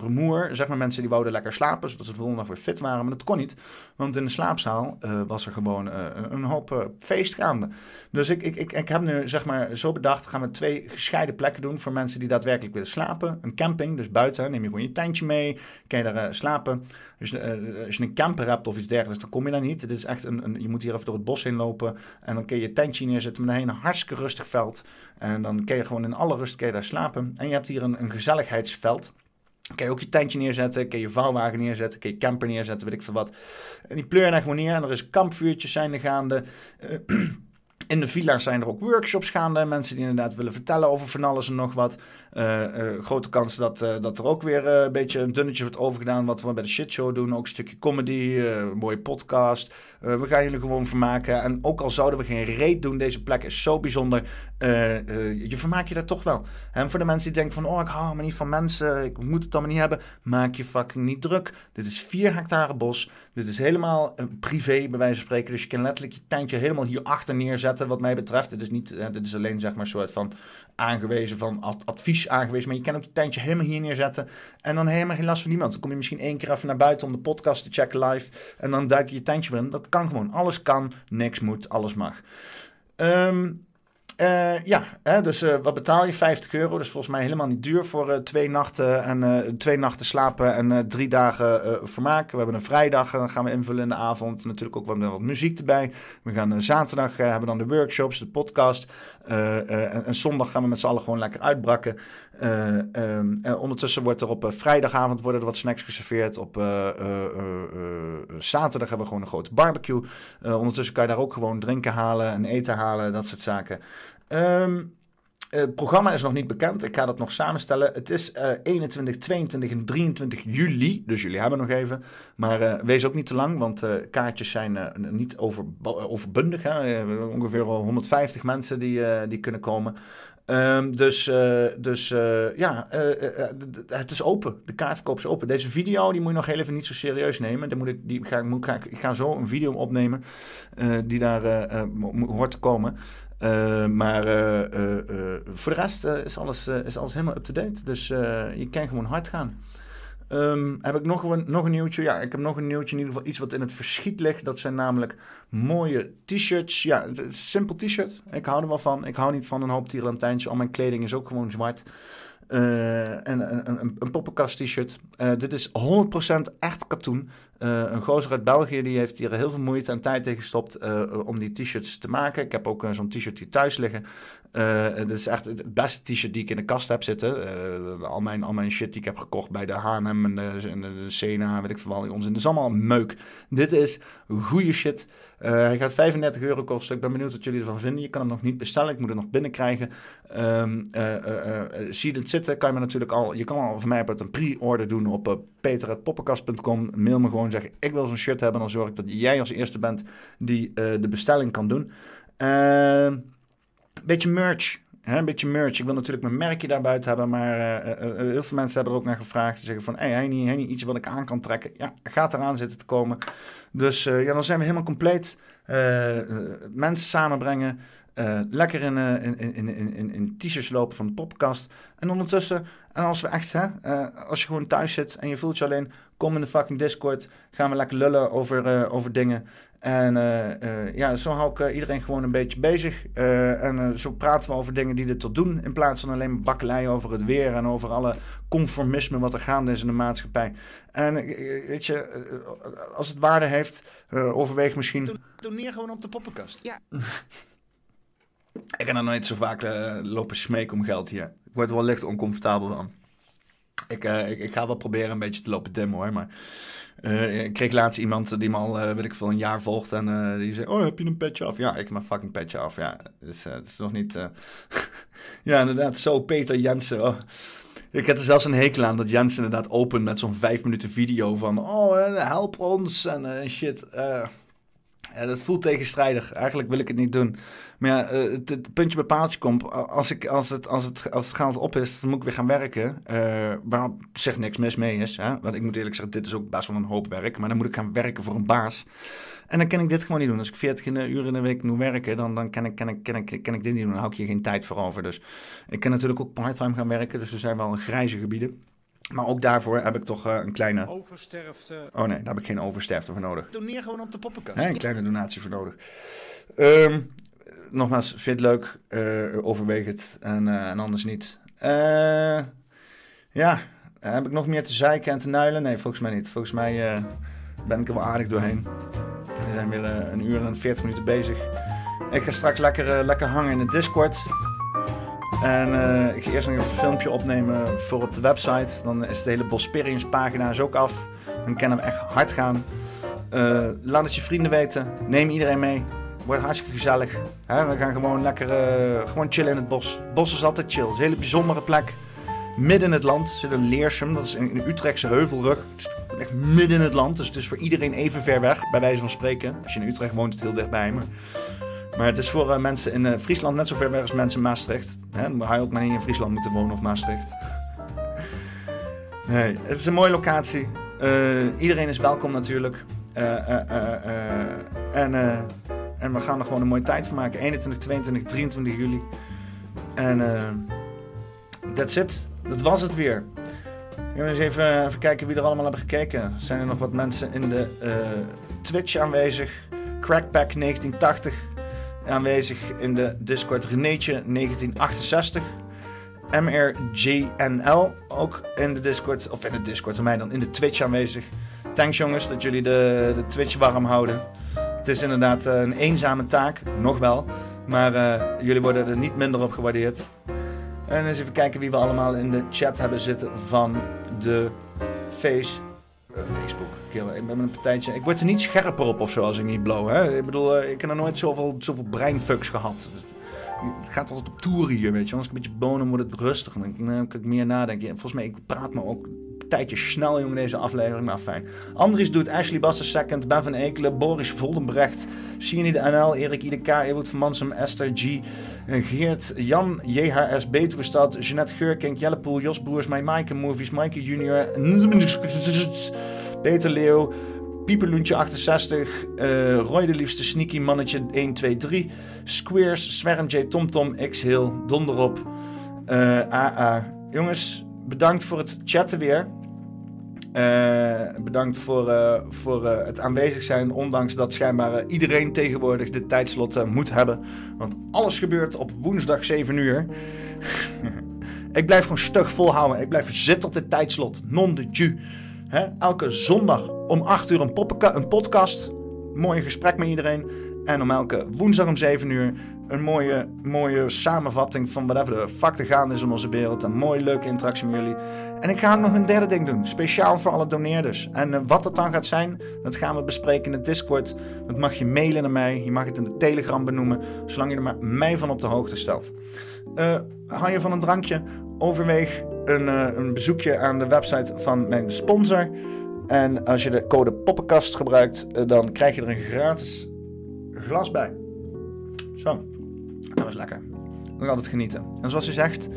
rumoer. Zeg maar mensen die wouden lekker slapen, zodat ze de volgende dag weer fit waren. Maar dat kon niet, want in de slaapzaal eh, was er gewoon eh, een- hoop gaande. Dus ik, ik, ik, ik heb nu zeg maar zo bedacht, gaan we twee gescheiden plekken doen voor mensen die daadwerkelijk willen slapen. Een camping, dus buiten, neem je gewoon je tentje mee, kan je daar slapen. Dus als je een camper hebt of iets dergelijks, dan kom je daar niet. Dit is echt een, een, je moet hier even door het bos heen lopen en dan kun je je tentje neerzetten met een hartstikke rustig veld. En dan kun je gewoon in alle rust kun je daar slapen. En je hebt hier een, een gezelligheidsveld. Kun je ook je tentje neerzetten, kun je vouwwagen neerzetten, kun je camper neerzetten, weet ik veel wat. En die pleur je daar gewoon en er is kampvuurtjes zijn gaande. Eh, in de villa's zijn er ook workshops gaande. Mensen die inderdaad willen vertellen over van alles en nog wat. Eh, eh, grote kans dat, dat er ook weer een beetje een dunnetje wordt overgedaan. Wat we bij de shitshow doen. Ook een stukje comedy, mooie podcast. Eh, we gaan jullie gewoon vermaken. En ook al zouden we geen reet doen, deze plek is zo bijzonder. eh, eh, je vermaakt je daar toch wel. En voor de mensen die denken van, oh ik hou me niet van mensen. Ik moet het allemaal niet hebben. Maak je fucking niet druk. Dit is 4 hectare bos. Dit is helemaal privé, bij wijze van spreken. Dus je kan letterlijk je tentje helemaal hierachter neerzetten, wat mij betreft. Dit is, niet, dit is alleen zeg maar een soort van aangewezen, van ad- advies aangewezen. Maar je kan ook je tentje helemaal hier neerzetten. En dan helemaal geen last van niemand. Dan kom je misschien één keer even naar buiten om de podcast te checken live. En dan duik je je tentje weer in. Dat kan gewoon. Alles kan, niks moet, alles mag. Ehm, eh, ja, hè, dus eh, wat betaal je? 50 euro. Is volgens mij helemaal niet duur voor eh, twee nachten en twee nachten slapen en drie dagen vermaak. We hebben een vrijdag, en dan gaan we invullen in de avond. Natuurlijk ook wat, wat muziek erbij. We gaan zaterdag hebben dan de workshops, de podcast. Eh, eh, en, en zondag gaan we met z'n allen gewoon lekker uitbrakken. Eh, ehm, en ondertussen wordt er op vrijdagavond worden er wat snacks geserveerd. Op zaterdag hebben we gewoon een grote barbecue. Ondertussen kan je daar ook gewoon drinken halen en eten halen, dat soort zaken. Ehm, het programma is nog niet bekend. Ik ga dat nog samenstellen. Het is eh 21, 22 en 23 juli. Dus jullie hebben nog even. Maar eh, wees ook niet te lang, want eh, kaartjes zijn eh, niet over, overbundig. Hè? Eh, ongeveer al 150 mensen die, eh, die kunnen komen. Ehm, dus eh, dus eh, ja, eh, eh, eh, het is open. De kaartverkoop is open. Deze video die moet je nog heel even niet zo serieus nemen. Dan moet ik, die ga, moet, ga, ik- ga zo een video opnemen eh, die daar eh, eh, hoort te komen. Eh, maar eh, eh, voor de rest is, alles, is alles helemaal up-to-date. Dus je kan gewoon hard gaan. Ehm, heb ik nog een, nog een nieuwtje? Ja, ik heb nog een nieuwtje. In ieder geval iets wat in het verschiet ligt. Dat zijn namelijk mooie t-shirts. Ja, simpel t-shirt. Ik hou er wel van. Ik hou niet van een hoop tierlantijntje. Al mijn kleding is ook gewoon zwart. En een, een, een poppenkast t-shirt. Dit is 100% echt katoen. Eh, een gozer uit België die heeft hier heel veel moeite en tijd in gestopt eh, om die t-shirts te maken. Ik heb ook eh, zo'n t-shirt hier thuis liggen. Eh, het is echt het beste t-shirt die ik in de kast heb zitten. Eh, al, mijn, al mijn shit die ik heb gekocht bij de H&M en de, en Sena, weet ik veel onzin. Dat is allemaal meuk. Dit is goede shit. Eh, hij gaat 35 euro kosten. Ik ben benieuwd wat jullie ervan vinden. Je kan hem nog niet bestellen. Ik moet hem nog binnenkrijgen. Eh, zie het zitten? Kan je me natuurlijk al. Je kan al van mij uit een pre-order doen op uh, peter.poppenkast.com. Mail me gewoon zeggen: Ik wil zo'n shirt hebben. Dan zorg ik dat jij als eerste bent die de bestelling kan doen. Ehm beetje merch. Hè, een beetje merch. Ik wil natuurlijk mijn merkje daarbuiten hebben, maar eh, eh, eh, heel veel mensen hebben er ook naar gevraagd. Ze zeggen van, hé, hey, niet, niet iets wat ik aan kan trekken. Ja, gaat eraan zitten te komen. Dus ja, dan zijn we helemaal compleet. Mensen samenbrengen. lekker in, in, in, in, in, in t-shirts lopen van de poppenkast. En ondertussen, en als we echt, hè, als je gewoon thuis zit en je voelt je alleen, kom in de fucking Discord. Gaan we lekker lullen over, over dingen. En eh, eh, ja, zo hou ik eh, iedereen gewoon een beetje bezig. Eh, en zo praten we over dingen die er tot doen. In plaats van alleen maar bakkelei over het weer en over alle conformisme wat er gaande is in de maatschappij. En weet je, als het waarde heeft, eh, overweeg misschien. Doneer gewoon op de poppenkast. Ja. ik heb nog nooit zo vaak eh, lopen smeken om geld hier. Ik word er wel licht oncomfortabel van. Ik, eh, ik, ik ga wel proberen een beetje te lopen demmen hoor, maar... eh, ik kreeg laatst iemand die me al, eh, weet ik veel, een jaar volgt en eh, die zei, oh, heb je een petje af? Ja, ik heb mijn fucking petje af, ja. Dus het is nog niet... ja, inderdaad, zo Peter Jensen, oh. Ik had er zelfs een hekel aan dat Jensen inderdaad opent met zo'n vijf minuten video van, oh, help ons en shit. Ja, dat voelt tegenstrijdig. Eigenlijk wil ik het niet doen. Maar ja, eh, het, het puntje bij paaltje komt. Als, ik, als, het, als, het, als het geld op is, dan moet ik weer gaan werken. eh waar zich niks mis mee is. Hè? Want ik moet eerlijk zeggen, dit is ook best wel een hoop werk. Maar dan moet ik gaan werken voor een baas. En dan kan ik dit gewoon niet doen. Als ik 40 in- uur in de week moet werken, dan, dan kan, ik, kan, ik, kan, ik, kan ik dit niet doen. Dan hou ik hier geen tijd voor over. Dus ik kan natuurlijk ook parttime gaan werken. Dus er zijn wel grijze gebieden. Maar ook daarvoor heb ik toch eh, een kleine... Oversterfte. Oh nee, daar heb ik geen oversterfte voor nodig. Doneer gewoon op de poppenkast. Hè, een kleine donatie voor nodig. Ehm, nogmaals, vind het leuk? Eh, overweeg het. En, eh, anders niet. Eh, ja, heb ik nog meer te zeiken en te nuilen? Nee, volgens mij niet. Volgens mij ben ik er wel aardig doorheen. We zijn weer een uur en 40 minuten bezig. Ik ga straks lekker, lekker hangen in de Discord. En ik ga eerst nog een filmpje opnemen voor op de website. Dan is de hele Bosperiums pagina ook af. Dan kan hem echt hard gaan. Laat het je vrienden weten. Neem iedereen mee. Wordt hartstikke gezellig. We gaan gewoon lekker uh, gewoon chillen in het bos. Het bos is altijd chill. Het is een hele bijzondere plek. Midden in het land zit een Leersum. Dat is de Utrechtse heuvelrug. Het is echt midden in het land. Dus het is voor iedereen even ver weg, bij wijze van spreken. Als je in Utrecht woont, is het heel dichtbij. Maar, maar het is voor uh, mensen in uh, Friesland net zo ver weg als mensen in Maastricht. Hè? Dan had je ook maar in Friesland moeten wonen of Maastricht. Nee, het is een mooie locatie. Iedereen is welkom natuurlijk. En, en we gaan er gewoon een mooie tijd van maken. 21, 22, 23 juli. En that's it. Dat was het weer. We gaan eens even, kijken wie er allemaal hebben gekeken. Zijn er nog wat mensen in de Twitch aanwezig? Crackpack 1980 aanwezig in de Discord. Renéetje 1968. MRJNL ook in de Discord, of in de Discord, mij dan in de Twitch aanwezig. Thanks jongens dat jullie de, de Twitch warm houden. Het is inderdaad uh, een eenzame taak, nog wel. Maar uh, jullie worden er niet minder op gewaardeerd. En eens even kijken wie we allemaal in de chat hebben zitten van de face, uh, Facebook. Ik ben met een partijtje. Ik word er niet scherper op of zo als ik niet blow. Hè? Ik bedoel, ik heb nog nooit zoveel, zoveel breinfucks gehad. het gaat altijd op tour hier, weet je. Als ik een beetje bonen wordt het rustig. Dan kan ik meer nadenken. En volgens mij, ik praat me ook tijdje snel, jongen, deze aflevering. Maar fijn. Andries doet, Ashley Bassen second, Ben van Ekelen, Boris Voldenbrecht, Sienie de NL, Erik IDK, Ewout van Mansum, Esther G, Geert, Jan, JHS, Betuwestad, Jeanette Geurkink, Jelle Poel, Jos Broers, My Maaike Movies, Maaike Junior, Peter Leeuw, Pieperloentje 68, eh, Roy de Liefste, Sneaky Mannetje 1, 2, 3, Squares, Swerm J, TomTom, X-Hill, Donderop, eh, AA. Jongens, bedankt voor het chatten weer. Eh, bedankt voor, eh, voor eh, het aanwezig zijn, ondanks dat schijnbaar iedereen tegenwoordig dit tijdslot moet hebben. Want alles gebeurt op woensdag 7 uur. ik blijf gewoon stug volhouden. Ik blijf zitten op dit tijdslot. Non de ju. Elke zondag om 8 uur een, een podcast. Mooi gesprek met iedereen. En om elke woensdag om 7 uur een mooie, mooie samenvatting van whatever de fuck te gaan is in onze wereld. Een mooie, leuke interactie met jullie. En ik ga nog een derde ding doen. Speciaal voor alle doneerders. En eh, wat dat dan gaat zijn, dat gaan we bespreken in de Discord. Dat mag je mailen naar mij. Je mag het in de Telegram benoemen. Zolang je er maar mij van op de hoogte stelt. Eh hou je van een drankje? Overweeg een, eh, een bezoekje aan de website van mijn sponsor. En als je de code Poppenkast gebruikt, dan krijg je er een gratis glas bij. Zo, dat was lekker. Nog altijd genieten. En zoals je zegt,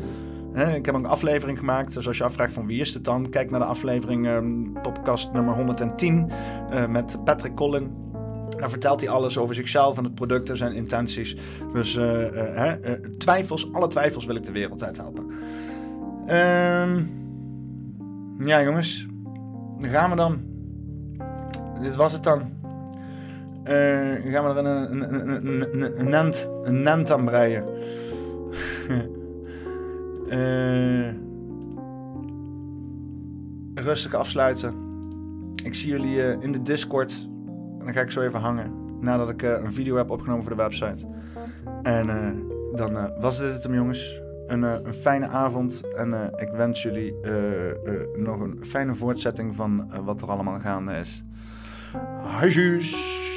hè, ik heb een aflevering gemaakt. Dus als je afvraagt van wie is het dan, kijk naar de aflevering eh, Poppenkast nummer 110 eh, met Patrick Collin. Daar vertelt hij alles over zichzelf en het product en zijn intenties. Dus eh, eh, eh, twijfels, alle twijfels wil ik de wereld uit helpen. Ehm, ja, jongens. Dan gaan we dan. Dit was het dan. Eh, gaan we er een, een, een, een, een, nent, een nent aan breien. Eh, rustig afsluiten. Ik zie jullie eh, in de Discord. En dan ga ik zo even hangen. Nadat ik een video heb opgenomen voor de website. En dan was dit het hem, jongens. Een, een fijne avond. En ik wens jullie nog een fijne voortzetting van wat er allemaal gaande is. Huisjes!